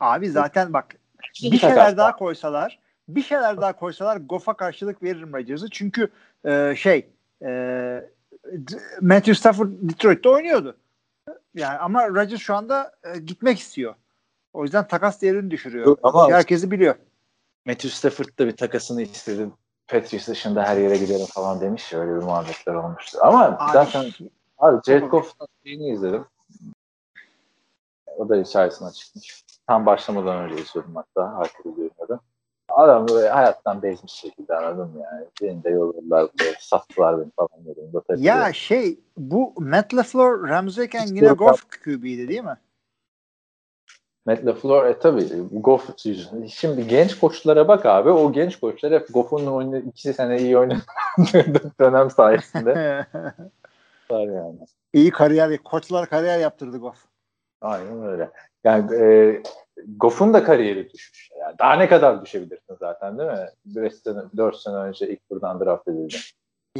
S1: Abi zaten bak bir şeyler daha koysalar bir şeyler daha koysalar Goff'a karşılık veririm Rodgers'ı. Çünkü e, şey e, Matthew Stafford Detroit'te oynuyordu. Yani ama Rodgers şu anda e, gitmek istiyor. O yüzden takas değerini düşürüyor. Ama herkesi biliyor.
S2: Matthew Stafford da bir takasını istedim. Patriots dışında her yere giderim falan demiş ya öyle bir muhabbetler olmuştu. Ama abi, zaten abi Jared Goff'un şeyini izledim. O da içerisine çıkmış. Tam başlamadan önce izliyordum hatta. Arkada görüyordu. Adam böyle hayattan bezmiş şekilde anladım yani. Beni de yolladılar böyle sattılar beni falan dedim.
S1: Ya şey bu Matt LaFleur, Ramseyken yine Goff QB'ydi değil mi?
S2: Matt LaFleur e tabi Goff şimdi genç koçlara bak abi o genç koçlar hep Goff'un oyunu iki sene iyi oynadığı dönem sayesinde var yani.
S1: İyi kariyer, koçlar kariyer yaptırdı Goff.
S2: Aynen öyle. Yani e, Goff'un da kariyeri düşmüş. Yani daha ne kadar düşebilirsin zaten değil mi? 5 sene, 4 sene önce ilk buradan draft edildi.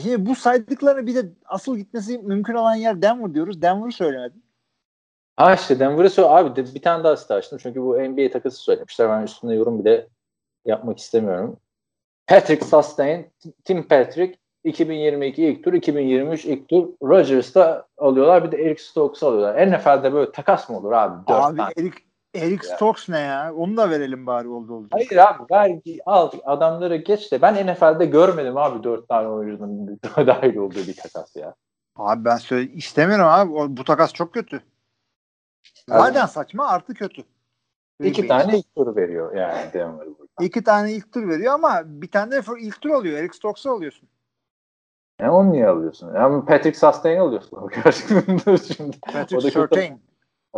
S1: Şimdi bu saydıkları bir de asıl gitmesi mümkün olan yer Denver diyoruz. Denver'ı söylemedin.
S2: Ha işte Denver'ı söyle abi de bir tane daha site açtım çünkü bu NBA takısı söylemişler. Ben üstünde yorum bile yapmak istemiyorum. Patrick Sustain, Tim Patrick 2022 ilk tur, 2023 ilk tur Rodgers'ta alıyorlar. Bir de Eric Stokes'u alıyorlar. NFL'de böyle takas mı olur abi?
S1: Abi tane. Eric, Eric Stokes ne ya? Onu da verelim bari oldu oldu.
S2: Hayır abi ver al adamları geç de ben NFL'de görmedim abi dört tane oyuncunun dahil olduğu bir takas ya.
S1: Abi ben söyle istemiyorum abi. Bu takas çok kötü. Zaten saçma artı kötü.
S2: İki tane ilk tur veriyor yani Denver burada.
S1: İki tane ilk tur veriyor ama bir tane de ilk tur alıyor. Eric Stokes'u alıyorsun.
S2: Ne yani onu niye alıyorsun? Yani Patrick Sustain alıyorsun.
S1: Şimdi. Patrick Surtain.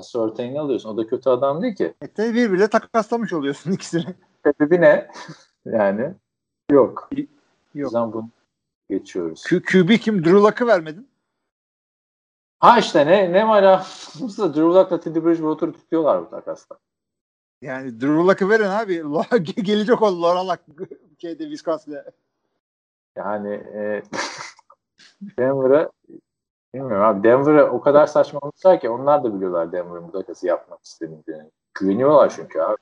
S2: Surtain'i alıyorsun. O da kötü adam değil ki.
S1: E tabi birbirle takaslamış oluyorsun ikisini.
S2: Sebebi ne? Yani yok.
S1: Yok.
S2: O zaman bunu geçiyoruz.
S1: Q QB kim? Drew Luck'ı vermedin.
S2: Ha işte ne ne var ya? Drew Luck'la Teddy Bridgewater'ı tutuyorlar bu takasla.
S1: Yani Drew Luck'ı verin abi. Gelecek o Laura Luck şeyde Wisconsin'de.
S2: Yani e, Denver'a bilmiyorum abi. Denver'a o kadar saçmalamışlar ki onlar da biliyorlar Denver'ın bu takası yapmak istediğini. Güveniyorlar çünkü abi.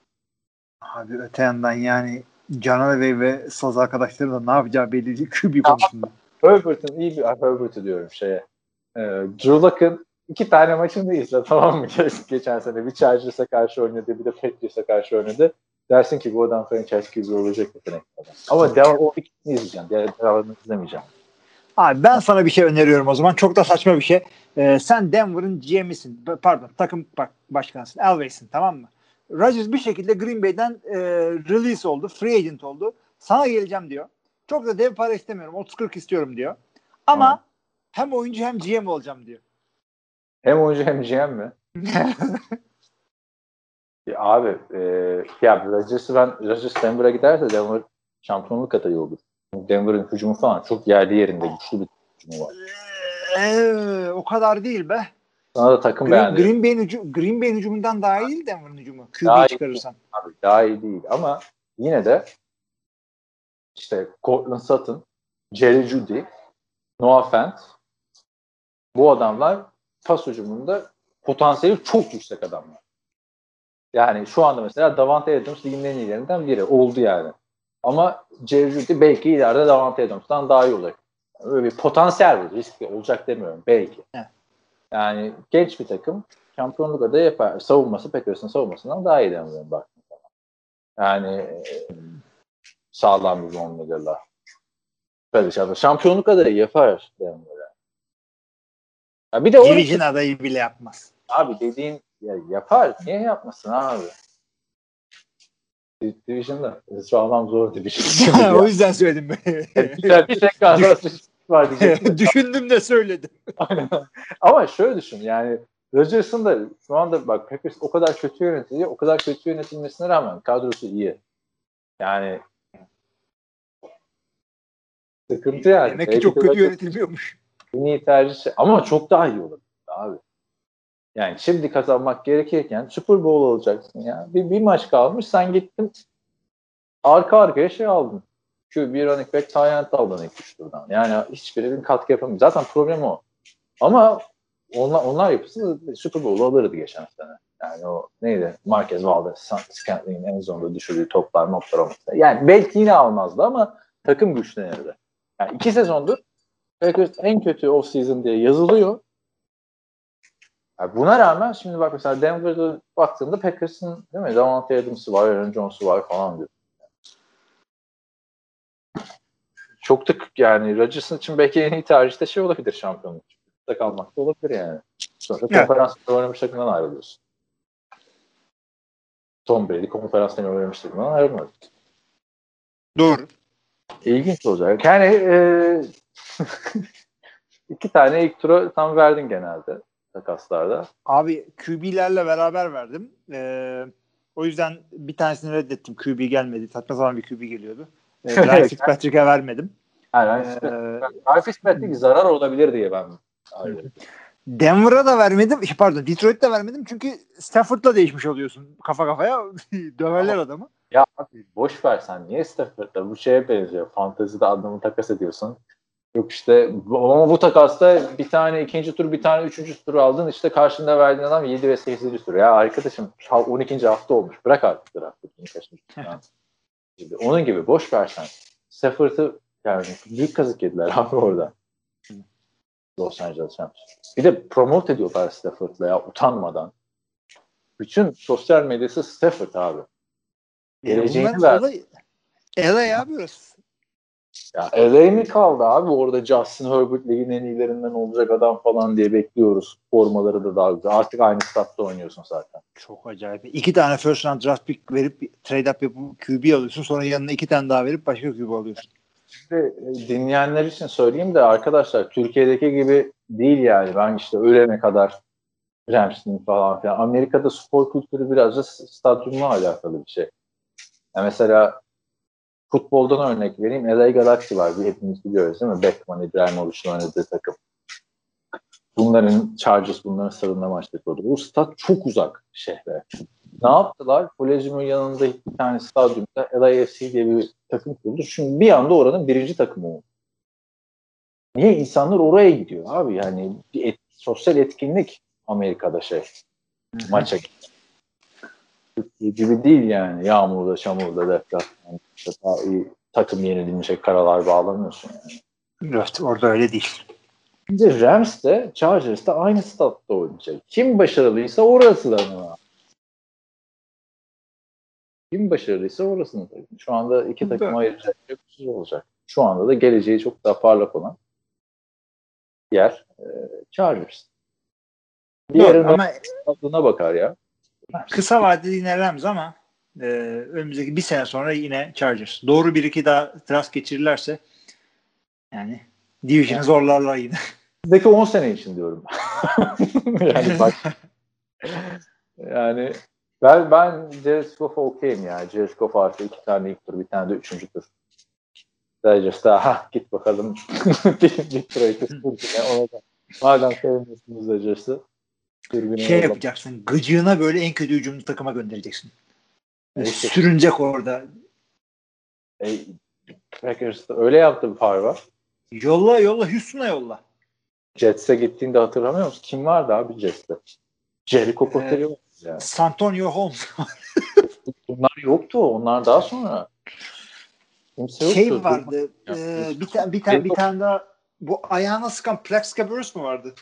S1: Abi öte yandan yani Can Alevey ve saz arkadaşları da ne yapacağı belli değil QB konusunda.
S2: Herbert'ın iyi bir Herbert'ı diyorum şeye. E, Drew Luck'ın iki tane maçını izle tamam mı? Geçen sene bir Chargers'a karşı oynadı bir de Patriots'a karşı oynadı. Dersin ki bu adam franchise QB olacak yetenek. Ama devam o ikisini izleyeceğim. Diğer devamını izlemeyeceğim.
S1: Abi ben sana bir şey öneriyorum o zaman. Çok da saçma bir şey. Ee, sen Denver'ın GM'isin. Pardon takım başkanısın. Elway'sin tamam mı? Rodgers bir şekilde Green Bay'den e, release oldu. Free agent oldu. Sana geleceğim diyor. Çok da dev para istemiyorum. 30-40 istiyorum diyor. Ama hmm. hem oyuncu hem GM olacağım diyor.
S2: Hem oyuncu hem GM mi? ya abi e, ya Rodgers'ı ben Rodgers Denver'a giderse Denver şampiyonluk adayı olur. Denver'ın hücumu falan çok yerli yerinde güçlü bir hücumu var.
S1: Ee, o kadar değil be.
S2: Sana da takım
S1: Green, beğendi. Green Bay'in, hücum, Green Bay'in hücumundan daha iyi değil Denver'ın hücumu. QB çıkarırsan.
S2: Abi, daha iyi değil ama yine de işte Cortland Sutton, Jerry Judy, Noah Fant bu adamlar pas hücumunda potansiyeli çok yüksek adamlar. Yani şu anda mesela Davante Adams ligin en iyilerinden biri. Oldu yani. Ama Judy belki ileride Davante Adams'tan daha iyi olacak. Öyle bir potansiyel var. Riskli olacak demiyorum. Belki. Evet. Yani genç bir takım şampiyonluk adayı yapar. Savunması Packers'ın savunmasından daha iyi demiyorum baktığım Yani sağlam bir onlarla. Böyle şey Şampiyonluk adayı yapar demiyorum.
S1: Ya bir de Division adayı bile yapmaz.
S2: Abi dediğin ya yapar. Niye yapmasın abi? Division'da sağlam zor division.
S1: o yüzden söyledim ben.
S2: Güzel bir tekrar
S1: var Düşündüm de söyledim.
S2: Ama şöyle düşün yani Rodgers'ın da şu anda bak Packers o kadar kötü yönetiliyor. O kadar kötü yönetilmesine rağmen kadrosu iyi. Yani sıkıntı yani.
S1: Demek ki çok kötü yönetilmiyormuş.
S2: En iyi tercih ama çok daha iyi olur abi. Yani şimdi kazanmak gerekirken Super Bowl olacaksın ya. Bir, bir maç kalmış sen gittin arka arkaya şey aldın. QB running back Tyent aldın ilk üç. Yani hiçbiri bir katkı yapamıyor. Zaten problem o. Ama onlar, onlar yapısı Super Bowl'u alırdı geçen sene. Yani o neydi? Marquez Valdez, Scantling'in en zonda düşürdüğü toplar, noktalar olması. Yani belki yine almazdı ama takım güçlenirdi. Yani iki sezondur Packers en kötü off season diye yazılıyor. Yani buna rağmen şimdi bak mesela Denver'da baktığında Packers'ın değil mi? Davante Adams'ı var, Aaron Jones'u var falan diyor. Çok da yani Rodgers'ın için belki en iyi tercih de şey olabilir şampiyonluk. Da kalmak da olabilir yani. Sonra
S1: Evet.
S2: konferansda oynamış takımdan ayrılıyorsun. Tom Brady konferanstan oynamış takımdan ayrılmadı.
S1: Doğru.
S2: İlginç olacak. Yani e, iki tane ilk tura tam verdin genelde takaslarda.
S1: Abi QB'lerle beraber verdim. Ee, o yüzden bir tanesini reddettim. QB gelmedi. Saçma zaman bir QB geliyordu. Ee, Ryan Fitzpatrick'e vermedim.
S2: Yani
S1: Ee,
S2: Ryan Fitzpatrick zarar olabilir diye ben.
S1: Denver'a da vermedim. Şey, Pardon Detroit'te vermedim. Çünkü Stafford'la değişmiş oluyorsun kafa kafaya. Döverler adamı.
S2: Ya abi boş ver sen niye Stafford'da bu şeye benziyor. Fantezide adamı takas ediyorsun. Yok işte ama bu takasta bir tane ikinci tur bir tane üçüncü tur aldın işte karşında verdiğin adam 7 ve 8. tur. Ya arkadaşım ha- 12. hafta olmuş. Bırak artık draftı. Gibi. Onun gibi boş ver sen. Stafford'ı yani büyük kazık yediler abi orada. Los Angeles Rams. Bir de promote ediyorlar Stafford'la ya utanmadan. Bütün sosyal medyası Stafford abi. Geleceğini ver.
S1: LA abi orası.
S2: Ya LA mi kaldı abi orada Justin Herbert ligin en iyilerinden olacak adam falan diye bekliyoruz. Formaları da daha güzel. Artık aynı statta oynuyorsun zaten.
S1: Çok acayip. İki tane first round draft pick verip trade up yapıp QB alıyorsun. Sonra yanına iki tane daha verip başka QB alıyorsun.
S2: Şimdi e, dinleyenler için söyleyeyim de arkadaşlar Türkiye'deki gibi değil yani. Ben işte ölene kadar Rams'in falan filan. Amerika'da spor kültürü biraz da stadyumla alakalı bir şey. Ya mesela futboldan örnek vereyim. LA Galaxy var. Bir hepimiz biliyoruz değil mi? Beckman, İbrahimovic'in oynadığı takım. Bunların Chargers, bunların sarında maçları oldu. Bu stat çok uzak şehre. Ne yaptılar? Kolezyumun yanında bir tane stadyumda LAFC diye bir takım kurdu. Şimdi bir anda oranın birinci takımı oldu. Niye? insanlar oraya gidiyor abi. Yani bir et- sosyal etkinlik Amerika'da şey. Maça Türkiye gibi değil yani. Yağmurda, çamurda, deprem. İşte daha iyi takım yenilinecek karalar bağlamıyorsun yani.
S1: Evet orada öyle değil.
S2: Şimdi Rams de Chargers de aynı statta oynayacak. Kim başarılıysa orası da ama. Kim başarılıysa orasının takımı. Şu anda iki takım
S1: Evet.
S2: ayıracak bir olacak. Şu anda da geleceği çok daha parlak olan yer e, Chargers. Diğerinin adına bakar ya.
S1: Kısa vadede yine Rams ama e, önümüzdeki bir sene sonra yine Chargers. Doğru bir iki daha draft geçirirlerse yani Division'ı zorlarlar yine.
S2: Bizdeki 10 sene için diyorum. yani bak. yani ben ben Jared Goff'a okeyim ya. Jared Goff artı iki tane ilk tur, bir tane de üçüncü tur. Sadece ha git bakalım Detroit'e Sürgün'e ona da. Madem sevmiyorsunuz Rodgers'ı Sürgün'e
S1: şey
S2: yolla.
S1: yapacaksın. Gıcığına böyle en kötü hücumlu takıma göndereceksin.
S2: Evet, işte.
S1: Sürünecek orada.
S2: E, Packers'ta öyle yaptı bir Farva.
S1: Yolla yolla Houston'a yolla.
S2: Jets'e gittiğinde hatırlamıyor musun? Kim vardı abi Jets'te? Jericho Cotter'i vardı yani.
S1: Santonio Holmes.
S2: Bunlar yoktu. Onlar daha sonra. Kimse yoktu.
S1: şey vardı. E, bir tane bir tane bir tane daha bu ayağına sıkan Plex Burst mu vardı?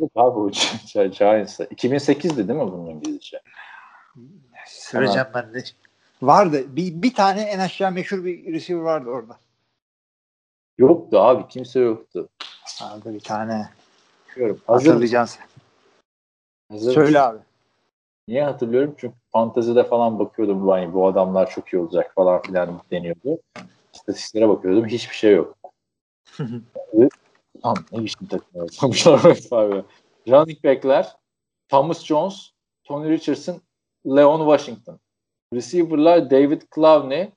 S2: Yok abi o Gi- Giants'ta. 2008'di değil mi bunun İngilizce?
S1: Süreceğim ben de. Vardı. Bir, bir tane en aşağı meşhur bir receiver vardı orada.
S2: Yoktu abi. Kimse yoktu.
S1: Vardı bir tane.
S2: Biliyorum. Hazır?
S1: Hatırlayacaksın.
S2: Hazır
S1: Söyle
S2: mısın?
S1: abi.
S2: Niye hatırlıyorum? Çünkü fantezide falan bakıyordum. Vay, bu adamlar çok iyi olacak falan filan deniyordu. İstatistiklere bakıyordum. Hiçbir şey yok. Tam ne biçim takım yapmışlar abi. Running back'ler Thomas Jones, Tony Richardson, Leon Washington. Receiver'lar David Clowney,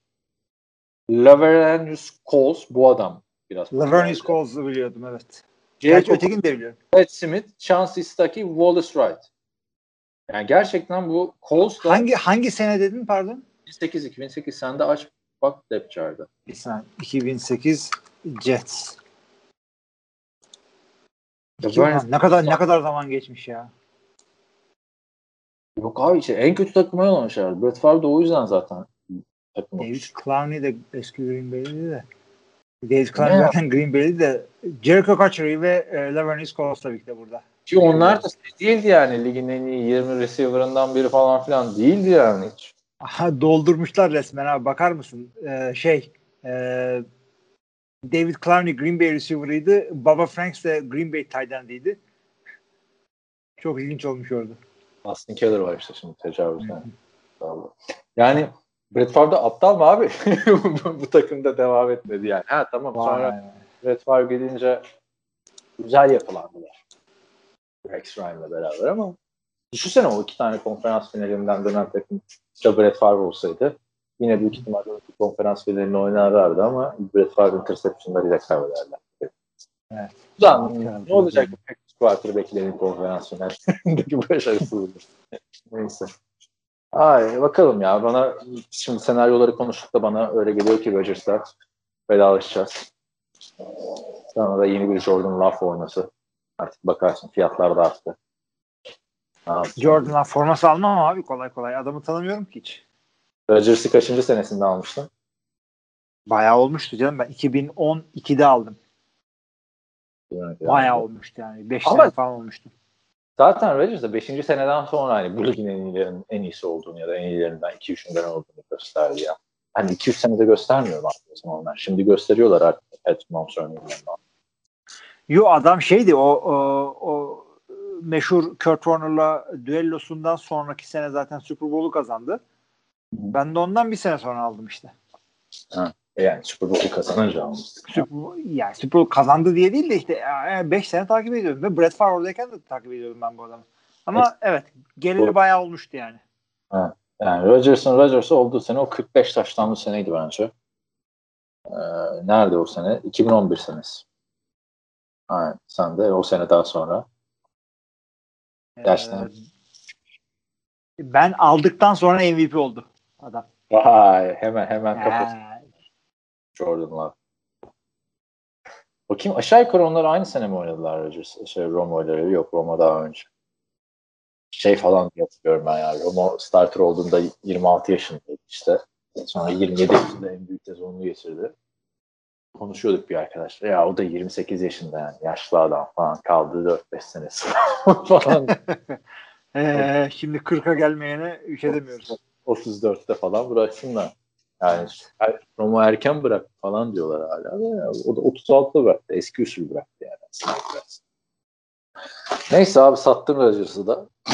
S2: Laveranues Coles bu adam biraz.
S1: Lavernius Coles'u biliyordum evet. Gerçi ötekini de biliyorum.
S2: Ed Smith, Chance Stuckey, Wallace Wright. Yani gerçekten bu Coles da
S1: Hangi hangi sene dedin pardon?
S2: 2008 2008 sen de aç Bak depth chart'a.
S1: Bir saniye. 2008 Jets.
S2: Ya
S1: 2000
S2: Burns-
S1: ne kadar ne kadar zaman geçmiş ya.
S2: Yok abi işte en kötü takıma yollamışlar. Brett Favre de o yüzden zaten takım
S1: David
S2: olmuş.
S1: Clowney de eski Green Bay'li de. David Clowney
S2: Ne?
S1: zaten Green Bay'li de Jericho Cutchery ve e, Laverne Coles tabii ki de burada.
S2: Ki onlar da değildi yani ligin en iyi 20 receiver'ından biri falan filan değildi yani hiç.
S1: Aha, doldurmuşlar resmen abi bakar mısın? Ee, şey e, David Clowney Green Bay receiver'ıydı. Baba Franks de Green Bay tight end'iydi. Çok ilginç olmuş orada.
S2: Austin Keller var işte şimdi tecavüzden. Vallahi. Yani Brett Favre aptal mı abi? bu, bu takımda devam etmedi yani. Ha tamam sonra
S1: Vay.
S2: Brett Favre gelince güzel yapılandılar. Rex Ryan'la beraber ama düşünsene o iki tane konferans finalinden dönen takım Brett Favre olsaydı yine büyük ihtimalle konferans finalini oynarlardı ama Brett Favre interceptionlarıyla kaybederler.
S1: Evet.
S2: Ulan, ne olacak bu Packers quarterback'lerin konferans finalindeki başarısızlığı? Neyse. Ay bakalım ya bana şimdi senaryoları konuştuk da bana öyle geliyor ki Rodgers'la vedalaşacağız. Sonra da yeni bir Jordan Love oyması. Artık bakarsın fiyatlar da arttı. Yapacağız?
S1: Jordan'dan forması almam abi kolay kolay. Adamı tanımıyorum ki hiç.
S2: Rodgers'ı kaçıncı senesinde almıştın?
S1: Bayağı olmuştu canım. Ben 2012'de aldım. Bayağı olmuştu yani. 5
S2: Ama-
S1: sene falan olmuştu.
S2: Zaten Rodgers da 5. seneden sonra hani bu ligin en iyilerin en iyisi olduğunu ya da en iyilerinden 2-3'ünden olduğunu gösterdi ya. Hani 2-3 senede göstermiyorlar o zamanlar. Şimdi gösteriyorlar artık. Pat Mahomes örneğinden.
S1: Yo adam şeydi o, o, o meşhur Kurt Warner'la düellosundan sonraki sene zaten Super Bowl'u kazandı. Ben de ondan bir sene sonra aldım işte.
S2: E yani Super Bowl'u kazanınca almıştık.
S1: Super, yani Super Bowl kazandı diye değil de işte 5 sene takip ediyordum. Ve Brett Favre oradayken de takip ediyordum ben bu adamı. Ama evet geleli
S2: Doğru.
S1: bayağı olmuştu yani.
S2: Yani Rodgers'ın Rodgers olduğu sene o 45 taştanlı seneydi bence. Ee, nerede o sene? 2011 senesi. Aynen. Sen de o sene daha sonra. Gerçekten.
S1: Ee, ben aldıktan sonra MVP oldu adam.
S2: Vay hemen hemen kapat.
S1: Ha,
S2: Jordan Love. Bakayım aşağı yukarı onlar aynı sene mi oynadılar Rodgers? Şey, Romo ile yok Romo daha önce. Şey falan diye hatırlıyorum ben ya. Romo starter olduğunda 26 yaşındaydı işte. Sonra 27 yaşında en büyük sezonunu geçirdi. Konuşuyorduk bir arkadaşla. Ya o da 28 yaşında yani. Yaşlı adam falan. Kaldı 4-5 senesi falan.
S1: ee, şimdi 40'a gelmeyene bir şey demiyoruz.
S2: 34'te falan bıraksınlar. Yani er- Romo erken bırak falan diyorlar hala. da. O da 36'da bıraktı. Eski usul bıraktı yani. aslında biraz. Neyse abi sattım Rodgers'ı da.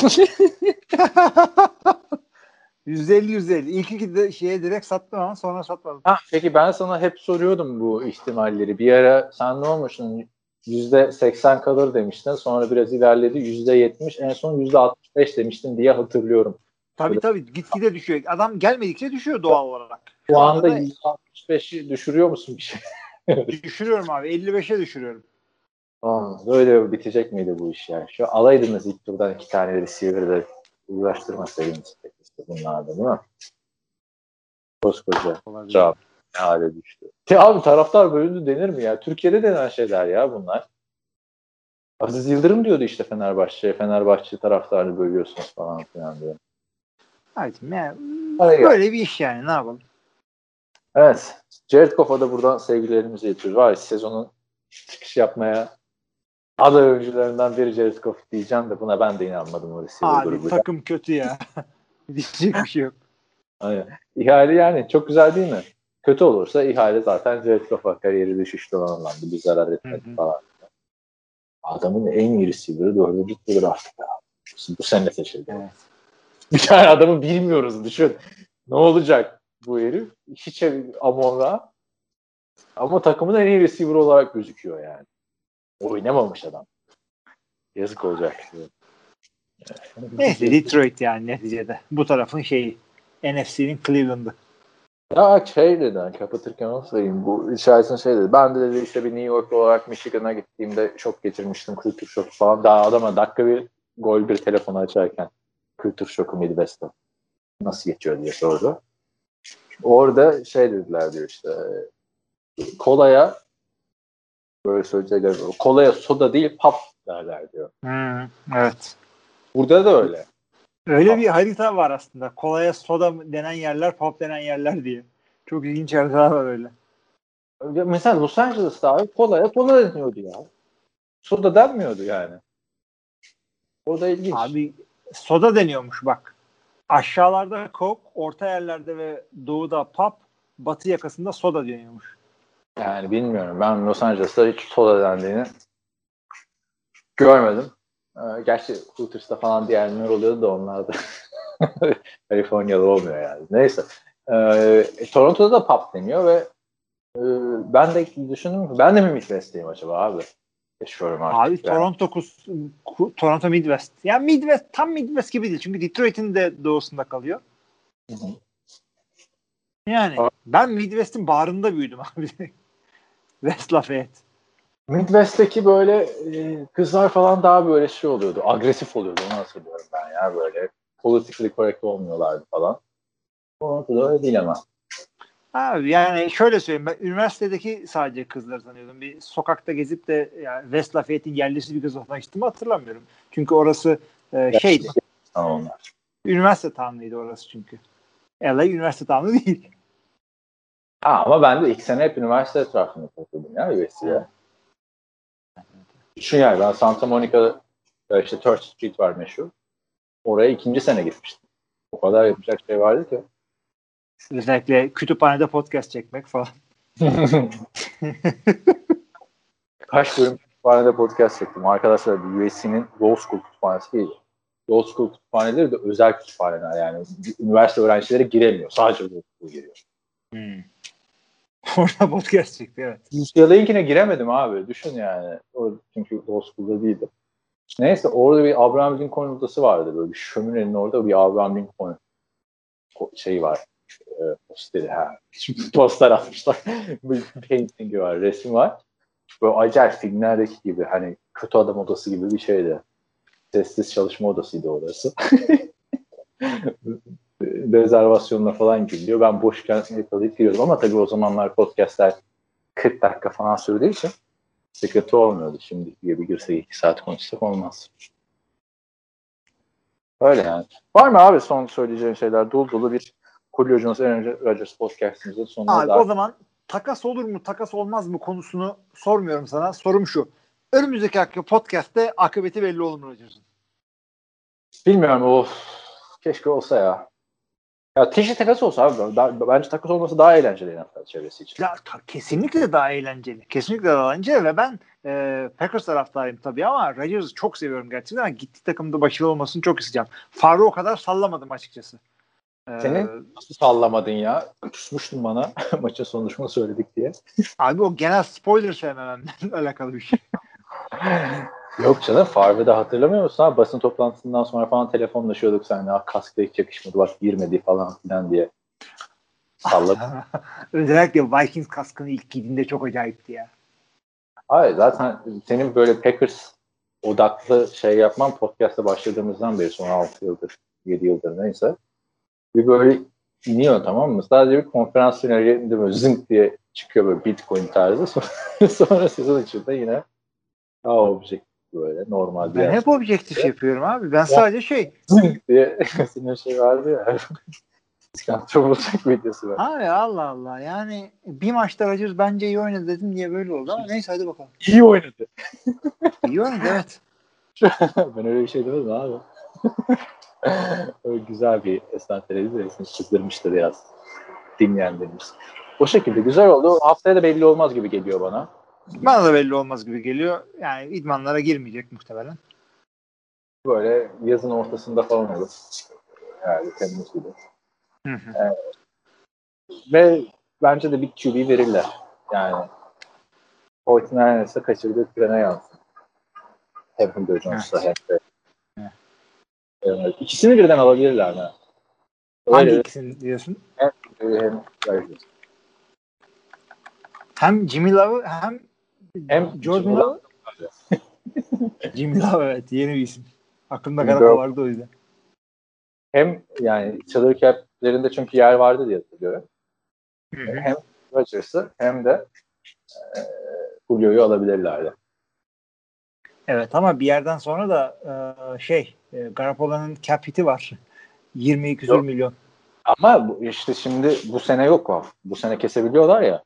S1: %50 %50. İlk iki de şeye direkt sattım ama sonra satmadım.
S2: Ha, peki ben sana hep soruyordum bu ihtimalleri. Bir ara sen ne olmuşsun? %80 kalır demiştin. Sonra biraz ilerledi. %70 en son %65 demiştin diye hatırlıyorum.
S1: Tabii tabii gitgide düşüyor. Adam gelmedikçe düşüyor doğal olarak.
S2: Şu anda
S1: anda-
S2: %65'i düşürüyor musun bir şey?
S1: Düşürüyorum abi. 55'e düşürüyorum.
S2: Aa, böyle bitecek miydi bu iş yani? Şu alaydınız ilk turdan iki tane receiver'ı uğraştırmasaydınız pek işte bunlardan değil mi? Koskoca cevap ne hale düştü. Ya abi taraftar bölündü denir mi ya? Türkiye'de denen şeyler ya bunlar. Aziz Yıldırım diyordu işte Fenerbahçe'ye. Fenerbahçe taraftarını bölüyorsunuz falan filan diyor.
S1: Hayır, yani, böyle bir iş yani ne yapalım.
S2: Evet. Jared Goff'a da buradan sevgilerimizi iletiyoruz. Var sezonun çıkış yapmaya aday oyuncularından biri Jared Goff diyeceğim de buna ben de inanmadım o receiver
S1: Abi
S2: grubuyla.
S1: takım kötü ya. Diyecek bir şey yok.
S2: Aynen. İhale yani çok güzel değil mi? Kötü olursa ihale zaten Jared Goff'a kariyeri düşüşte olan bir zarar etmedi
S1: Hı hı.
S2: falan. Adamın en iyi receiver'ı dördüncü tur draft ya. Bu sene seçildi.
S1: Evet.
S2: Bir tane adamı bilmiyoruz düşün. Ne olacak bu herif? Hiç Amonra. Ama takımın en iyi receiver olarak gözüküyor yani. Oynamamış adam. Yazık olacak.
S1: Neyse Detroit yani neticede. Bu tarafın şeyi. NFC'nin Cleveland'ı.
S2: Ya şey dedi hani kapatırken onu söyleyeyim. Bu işaretin şey dedi. Ben de dedi işte bir New York olarak Michigan'a gittiğimde şok geçirmiştim. Kültür şoku falan. Daha adama dakika bir gol bir telefonu açarken kültür şoku Midwest'te. Nasıl geçiyor diye sordu. Orada şey dediler diyor işte kolaya böyle söyleyecekler kolaya soda değil pap derler diyor.
S1: Hmm, evet.
S2: Burada da öyle.
S1: Öyle bir harita var aslında. Kolaya soda denen yerler, pop denen yerler diye. Çok ilginç haritalar var öyle.
S2: Mesela Los Angeles'ta abi kolaya kola deniyordu ya. Soda denmiyordu yani. O da ilginç.
S1: Abi soda deniyormuş bak. Aşağılarda Coke, orta yerlerde ve doğuda pop, batı yakasında soda deniyormuş.
S2: Yani bilmiyorum. Ben Los Angeles'ta hiç soda dendiğini görmedim. Ee, gerçi Hooters'ta falan diğerler oluyordu da onlar da Kaliforniya'da olmuyor yani. Neyse. Ee, Toronto'da da pop deniyor ve e, ben de düşündüm ben de mi Midwest'teyim acaba abi? Yaşıyorum artık.
S1: Abi
S2: yani.
S1: Toronto kus- ku- Toronto Midwest. Ya Midwest tam Midwest gibi değil. Çünkü Detroit'in de doğusunda kalıyor.
S2: Hı hı.
S1: Yani ben Midwest'in bağrında büyüdüm abi. West Lafayette.
S2: Midwest'teki böyle e, kızlar falan daha böyle şey oluyordu. Agresif oluyordu. Onu hatırlıyorum ben ya. Böyle politically correct olmuyorlardı falan. Toronto'da öyle değil ama.
S1: Abi yani şöyle söyleyeyim ben üniversitedeki sadece kızları tanıyordum. Bir sokakta gezip de yani West Lafayette'in yerlisi bir kızla tanıştığımı hatırlamıyorum. Çünkü orası e, şeydi.
S2: Tamam.
S1: Üniversite town'ıydı orası çünkü. LA üniversite town'u değil.
S2: Ha, ama ben de ilk sene hep üniversite etrafında takıldım ya üniversiteye. Düşün yani ben Santa Monica'da işte Third Street var meşhur. Oraya ikinci sene gitmiştim. O kadar yapacak şey vardı ki.
S1: Özellikle kütüphanede podcast çekmek falan.
S2: Kaç bölüm kütüphanede podcast çektim. Arkadaşlar USC'nin Law School kütüphanesi değil. Law School kütüphaneleri de özel kütüphaneler yani. Üniversite öğrencileri giremiyor. Sadece Law School giriyor.
S1: Hmm. Orada podcast çekti evet.
S2: UCLA'yinkine giremedim abi. Düşün yani. O, çünkü Law School'da değildi. Neyse orada bir Abraham Lincoln odası vardı. Böyle bir şöminenin orada bir Abraham Lincoln şey var. E, posteri ha. Poster atmışlar. bir painting'i var, resim var. Böyle acayip filmlerdeki gibi hani kötü adam odası gibi bir şeydi. Sessiz çalışma odasıydı orası. Rezervasyonla falan giriliyor. Ben boşken yakalayıp giriyordum ama tabii o zamanlar podcastler 40 dakika falan sürdüğü için sıkıntı olmuyordu. Şimdi gibi girsek 2 saat konuşsak olmaz. Öyle yani. Var mı abi son söyleyeceğin şeyler? Dolu dolu bir Julio Jones Aaron Rodgers podcastimizin sonuna
S1: Abi
S2: daha...
S1: o zaman takas olur mu takas olmaz mı konusunu sormuyorum sana. Sorum şu. Önümüzdeki hakkı podcast'te akıbeti belli olur mu Rodgers'ın?
S2: Bilmiyorum of. Keşke olsa ya. Ya keşke takas olsa abi. Daha, bence takas olması daha eğlenceli NFL çevresi için.
S1: Ya ta- kesinlikle daha eğlenceli. Kesinlikle daha eğlenceli ve ben e, Packers taraftarıyım tabii ama Rodgers'ı çok seviyorum gerçekten ama gittiği takımda başarılı olmasını çok isteyeceğim. Faruk'u o kadar sallamadım açıkçası.
S2: Seni nasıl sallamadın ya? Küsmüştün bana maçın sonucunu söyledik diye.
S1: Abi o genel spoiler sevmememle alakalı bir şey.
S2: Yok canım Farbe'de hatırlamıyor musun? Abi? Basın toplantısından sonra falan telefonlaşıyorduk seninle. Ah kaskta hiç yakışmadı bak girmedi falan filan diye. Salladık.
S1: Özellikle Vikings kaskını ilk giydiğinde çok acayipti ya.
S2: Hayır zaten senin böyle Packers odaklı şey yapman podcast'a başladığımızdan beri son 6 yıldır 7 yıldır neyse. Bir böyle iniyor tamam mı? Sadece bir konferans finalinde böyle zınk diye çıkıyor böyle Bitcoin tarzı. Sonra, sonra sezon içinde yine daha objektif böyle normal
S1: Ben hep objektif yapıyorum abi. Ben sadece şey
S2: zınk diye senin şey vardı ya. Bulacak videosu var.
S1: Abi Allah Allah yani bir maçta Rodgers bence iyi oynadı dedim diye böyle oldu ama neyse hadi bakalım.
S2: İyi oynadı.
S1: İyi oynadı evet.
S2: ben öyle bir şey demedim abi. Güzel bir esnafleri de seni çıldırmıştı biraz dinleyenlerimiz. O şekilde güzel oldu. Haftaya da belli olmaz gibi geliyor bana.
S1: Bana da belli olmaz gibi geliyor. Yani idmanlara girmeyecek muhtemelen.
S2: Böyle yazın ortasında falan olur. Yani Temmuz gibi.
S1: Hı hı.
S2: Ve bence de bir QB verirler. Yani Fortnite'sa kaçırdığı trene yansın. Hem Julio Jones'a hem de.
S1: Evet.
S2: İkisini birden alabilirler mi?
S1: Hangi
S2: Öyle
S1: ikisini diyorsun?
S2: hem hem Rodgers.
S1: Hem Jimmy Love hem
S2: Hem
S1: Jordan Love. Jimmy Love evet yeni bir isim. Aklımda kara vardı o yüzden.
S2: Hem yani salary cap'lerinde çünkü yer vardı diye hatırlıyorum. Hı-hı. Hem Rodgers'ı hem de e, Julio'yu alabilirlerdi.
S1: Evet ama bir yerden sonra da e, şey e, Garoppolo'nun cap hit'i var. 20 küsur milyon.
S2: Ama işte şimdi bu sene yok o. Bu sene kesebiliyorlar ya.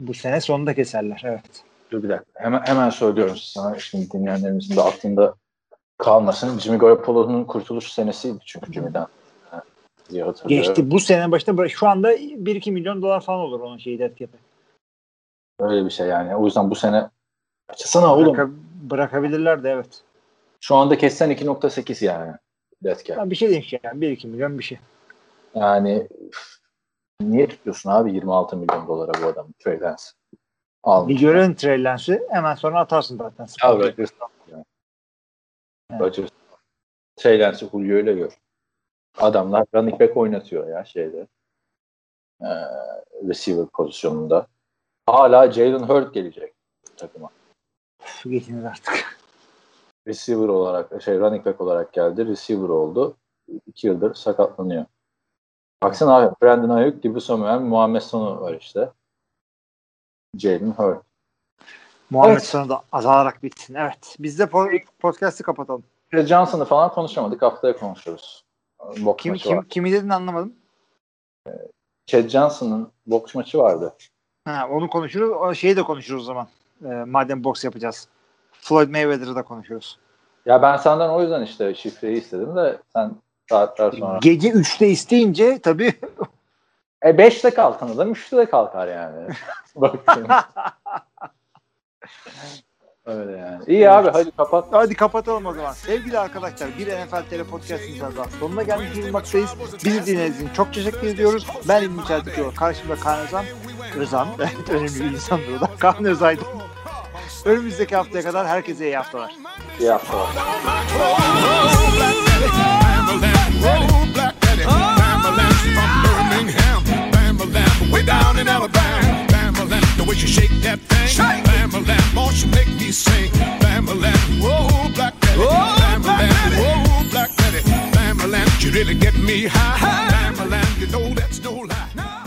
S1: Bu sene sonunda keserler evet.
S2: Dur bir dakika. Hemen, hemen söylüyorum sana. Şimdi dinleyenlerimizin de aklında kalmasın. Jimmy Garoppolo'nun kurtuluş senesiydi çünkü Jimmy'den.
S1: Geçti. Bu sene başında şu anda 1-2 milyon dolar falan olur onun şeyi dead cap'i.
S2: Öyle bir şey yani. O yüzden bu sene açısana oğlum. Bıraka,
S1: bırakabilirler de evet.
S2: Şu anda kessen 2.8 yani. Cap.
S1: Ya bir şey değil yani. 1-2 milyon bir şey.
S2: Yani niye tutuyorsun abi 26 milyon dolara bu adamı Trey Lance?
S1: Almış. Bir görelim Trey Lance'ı hemen sonra atarsın zaten.
S2: Ya Rodgers yani. evet. Rodgers Trey Lance'ı Julio ile gör. Adamlar running back oynatıyor ya şeyde. Ee, receiver pozisyonunda. Hala Jalen Hurt gelecek takıma.
S1: Geçiniz artık.
S2: Receiver olarak, şey running back olarak geldi. Receiver oldu. İki yıldır sakatlanıyor. Baksana abi Brandon Ayuk, Dibu Samuel, Muhammed Sonu var işte. Jalen Hurt.
S1: Muhammed evet. Sonu da azalarak bitsin. Evet. Biz de po- podcast'ı kapatalım.
S2: Johnson'ı falan konuşamadık. Haftaya konuşuruz.
S1: Boks kim, kim, var. kimi dedin anlamadım.
S2: Chad Johnson'ın boks maçı vardı.
S1: Ha, onu konuşuruz. O şeyi de konuşuruz o zaman. Ee, madem boks yapacağız. Floyd Mayweather'ı da konuşuruz.
S2: Ya ben senden o yüzden işte şifreyi istedim de sen saatler sonra.
S1: Gece 3'te isteyince tabii.
S2: E 5'te kalkan adam 3'te de kalkar yani. Bakın. Öyle yani. İyi evet. abi hadi kapat.
S1: Hadi kapatalım o zaman. Sevgili arkadaşlar bir NFL Tele Podcast'ın daha sonuna gelmiş bulunmaktayız. Bizi dinlediğiniz için çok teşekkür ediyoruz. Ben İlmi Çeltikyo. Karşımda Kaan Özan. Özan. Önemli bir insandır o da. Kaan Özay'dı. Önümüzdeki haftaya kadar herkese iyi haftalar.
S2: İyi haftalar. Way down in Alabama, Bamaland, the way she shake that thing, shake. Bamaland, boy, she make me sing, Bamaland, whoa, Black Betty, whoa, Bamaland, whoa, Black Betty, Bamaland, you really get me high, Bamaland, you know that's no lie.